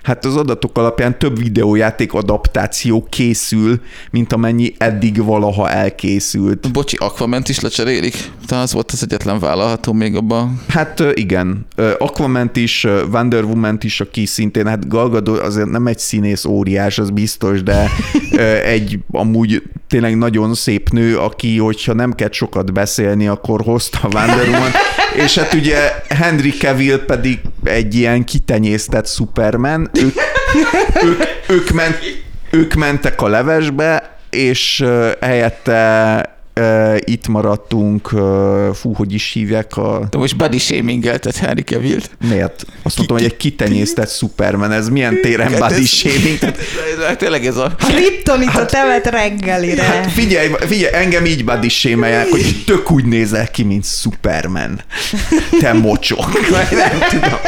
Speaker 1: hát az adatok alapján több videójáték adaptáció készül, mint amennyi eddig valaha elkészült.
Speaker 3: Bocsi, Aquament is lecserélik? Talán az volt az egyetlen vállalható még abban.
Speaker 1: Hát igen, Aquament is, Wonder woman is, aki szintén, hát Gal Gadot azért nem egy színész óriás, az biztos, de <laughs> egy amúgy tényleg nagyon szép nő, aki, hogyha nem kell sokat beszélni, akkor hozta a Wonder woman és hát ugye Henry Cavill pedig egy ilyen kitenyésztett Superman, ők, ők, ők, ment, ők mentek a levesbe, és helyette itt maradtunk, fú, hogy is hívják a...
Speaker 3: De most body shamingelted Henry Cavill-t.
Speaker 1: Miért? Azt mondtam, hogy egy kitenyésztett Superman, ez milyen téren
Speaker 3: Hát
Speaker 1: body
Speaker 3: ez-
Speaker 1: shaming? <laughs>
Speaker 3: Hát Tényleg ez a...
Speaker 2: Kriptonitot evett reggelire.
Speaker 1: Hát figyelj, figyelj, engem így body shamelják, hogy tök úgy nézel ki, mint Superman. Te mocsok. Vagy <laughs> Nem tudom.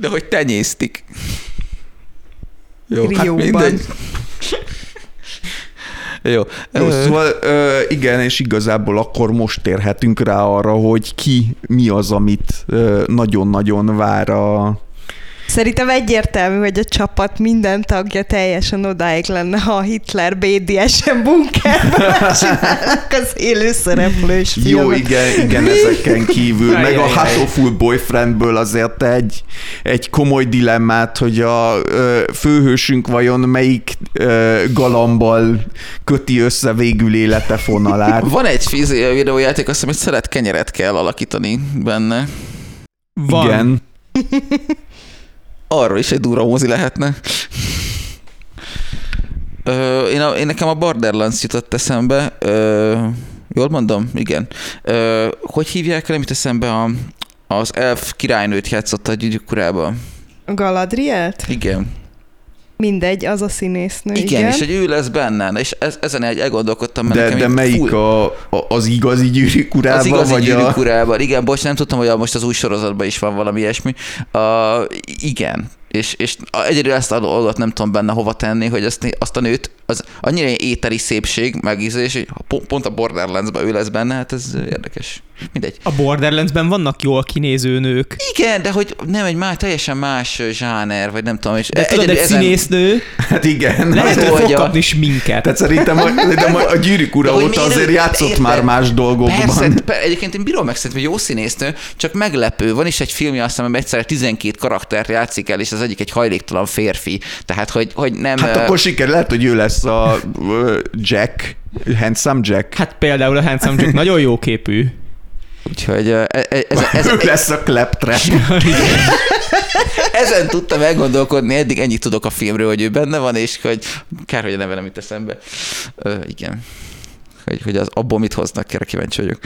Speaker 3: De hogy tenyésztik. Jó, hát
Speaker 2: Rióban.
Speaker 3: mindegy. Jó.
Speaker 1: Jó, szóval igen, és igazából akkor most térhetünk rá arra, hogy ki mi az, amit nagyon-nagyon vár a...
Speaker 2: Szerintem egyértelmű, hogy a csapat minden tagja teljesen odáig lenne, ha a Hitler BDSM bunkerben csinálnak az élő szereplős
Speaker 1: Jó,
Speaker 2: filmet.
Speaker 1: igen, igen, ezeken kívül, meg a. Hatoful Boyfriendből azért egy, egy komoly dilemmát, hogy a ö, főhősünk vajon melyik ö, galambal köti össze végül élete fonalát.
Speaker 3: Van egy fizi- videójáték, azt hiszem, hogy szelet kenyeret kell alakítani benne.
Speaker 4: Van.
Speaker 1: Igen. <laughs>
Speaker 3: Arról is egy durva mozi lehetne. Ö, én, a, én nekem a Borderlands jutott eszembe. Ö, jól mondom? Igen. Ö, hogy hívják el, amit eszembe a, az elf királynőt játszott a gyűrűkurába?
Speaker 2: Galadrielt?
Speaker 3: Igen.
Speaker 2: Mindegy, az a színésznő,
Speaker 3: Igen,
Speaker 2: igen.
Speaker 3: és hogy ő lesz benne, és ez, ezen egy elgondolkodtam, mert
Speaker 1: De,
Speaker 3: nekem
Speaker 1: de melyik a, a, az igazi gyűrűk urában?
Speaker 3: Az igazi
Speaker 1: vagy a...
Speaker 3: gyűrűk urában. Igen, bocs, nem tudtam, hogy a, most az új sorozatban is van valami ilyesmi. Uh, igen, és, és egyedül ezt a dolgot nem tudom benne hova tenni, hogy azt, azt a nőt, az annyira éteri szépség, megízés, hogy po- pont a Borderlands-ban ő lesz benne, hát ez érdekes. Mindegy.
Speaker 4: A Borderlands-ben vannak jól kinéző nők.
Speaker 3: Igen, de hogy nem egy más, teljesen más zsáner, vagy nem tudom. És
Speaker 4: De tudod, egy
Speaker 3: ezen-
Speaker 4: színésznő
Speaker 1: Hát igen.
Speaker 4: lehet, hogy fog
Speaker 3: a-
Speaker 4: kapni sminket.
Speaker 1: Tehát szerintem a, de a gyűrűk ura óta azért
Speaker 3: ő-
Speaker 1: játszott
Speaker 3: érted?
Speaker 1: már más dolgokban.
Speaker 3: Persze, per, egyébként én bírom meg szerintem, hogy jó színésznő, csak meglepő. Van is egy filmje, azt hiszem, amiben egyszerre 12 karakter játszik el, és az egyik egy hajléktalan férfi. Tehát, hogy, hogy nem...
Speaker 1: Hát akkor siker, lehet, hogy ő lesz a ö, Jack, Handsome Jack.
Speaker 4: Hát például a Handsome Jack nagyon jó képű.
Speaker 3: Úgyhogy e- e- ez, ez,
Speaker 1: ő
Speaker 3: ez,
Speaker 1: lesz a Claptrap.
Speaker 3: ezen tudtam elgondolkodni, eddig ennyit tudok a filmről, hogy ő benne van, és hogy kár, hogy a neve nem jut eszembe. Ö, igen. Hogy, hogy az, abból mit hoznak, erre kíváncsi vagyok.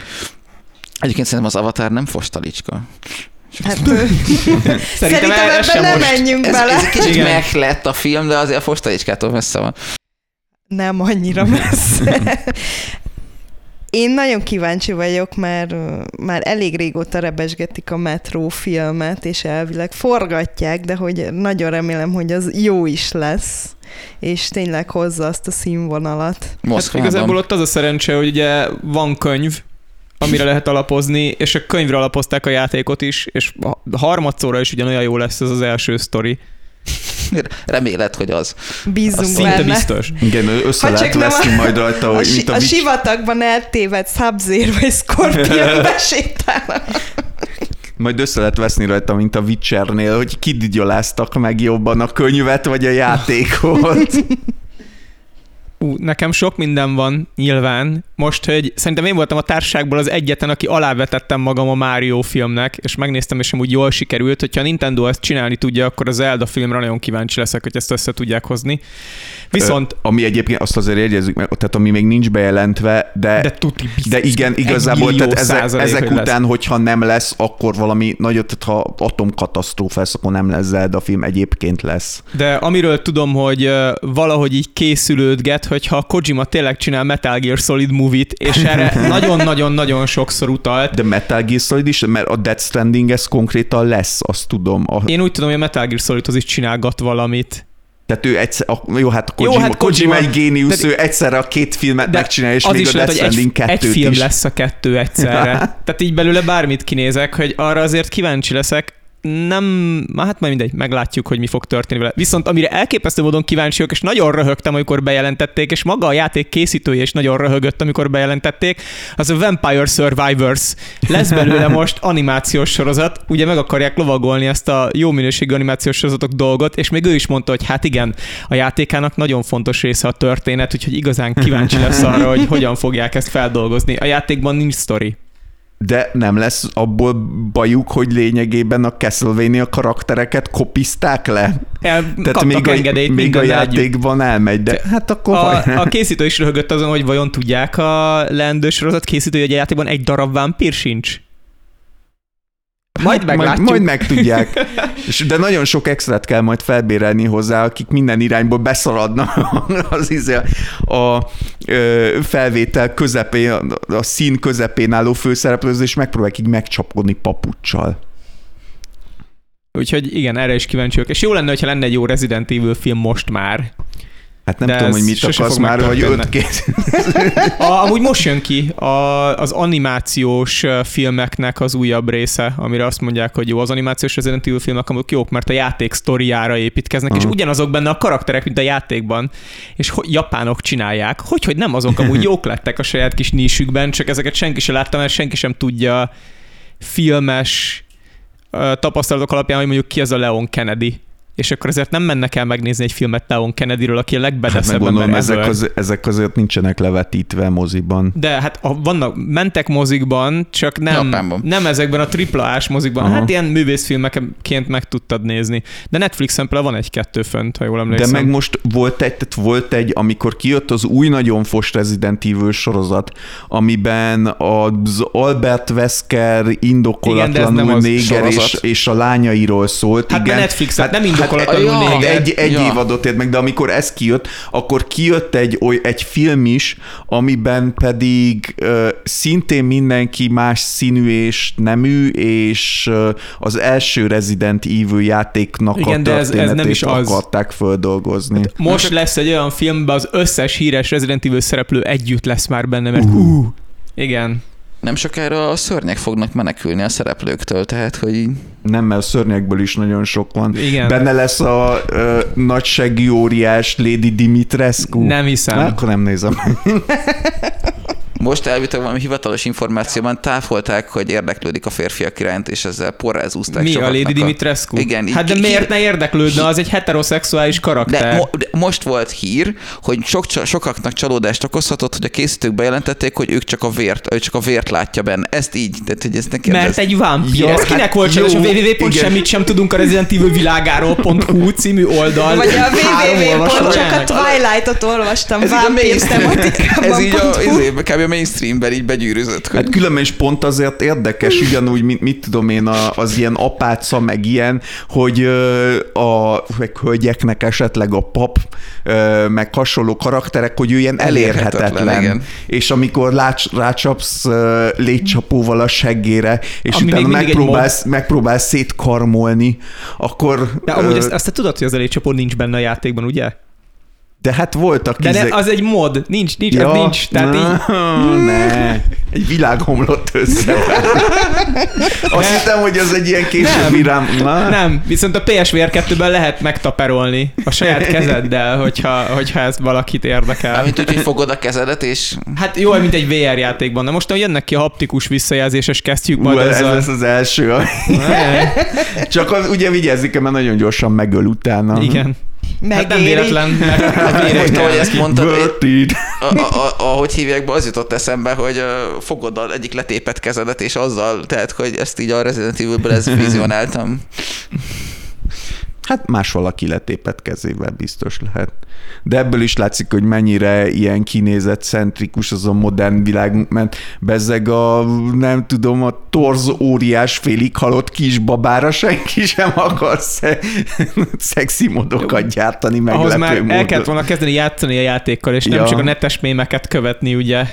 Speaker 3: Egyébként szerintem az Avatar nem fostalicska.
Speaker 2: Hát,
Speaker 4: Szerintem,
Speaker 2: szerintem
Speaker 4: ez
Speaker 2: ebben nem
Speaker 4: most.
Speaker 2: menjünk
Speaker 3: Ez,
Speaker 2: bele.
Speaker 3: ez egy kicsit meg lett a film, de azért a fostalicskától messze van.
Speaker 2: Nem annyira <laughs> messze. Én nagyon kíváncsi vagyok, mert már elég régóta rebesgetik a Metro filmet, és elvileg forgatják, de hogy nagyon remélem, hogy az jó is lesz, és tényleg hozza azt a színvonalat.
Speaker 4: Hát
Speaker 3: Moszkvában.
Speaker 4: igazából ott az a szerencse, hogy ugye van könyv, amire lehet alapozni, és a könyvre alapozták a játékot is, és harmadszóra is ugyanolyan jó lesz ez az első sztori.
Speaker 3: Remélet, hogy az.
Speaker 2: Bízunk
Speaker 3: Azt
Speaker 4: Szinte
Speaker 2: benne.
Speaker 4: biztos.
Speaker 1: Igen, össze
Speaker 2: Ha
Speaker 1: lehet
Speaker 2: nem a-
Speaker 1: veszni majd rajta,
Speaker 2: A,
Speaker 1: hogy
Speaker 2: si-
Speaker 1: mint a,
Speaker 2: a sivatagban eltévedt Sub-Zero vagy Scorpion <laughs> besétálnak.
Speaker 1: majd össze lehet veszni rajta, mint a Witchernél, hogy kidigyoláztak meg jobban a könyvet vagy a játékot. <laughs>
Speaker 4: Ú, nekem sok minden van, nyilván. Most, hogy szerintem én voltam a társaságból az egyetlen, aki alávetettem magam a Mario filmnek, és megnéztem, és amúgy jól sikerült. Hogyha a Nintendo ezt csinálni tudja, akkor az Zelda filmre nagyon kíváncsi leszek, hogy ezt össze tudják hozni. Viszont,
Speaker 1: Ö, ami egyébként azt azért jegyezzük meg, tehát ami még nincs bejelentve, de,
Speaker 4: de tuti biztos,
Speaker 1: de igen, igazából tehát ezek, ezek
Speaker 4: hogy
Speaker 1: után,
Speaker 4: lesz.
Speaker 1: hogyha nem lesz, akkor valami nagyot, tehát ha atomkatasztrófa lesz, akkor nem lesz Zelda film, egyébként lesz.
Speaker 4: De amiről tudom, hogy valahogy így készülődget, hogyha Kojima tényleg csinál Metal Gear Solid movie-t, és erre <laughs> nagyon-nagyon-nagyon sokszor utalt.
Speaker 1: De Metal Gear Solid is, mert a Death Stranding ez konkrétan lesz, azt tudom. A,
Speaker 4: Én úgy tudom, hogy a Metal Gear Solidhoz is csinálgat valamit.
Speaker 1: tehát ő egyszer, a, jó, hát a
Speaker 4: Jó,
Speaker 1: Kojima,
Speaker 4: hát
Speaker 1: Kojima,
Speaker 4: Kojima-
Speaker 1: egy géniusz,
Speaker 4: de-
Speaker 1: ő egyszerre a két filmet
Speaker 4: De
Speaker 1: megcsinálja, és
Speaker 4: az
Speaker 1: még
Speaker 4: is
Speaker 1: a
Speaker 4: lehet,
Speaker 1: Death
Speaker 4: egy,
Speaker 1: Stranding
Speaker 4: egy
Speaker 1: kettőt
Speaker 4: film
Speaker 1: is.
Speaker 4: lesz a kettő egyszerre. <laughs> Tehát így belőle bármit kinézek, hogy arra azért kíváncsi leszek. Nem, már hát majd mindegy, meglátjuk, hogy mi fog történni vele. Viszont amire elképesztő módon kíváncsi vagyok, és nagyon röhögtem, amikor bejelentették, és maga a játék készítője is nagyon röhögött, amikor bejelentették, az a Vampire Survivors. Lesz belőle <laughs> most animációs sorozat, ugye meg akarják lovagolni ezt a jó minőségű animációs sorozatok dolgot, és még ő is mondta, hogy hát igen, a játékának nagyon fontos része a történet, úgyhogy igazán kíváncsi lesz arra, hogy hogyan fogják ezt feldolgozni. A játékban nincs sztori.
Speaker 1: De nem lesz abból bajuk, hogy lényegében a Castlevania karaktereket kopizták le?
Speaker 4: El,
Speaker 1: Tehát még a,
Speaker 4: engedélyt
Speaker 1: még a
Speaker 4: mindennel együtt.
Speaker 1: játékban elmegy, de hát akkor
Speaker 4: A,
Speaker 1: a,
Speaker 4: a készítő is röhögött azon, hogy vajon tudják a leendő sorozat készítője, hogy a játékban egy darab vámpír sincs. Majd
Speaker 1: majd,
Speaker 4: meglátjuk.
Speaker 1: majd megtudják. És, de nagyon sok extrát kell majd felbérelni hozzá, akik minden irányból beszaladnak <laughs> az izé, a ö, felvétel közepén, a, szín közepén álló főszereplőz, és megpróbálják így megcsapkodni papucsal.
Speaker 4: Úgyhogy igen, erre is kíváncsi vagyok. És jó lenne, hogyha lenne egy jó Resident Evil film most már.
Speaker 1: Hát nem
Speaker 4: De
Speaker 1: tudom,
Speaker 4: ez
Speaker 1: hogy mit akarsz már, hogy
Speaker 4: megtörténni.
Speaker 1: öt kész.
Speaker 4: A, amúgy most jön ki a, az animációs filmeknek az újabb része, amire azt mondják, hogy jó, az animációs Resident Evil filmek amúgy jók, mert a játék sztoriára építkeznek,
Speaker 1: Aha.
Speaker 4: és ugyanazok benne a karakterek, mint a játékban, és ho- japánok csinálják. Hogy, hogy nem azok amúgy <laughs> jók lettek a saját kis nísükben, csak ezeket senki sem látta, mert senki sem tudja filmes tapasztalatok alapján, hogy mondjuk ki az a Leon Kennedy. És akkor ezért nem mennek el megnézni egy filmet Leon Kennedyről, aki a
Speaker 1: Hát
Speaker 4: legbedeszebb
Speaker 1: gondolom,
Speaker 4: ember
Speaker 1: ezek,
Speaker 4: ever.
Speaker 1: az, ezek azért nincsenek levetítve moziban.
Speaker 4: De hát a, vannak, mentek mozikban, csak nem,
Speaker 3: Japánban.
Speaker 4: nem ezekben a triplás mozikban.
Speaker 1: Aha.
Speaker 4: Hát ilyen művészfilmeként meg tudtad nézni. De Netflixen például van egy-kettő fönt, ha jól
Speaker 1: De
Speaker 4: emlékszem.
Speaker 1: meg most volt egy, tehát volt egy, amikor kijött az új nagyon fos Resident Evil sorozat, amiben az Albert Wesker
Speaker 4: Igen, de
Speaker 1: indokolatlanul
Speaker 4: az
Speaker 1: néger és, és a lányairól szólt.
Speaker 4: Hát
Speaker 1: igen.
Speaker 4: de Netflix, hát, nem
Speaker 3: hát-
Speaker 4: indokolatlanul
Speaker 3: ja.
Speaker 1: Egy, egy
Speaker 3: Ja.
Speaker 1: évadot ért meg, de amikor ez kijött, akkor kijött egy, oly, egy film is, amiben pedig ö, szintén mindenki más színű és nemű, és ö, az első Resident Evil játéknak
Speaker 4: Igen,
Speaker 1: a
Speaker 4: de ez- ez nem is az.
Speaker 1: akarták földolgozni.
Speaker 4: Most lesz egy olyan filmben az összes híres Resident Evil szereplő együtt lesz már benne, mert uh. Igen.
Speaker 3: Nem sokára a szörnyek fognak menekülni a szereplőktől, tehát hogy
Speaker 1: Nem, mert a szörnyekből is nagyon sok van.
Speaker 4: Igen.
Speaker 1: Benne lesz a ö, nagysági óriás Lady Dimitrescu.
Speaker 4: Nem hiszem.
Speaker 1: Na, akkor nem nézem. <laughs>
Speaker 3: most elvileg valami hivatalos információban táfolták, hogy érdeklődik a férfiak iránt, és ezzel porrázúzták
Speaker 4: Mi, a Lady Dimitrescu?
Speaker 3: Igen.
Speaker 4: Hát de miért ne érdeklődne? Az egy heteroszexuális karakter.
Speaker 3: De, mo- de most volt hír, hogy sok, sokaknak csalódást okozhatott, hogy a készítők bejelentették, hogy ők csak a vért, ő csak a vért látja benne. Ezt így, tehát hogy ezt nekem
Speaker 4: Mert
Speaker 3: ez,
Speaker 4: egy vámpír.
Speaker 1: Ja,
Speaker 4: Ez
Speaker 1: hát
Speaker 4: kinek volt
Speaker 1: jó?
Speaker 4: A www.semmit sem tudunk a Resident Evil világáról.hu című oldal.
Speaker 2: Vagy a www. csak a. Twilight-ot olvastam
Speaker 3: ez így a ez így a,
Speaker 2: hú.
Speaker 3: izé, kb. A mainstreamben így begyűrűzött. Hogy
Speaker 1: Hát különben is pont azért érdekes, ugyanúgy, mint mit tudom én, a- az ilyen apáca, meg ilyen, hogy a meg hölgyeknek esetleg a pap, meg hasonló karakterek, hogy ő ilyen
Speaker 3: Elérhetetlen,
Speaker 1: elérhetetlen.
Speaker 3: igen.
Speaker 1: És amikor lács, rácsapsz ö, légycsapóval a seggére, és
Speaker 4: Ami
Speaker 1: utána megpróbálsz, megpróbálsz szétkarmolni, akkor...
Speaker 4: De amúgy
Speaker 1: ö,
Speaker 4: ezt, azt te tudod, hogy az elégcsapó nincs benne a játékban, ugye?
Speaker 1: De hát voltak
Speaker 4: De
Speaker 1: izé-
Speaker 4: ne, az egy mod, nincs, nincs, ja, az nincs. Tehát így,
Speaker 1: ne, egy világ omlott össze. <laughs> Azt hittem, hogy az egy ilyen későbbi
Speaker 4: Nem.
Speaker 1: rám... Na.
Speaker 4: nem, viszont a PSVR 2-ben lehet megtaperolni a saját <laughs> kezeddel, hogyha, hogyha ezt valakit érdekel.
Speaker 3: Mármint úgy, hogy fogod a kezedet, és
Speaker 4: Hát jó, mint egy VR játékban. Na most, hogy jönnek ki a haptikus visszajelzéses, kezdjük
Speaker 1: Ú,
Speaker 4: majd
Speaker 1: ez
Speaker 4: ezzel.
Speaker 1: lesz az első.
Speaker 4: Ne,
Speaker 1: Csak az, ugye vigyázzik, mert nagyon gyorsan megöl utána.
Speaker 4: Igen. Hát nem
Speaker 2: Megéri.
Speaker 4: véletlen, mert
Speaker 3: Most, <laughs> ahogy ezt mondtad,
Speaker 1: it.
Speaker 3: a, a, a, ahogy hívják be, az jutott eszembe, hogy uh, fogod az egyik letépet kezedet, és azzal, tehát, hogy ezt így a Resident Evil-ből ez <laughs> vizionáltam.
Speaker 1: Hát más valaki letépett kezével biztos lehet. De ebből is látszik, hogy mennyire ilyen kinézett centrikus az a modern világ, mert bezzeg a, nem tudom, a torz óriás félig halott kisbabára senki sem akar sze- szexi modokat gyártani meglepő
Speaker 4: Ahhoz már
Speaker 1: módon.
Speaker 4: el kellett volna kezdeni játszani a játékkal, és nem
Speaker 1: Ja.
Speaker 4: csak a netes mémeket követni, ugye.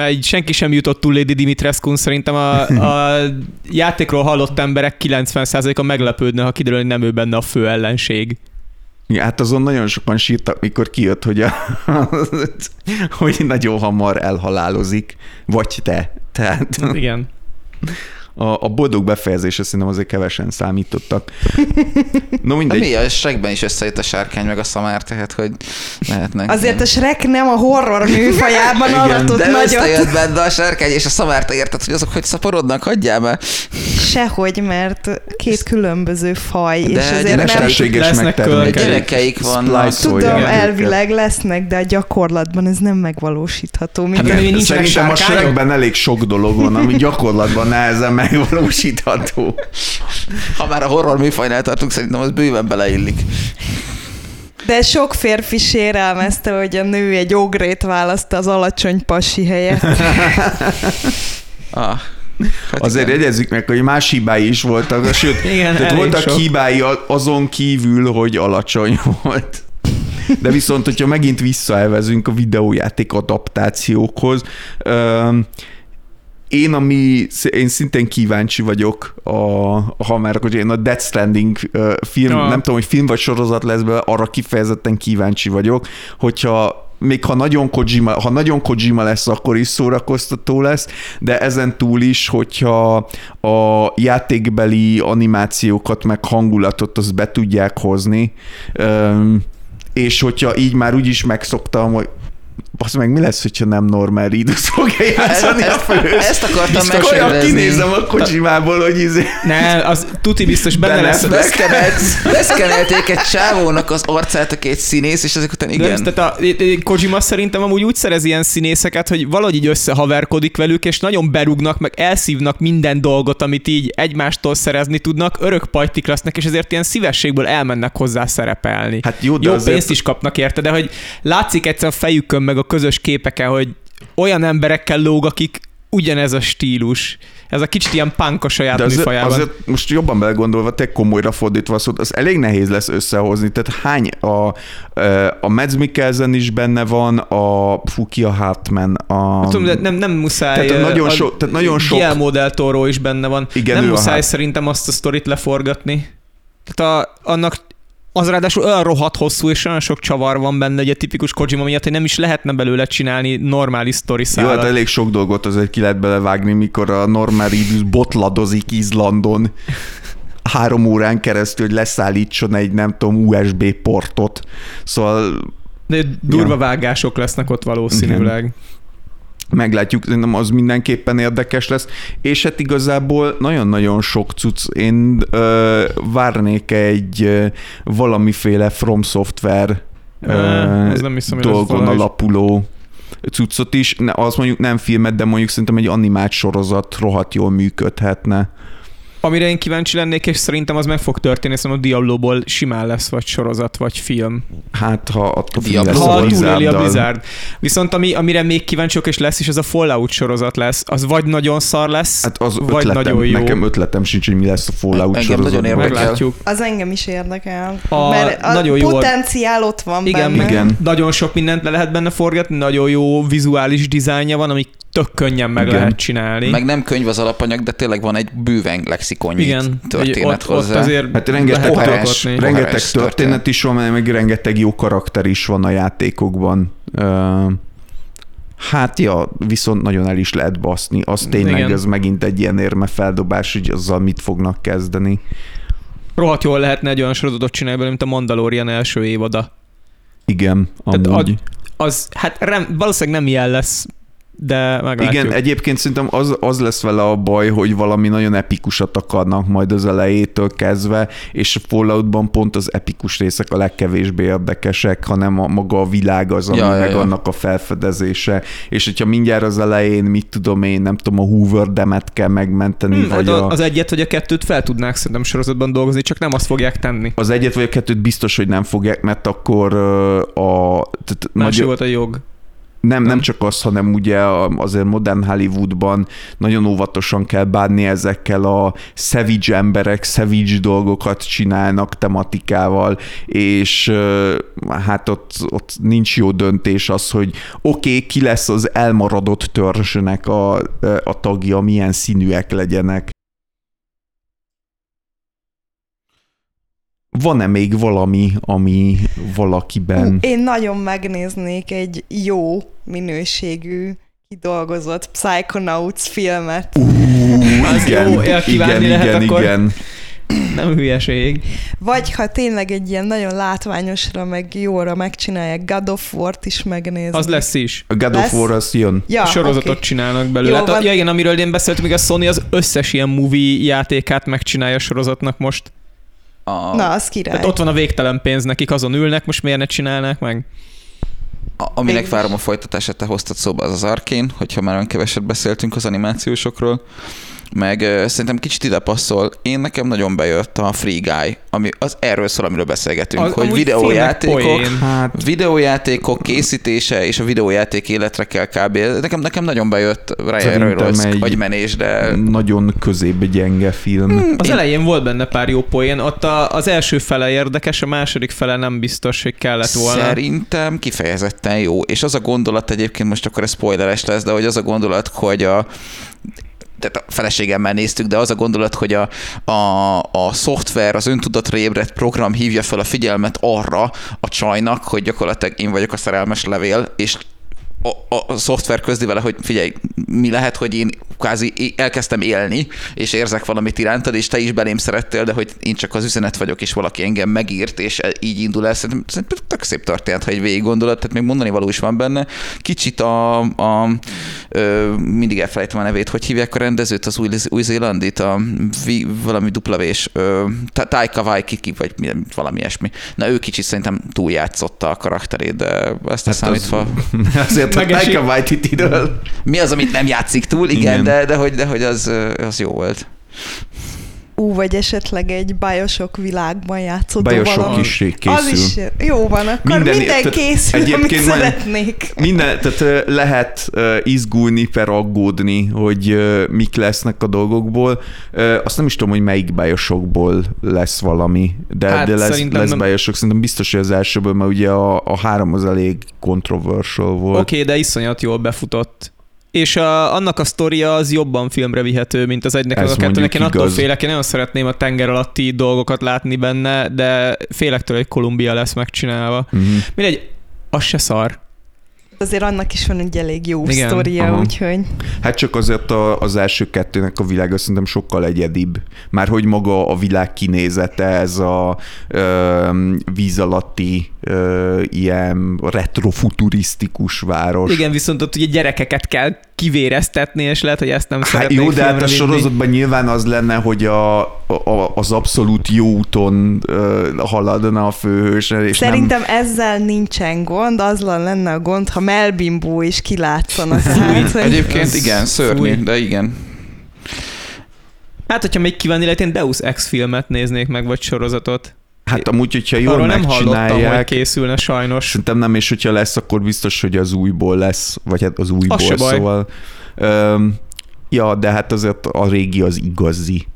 Speaker 4: Mert így senki sem jutott túl Lady Dimitrescu-n, szerintem a, a <laughs> játékról hallott emberek 90%-a meglepődne, ha kiderül, hogy nem ő benne a fő ellenség.
Speaker 1: Ja, hát azon nagyon sokan sírtak, mikor kijött, hogy, a, <laughs> hogy nagyon hamar elhalálozik, vagy te. Tehát
Speaker 4: Igen.
Speaker 1: A, a boldog befejezésre szerintem azért kevesen számítottak. No
Speaker 3: De
Speaker 1: mindegy.
Speaker 3: mi a Shrekben is összejött a sárkány meg a szamár, tehát hogy lehetnek.
Speaker 2: Azért a Shrek nem a horror műfajában alatott
Speaker 3: de
Speaker 2: nagyot.
Speaker 3: összejött benne a sárkány és a szamár, te érted, hogy azok hogy szaporodnak, hagyjál már.
Speaker 2: Sehogy, mert két különböző faj,
Speaker 3: De
Speaker 2: és ezért nem...
Speaker 4: Lesznek.
Speaker 3: Gyerekeik vannak.
Speaker 2: Tudom, elvileg lesznek, de a gyakorlatban ez nem megvalósítható.
Speaker 4: Hát de nincsenek
Speaker 1: Szerintem a? Shrekben elég sok dolog van, ami gyakorlatban nehezen megvalósítható.
Speaker 3: Ha már a horror műfajnál tartunk, szerintem az bőven beleillik.
Speaker 2: De sok férfi sérelmezte, hogy a nő egy ogrét választ az alacsony pasi helyett. <laughs>
Speaker 3: Ah. Hát
Speaker 1: Azért
Speaker 3: igen.
Speaker 1: jegyezzük meg, hogy más hibái is voltak, sőt,
Speaker 4: Igen,
Speaker 1: tehát voltak
Speaker 4: sok.
Speaker 1: hibái azon kívül, hogy alacsony volt. De viszont, hogyha megint visszaelvezünk a videójáték adaptációkhoz, én, ami, én szintén kíváncsi vagyok, a, ha már hogy én a Death Stranding film,
Speaker 4: Ja.
Speaker 1: nem tudom, hogy film vagy sorozat lesz be, arra kifejezetten kíváncsi vagyok, hogyha még ha nagyon, Kojima, ha nagyon Kojima lesz, akkor is szórakoztató lesz, de ezen túl is, hogyha a játékbeli animációkat meg hangulatot azt be tudják hozni, és hogyha így már úgy is megszoktam, hogy az meg mi lesz, hogyha nem Norman Reedus fogja játszani a
Speaker 3: ezt,
Speaker 1: fős?
Speaker 3: ezt akartam
Speaker 1: Biztos olyan kinézem a Kojimából, hogy izé...
Speaker 4: Ne, az tuti biztos benne
Speaker 1: Benne
Speaker 4: lesz.
Speaker 1: lesz.
Speaker 3: Beszkenelt, <laughs> beszkenelték egy csávónak az arcát, aki egy színész, és ezek után
Speaker 4: Igen.
Speaker 3: igen.
Speaker 4: Tehát a, Kojima szerintem amúgy úgy szerez ilyen színészeket, hogy valahogy így összehaverkodik velük, és nagyon berúgnak, meg elszívnak minden dolgot, amit így egymástól szerezni tudnak, örök pajtik lesznek, és ezért ilyen szívességből elmennek hozzá szerepelni.
Speaker 1: Hát jó, de
Speaker 4: Jó
Speaker 1: azért-
Speaker 4: pénzt is kapnak érte, de hogy látszik egyszer a fejükön, meg a közös képeken, hogy olyan emberekkel lóg, akik ugyanez a stílus. Ez a kicsit ilyen punk a saját
Speaker 1: De azért,
Speaker 4: műfajában.
Speaker 1: azért most jobban belegondolva, te komolyra fordítva a szót, az elég nehéz lesz összehozni. Tehát hány, a, a Mads Mikkelsen is benne van, a Fukia Hartman, a...
Speaker 4: Tudom, de nem, nem muszáj.
Speaker 1: Tehát nagyon
Speaker 4: a-
Speaker 1: sok- tehát nagyon sok-
Speaker 4: Guillermo del Toro is benne van.
Speaker 1: Igen,
Speaker 4: nem
Speaker 1: a
Speaker 4: muszáj
Speaker 1: hát-
Speaker 4: szerintem azt a sztorit leforgatni. Tehát a, annak az ráadásul olyan rohadt hosszú, és olyan sok csavar van benne, ugye tipikus Kojima miatt, hogy nem is lehetne belőle csinálni normális sztori
Speaker 1: Jó, hát elég sok dolgot azért ki lehet belevágni, mikor a Norman Reedus botladozik Izlandon három órán keresztül, hogy leszállítson egy, nem tudom, USB portot. Szóval
Speaker 4: De durva
Speaker 1: Ja.
Speaker 4: vágások lesznek ott valószínűleg.
Speaker 1: Meglátjuk, szerintem az mindenképpen érdekes lesz, és hát igazából nagyon-nagyon sok cucc. Én ö, várnék egy ö, valamiféle From Software
Speaker 4: Ö,
Speaker 1: ö,
Speaker 4: nem hiszem,
Speaker 1: dolgon alapuló cuccot is. Ne, az mondjuk nem filmet, de mondjuk szerintem egy animált sorozat rohadt jól működhetne.
Speaker 4: Amire én kíváncsi lennék, és szerintem az meg fog történni, szerintem a Diablo-ból simán lesz vagy sorozat, vagy film.
Speaker 1: Hát, ha attól függ,
Speaker 3: Diablo.
Speaker 1: lesz
Speaker 4: Ha
Speaker 1: a
Speaker 4: túléli a. Blizzard. Viszont ami, amire még kíváncsiak és lesz, és az a Fallout sorozat lesz, az vagy nagyon szar lesz,
Speaker 1: Hát az
Speaker 4: vagy
Speaker 1: ötletem,
Speaker 4: nagyon jó.
Speaker 1: nekem ötletem sincs, hogy mi lesz a Fallout
Speaker 3: Engem
Speaker 1: sorozatban.
Speaker 3: nagyon érdekel.
Speaker 4: Meglátjuk.
Speaker 2: Az engem is érdekel.
Speaker 4: A-
Speaker 2: mert a
Speaker 4: nagyon jó-
Speaker 2: potenciál ott van
Speaker 4: Igen,
Speaker 2: benne.
Speaker 1: Igen.
Speaker 4: nagyon sok mindent le lehet benne forgatni, nagyon jó vizuális dizájnja van, ami tök könnyen meg
Speaker 1: Igen.
Speaker 4: lehet csinálni.
Speaker 3: Meg nem könyv az alapanyag, de tényleg van egy bőven lexikonnyi
Speaker 4: Igen,
Speaker 3: történet
Speaker 4: ott, ott
Speaker 3: hozzá.
Speaker 4: azért
Speaker 1: Hát rengeteg,
Speaker 4: lehet
Speaker 3: koherens-
Speaker 4: alkotni.
Speaker 3: koherens
Speaker 1: rengeteg történet
Speaker 3: történet.
Speaker 1: is van, meg rengeteg jó karakter is van a játékokban. Hát ja, viszont nagyon el is lehet baszni. Az tényleg,
Speaker 4: Igen.
Speaker 1: ez megint egy ilyen érme feldobás, hogy azzal mit fognak kezdeni.
Speaker 4: Rohadt jól lehetne egy olyan sorozatot csinálni belőle, mint a Mandalorian első évada.
Speaker 1: Igen,
Speaker 4: Tehát
Speaker 1: amúgy.
Speaker 4: Az, hát rem, valószínűleg nem ilyen lesz, de meglátjuk.
Speaker 1: Igen, egyébként szerintem az, az lesz vele a baj, hogy valami nagyon epikusat akarnak majd az elejétől kezdve, és a Falloutban pont az epikus részek a legkevésbé érdekesek, hanem a maga a világ az, ami
Speaker 3: Ja,
Speaker 1: ja,
Speaker 3: ja,
Speaker 1: meg
Speaker 3: ja.
Speaker 1: annak a felfedezése. És hogyha mindjárt az elején, mit tudom én, nem tudom, a Hoover demet kell megmenteni,
Speaker 4: Hmm,
Speaker 1: vagy
Speaker 4: hát
Speaker 1: a...
Speaker 4: az egyet vagy a kettőt fel tudnák szerintem sorozatban dolgozni, csak nem azt fogják tenni.
Speaker 1: Az egyet vagy a kettőt biztos, hogy nem fogják, mert akkor a... Tehát
Speaker 4: Más
Speaker 1: nagy,
Speaker 4: volt a jog.
Speaker 1: Nem, nem csak az, hanem ugye azért modern Hollywoodban nagyon óvatosan kell bánni ezekkel a savage emberek, savage dolgokat csinálnak tematikával, és hát ott, ott nincs jó döntés az, hogy oké, okay, ki lesz az elmaradott törzsnek a, a tagja, milyen színűek legyenek. Van-e még valami, ami valakiben...
Speaker 2: Ú, én nagyon megnéznék egy jó minőségű kidolgozott Psychonauts filmet.
Speaker 4: Az
Speaker 1: igen,
Speaker 4: jó, kívánni
Speaker 1: igen,
Speaker 4: lehet
Speaker 1: igen,
Speaker 4: akkor.
Speaker 1: igen.
Speaker 4: Nem hülyeség.
Speaker 2: Vagy ha tényleg egy ilyen nagyon látványosra, meg jóra megcsinálják, God of War-t is megnézni.
Speaker 4: Az lesz is.
Speaker 1: A God of
Speaker 2: Lesz?
Speaker 1: War az jön.
Speaker 2: Ja,
Speaker 4: Sorozatot
Speaker 2: oké.
Speaker 4: csinálnak belőle.
Speaker 2: Jó
Speaker 4: Hát
Speaker 2: van.
Speaker 4: ja igen, amiről én beszéltem, még a Sony az összes ilyen movie játékát megcsinálja a sorozatnak most.
Speaker 3: A,
Speaker 2: Na, az király.
Speaker 4: Tehát ott van a végtelen pénz nekik, azon ülnek, most miért ne csinálnák meg?
Speaker 3: a, aminek
Speaker 2: Én-
Speaker 3: várom a folytatását, te hoztad szóba, az az Arkane, hogyha már olyan keveset beszéltünk az animációsokról. Meg szerintem kicsit ide passzol. Én nekem nagyon bejött a Free Guy, ami az erről szól, amiről beszélgetünk,
Speaker 4: Az-
Speaker 3: hogy videójátékok.
Speaker 1: Hát
Speaker 3: videójátékok készítése és a videójáték életre kell kb. Nekem, nekem nagyon bejött Ryan Reynolds agymenés, de
Speaker 1: nagyon közébe gyenge film.
Speaker 4: Az
Speaker 3: Én-
Speaker 4: elején volt benne pár jó poén, ott a, az első fele érdekes, a második fele nem biztos, hogy kellett volna.
Speaker 3: Szerintem kifejezetten jó. És az a gondolat egyébként, most akkor ez spoileres lesz, de hogy az a gondolat, hogy a tehát a feleségemmel néztük, de az a gondolat, hogy a, a, a szoftver, az öntudatra ébredt program hívja fel a figyelmet arra a csajnak, hogy gyakorlatilag én vagyok a szerelmes levél, és a, a, szoftver közli vele, hogy figyelj, mi lehet, hogy én kvázi elkezdtem élni, és érzek valamit irántad, és te is belém szerettél, de hogy én csak az üzenet vagyok, és valaki engem megírt, és e- így indul el. Szerintem, szerintem tök szép történet, ha egy végig gondolod, tehát még mondani való is van benne. Kicsit a, a ö, mindig elfelejtem a nevét, hogy hívják a rendezőt, az új, új-zélandit, a vi, valami duplavés, Taika Waititi, vagy mi- valami ilyesmi. Na ő kicsit szerintem túljátszotta a karakterét, de ezt hát
Speaker 1: Hát az-
Speaker 3: számítva... <laughs>
Speaker 1: Azért a. Taika Waititi-ről.
Speaker 3: Mi az, amit nem játszik túl? Igen,
Speaker 1: Igen.
Speaker 3: De, de, hogy, de hogy az, az jó volt.
Speaker 2: Ú, vagy esetleg egy bajosok világban játszott
Speaker 1: Bajosok
Speaker 2: valami.
Speaker 1: is
Speaker 2: Az
Speaker 1: készül.
Speaker 2: is jó van, akkor
Speaker 1: Minden-
Speaker 2: minden, készül, amit szeretnék.
Speaker 1: Minden, tehát lehet izgulni, per aggódni, hogy mik lesznek a dolgokból. Azt nem is tudom, hogy melyik Bioshockból lesz valami, de,
Speaker 4: Hát
Speaker 1: de lesz,
Speaker 4: szerintem
Speaker 1: lesz
Speaker 4: nem-
Speaker 1: Bioshock. Szerintem biztos, hogy az elsőből, mert ugye a, a három az elég controversial volt.
Speaker 4: Oké, okay, de iszonyat jól befutott. És a, annak a sztoria az jobban filmre vihető, mint az egynek,
Speaker 1: Ez
Speaker 4: az a kettőnek. Én attól
Speaker 1: igaz.
Speaker 4: félek, én nagyon szeretném a tenger alatti dolgokat látni benne, de félek tőle, hogy Kolumbia lesz megcsinálva.
Speaker 1: Uh-huh.
Speaker 4: Mindegy, az se szar.
Speaker 2: Azért annak is van egy elég jó
Speaker 4: Igen,
Speaker 2: sztoria,
Speaker 1: aha.
Speaker 2: úgyhogy
Speaker 1: Hát csak azért a, az első kettőnek a világa szerintem sokkal egyedibb. Már hogy maga a világ kinézete, ez a ö, víz alatti ö, ilyen retrofuturisztikus város.
Speaker 4: Igen, viszont ott ugye gyerekeket kell kivéreztetni, és lehet, hogy ezt nem
Speaker 1: Hát jó, de hát a sorozatban nyilván az lenne, hogy a, a, az abszolút jó úton haladna a főhős, és
Speaker 2: szerintem ezzel nincsen gond, az lenne a gond, ha Melbimbó is kilátszana. Tehát, hogy
Speaker 3: Egyébként igen, szörnyű,
Speaker 4: fúj.
Speaker 3: de igen.
Speaker 4: Hát, hogyha még kívánni lehet, én Deus Ex filmet néznék meg, vagy sorozatot.
Speaker 1: Hát amúgy, hogyha jól
Speaker 4: Arról nem hallottam, hogy készülne sajnos.
Speaker 1: szerintem nem, és hogyha lesz, akkor biztos, hogy az újból lesz, vagy hát az újból,
Speaker 4: Az
Speaker 1: szóval. Öm, ja, de hát azért a régi az igazi.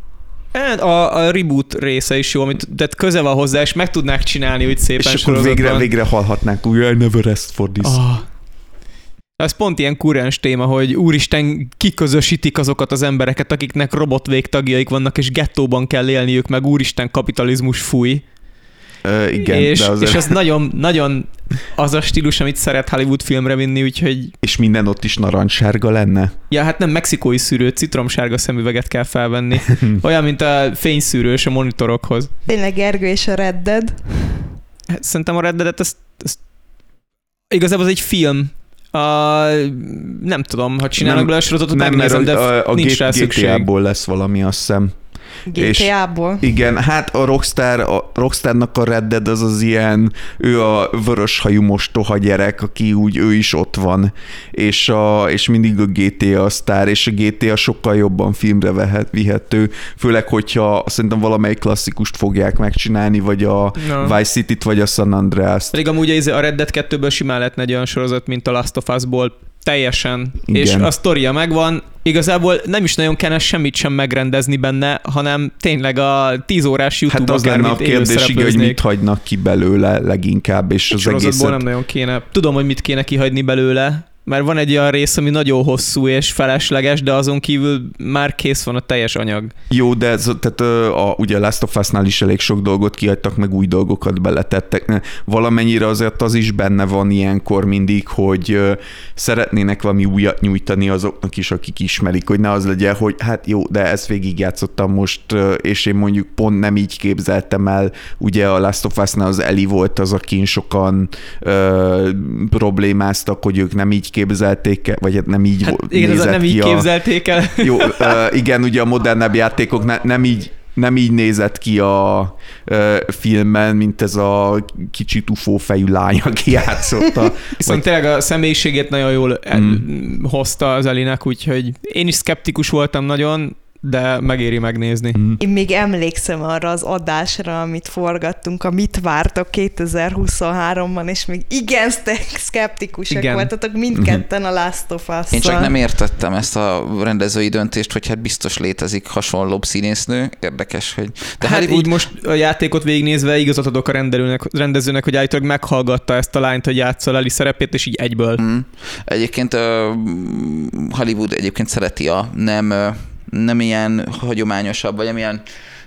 Speaker 4: Hát A, a reboot része is jó, amit tehát köze van hozzá, és meg tudnák csinálni úgy szépen
Speaker 1: és akkor végre, végre hallhatnánk úgy, I never asked for this.
Speaker 4: Ah. Ez pont ilyen kurens téma, hogy úristen kiközösítik azokat az embereket, akiknek robot végtagjaik vannak, és gettóban kell élniük, meg úristen kapitalizmus fúj.
Speaker 1: Ö, igen,
Speaker 4: és,
Speaker 1: de azért...
Speaker 4: és ez nagyon, nagyon az a stílus, amit szeret Hollywood filmre vinni, úgyhogy
Speaker 1: és minden ott is narancssárga lenne?
Speaker 4: ja, hát nem mexikói szűrő, citromsárga szemüveget kell felvenni. <laughs> Olyan, mint a fényszűrős a monitorokhoz.
Speaker 2: tényleg Gergő és a Red Dead.
Speaker 4: Hát Szerintem a Red Dead-et ezt, ezt igazából az egy film. A, nem tudom, ha csinálnak
Speaker 1: Nem-
Speaker 4: belőle a sorozatot,
Speaker 1: Nem, mert
Speaker 4: megnézem, de
Speaker 1: a, a,
Speaker 4: nincs
Speaker 1: G-
Speaker 4: rá szükség.
Speaker 1: GTA-ból lesz valami, azt hiszem. És-
Speaker 2: GTA-ból.
Speaker 1: Igen, hát a Rockstar, a Rockstarnak a Red Dead az az ilyen, ő a vörös hajú mostoha gyerek, aki úgy, ő is ott van, és, a, és mindig a GTA a sztár, és a GTA sokkal jobban filmre vehet, vihető, főleg, hogyha szerintem valamelyik klasszikust fogják megcsinálni, vagy a
Speaker 4: Na.
Speaker 1: Vice City-t, vagy a San Andreas-t.
Speaker 4: Pedig amúgy ez a Red Dead 2-ből simán lehetne egy olyan sorozat, mint a Last of Us-ból, teljesen.
Speaker 1: Igen.
Speaker 4: És a sztoria megvan, igazából nem is nagyon kellene semmit sem megrendezni benne, hanem tényleg a 10 órás YouTube
Speaker 1: Hát az lenne a kérdés, igen, hogy mit hagynak ki belőle leginkább, és
Speaker 4: Egy
Speaker 1: az
Speaker 4: sorozatból
Speaker 1: egészet
Speaker 4: nem nagyon kéne. Tudom, hogy mit kéne kihagyni belőle, mert van egy olyan rész, ami nagyon hosszú és felesleges, de azon kívül már kész van a teljes anyag.
Speaker 1: Jó, de ez, tehát a, ugye Last of Us-nál is elég sok dolgot kihagytak, meg új dolgokat beletettek. Valamennyire azért az is benne van ilyenkor mindig, hogy szeretnének valami újat nyújtani azoknak is, akik ismerik, hogy ne az legyen, hogy hát jó, de ezt végigjátszottam most, és én mondjuk pont nem így képzeltem el. Ugye a Last of Us-nál az Eli volt az, akin sokan ö, problémáztak, hogy ők nem így képzelték el, vagy hát nem így
Speaker 4: Hát igen,
Speaker 1: nézett
Speaker 4: nem
Speaker 1: ki
Speaker 4: így
Speaker 1: a...
Speaker 4: képzelték el. <laughs>
Speaker 1: Jó, <laughs> igen, ugye a modernebb játékok ne, nem így nem így nézett ki a uh, filmben, mint ez a kicsit ufófejű lány, aki <laughs> játszotta.
Speaker 4: Viszont tényleg a személyiségét nagyon jól
Speaker 1: Mm.
Speaker 4: hozta az Elinek, úgyhogy én is szkeptikus voltam nagyon, de megéri megnézni.
Speaker 2: Én még emlékszem arra az adásra, amit forgattunk, a Mit vártok 2023-ban, és még igen szkeptikusak
Speaker 4: Igen.
Speaker 2: voltatok mindketten a Last of us
Speaker 3: Én csak nem értettem ezt a rendezői döntést, hogy hát biztos létezik hasonlóbb színésznő. Érdekes, hogy...
Speaker 4: De hát így most a játékot végignézve igazat adok a rendelőnek, rendezőnek, hogy állítólag meghallgatta ezt a lányt, hogy játsza Eli szerepét, és így egyből.
Speaker 3: Mm. Egyébként ö, Hollywood egyébként szereti a nem, ö, nem ilyen hagyományosabb, vagy nem ilyen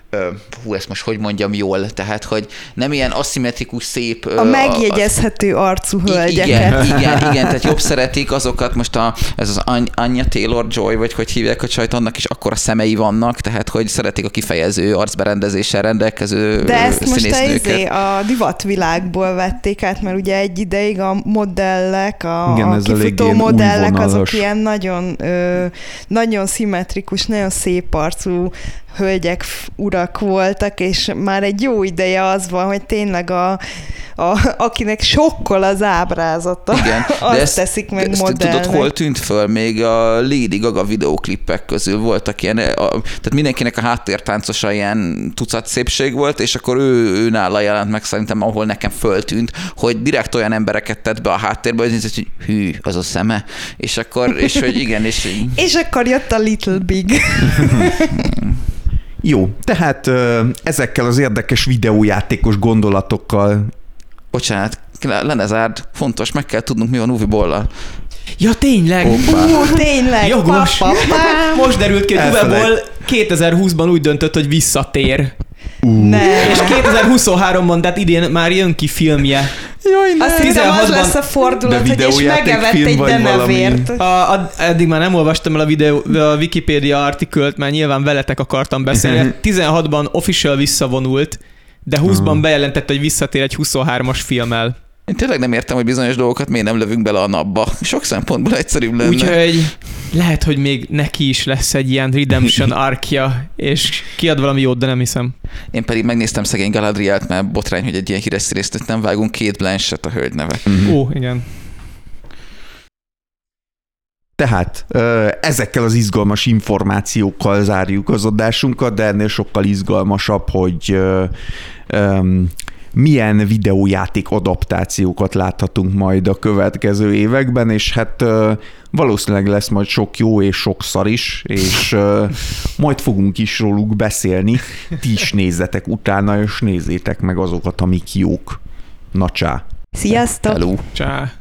Speaker 3: ö, hú, ezt most hogy mondjam jól, tehát, hogy nem ilyen aszimmetrikus, szép... ö,
Speaker 2: A megjegyezhető arcú
Speaker 3: I-
Speaker 2: hölgyeket.
Speaker 3: Igen, <laughs> igen, igen, tehát jobb szeretik azokat, most a, ez az Any- Anya Taylor-Joy, vagy hogy hívják a csajt, annak is akkora szemei vannak, tehát hogy szeretik a kifejező arcberendezéssel rendelkező
Speaker 2: De ezt most a, izé, a divatvilágból vették át, mert ugye egy ideig a modellek, a,
Speaker 1: Igen,
Speaker 2: a kifutó modellek, azok ilyen nagyon, ö, nagyon szimmetrikus, nagyon szép arcú hölgyek, urak voltak, és már egy jó ideje az van, hogy tényleg a, a akinek sokkol az ábrázata,
Speaker 3: Igen, <laughs>
Speaker 2: azt
Speaker 3: ezt-
Speaker 2: teszik meg
Speaker 3: Ezt
Speaker 2: modellnek.
Speaker 3: tudod, hol tűnt föl? Még a Lady Gaga videóklippek közül voltak ilyen, a, tehát mindenkinek a háttértáncosa ilyen tucat szépség volt, és akkor ő, ő nála jelent meg szerintem, ahol nekem föltűnt, hogy direkt olyan embereket tett be a háttérbe, hogy nézett, hogy hű, az a szeme, és akkor, és hogy igen, és <laughs>
Speaker 2: És akkor jött a Little Big. <laughs>
Speaker 1: Jó, tehát ö, ezekkel az érdekes videójátékos gondolatokkal
Speaker 3: bocsánat, lenne zárd, fontos, meg kell tudnunk, mi van Uvi Bollal.
Speaker 4: Ja, tényleg!
Speaker 1: Hoppá.
Speaker 2: Ú, tényleg!
Speaker 4: Jogos.
Speaker 2: Pa, pa, pa.
Speaker 4: Most derült ki, hogy
Speaker 1: Elfelejt.
Speaker 4: Uwe Boll 2020-ban úgy döntött, hogy visszatér.
Speaker 2: Nem.
Speaker 4: És 2023-ban, tehát idén már jön ki filmje.
Speaker 1: Jaj,
Speaker 2: Azt hiszem, az
Speaker 4: 16-ban
Speaker 2: lesz a fordulat, hogy és megevett egy denevért.
Speaker 4: A, a, eddig már nem olvastam el a, videó, a Wikipedia artikült, mert nyilván veletek akartam beszélni. 16-ban official visszavonult, de 20-ban bejelentette, hogy visszatér egy 23-as filmmel.
Speaker 3: Én tényleg nem értem, hogy bizonyos dolgokat miért nem lövünk bele a napba. <laughs> Sok szempontból egyszerűbb lenne.
Speaker 4: Úgyhogy lehet, hogy még neki is lesz egy ilyen redemption <laughs> arkja, és kiad valami jót, de nem hiszem.
Speaker 3: Én pedig megnéztem szegény Galadrielt, mert botrány, hogy egy ilyen híres színésznőt nem vágunk, két Blanchett a hölgy neve.
Speaker 4: Ó, igen.
Speaker 1: Tehát ezekkel az izgalmas információkkal zárjuk az adásunkat, de ennél sokkal izgalmasabb, hogy milyen videójáték adaptációkat láthatunk majd a következő években, és hát valószínűleg lesz majd sok jó és sok szar is, és majd fogunk is róluk beszélni. Ti is nézzetek utána, és nézzétek meg azokat, amik jók. Na csá!
Speaker 2: Sziasztok!
Speaker 3: Hello.
Speaker 4: Csá.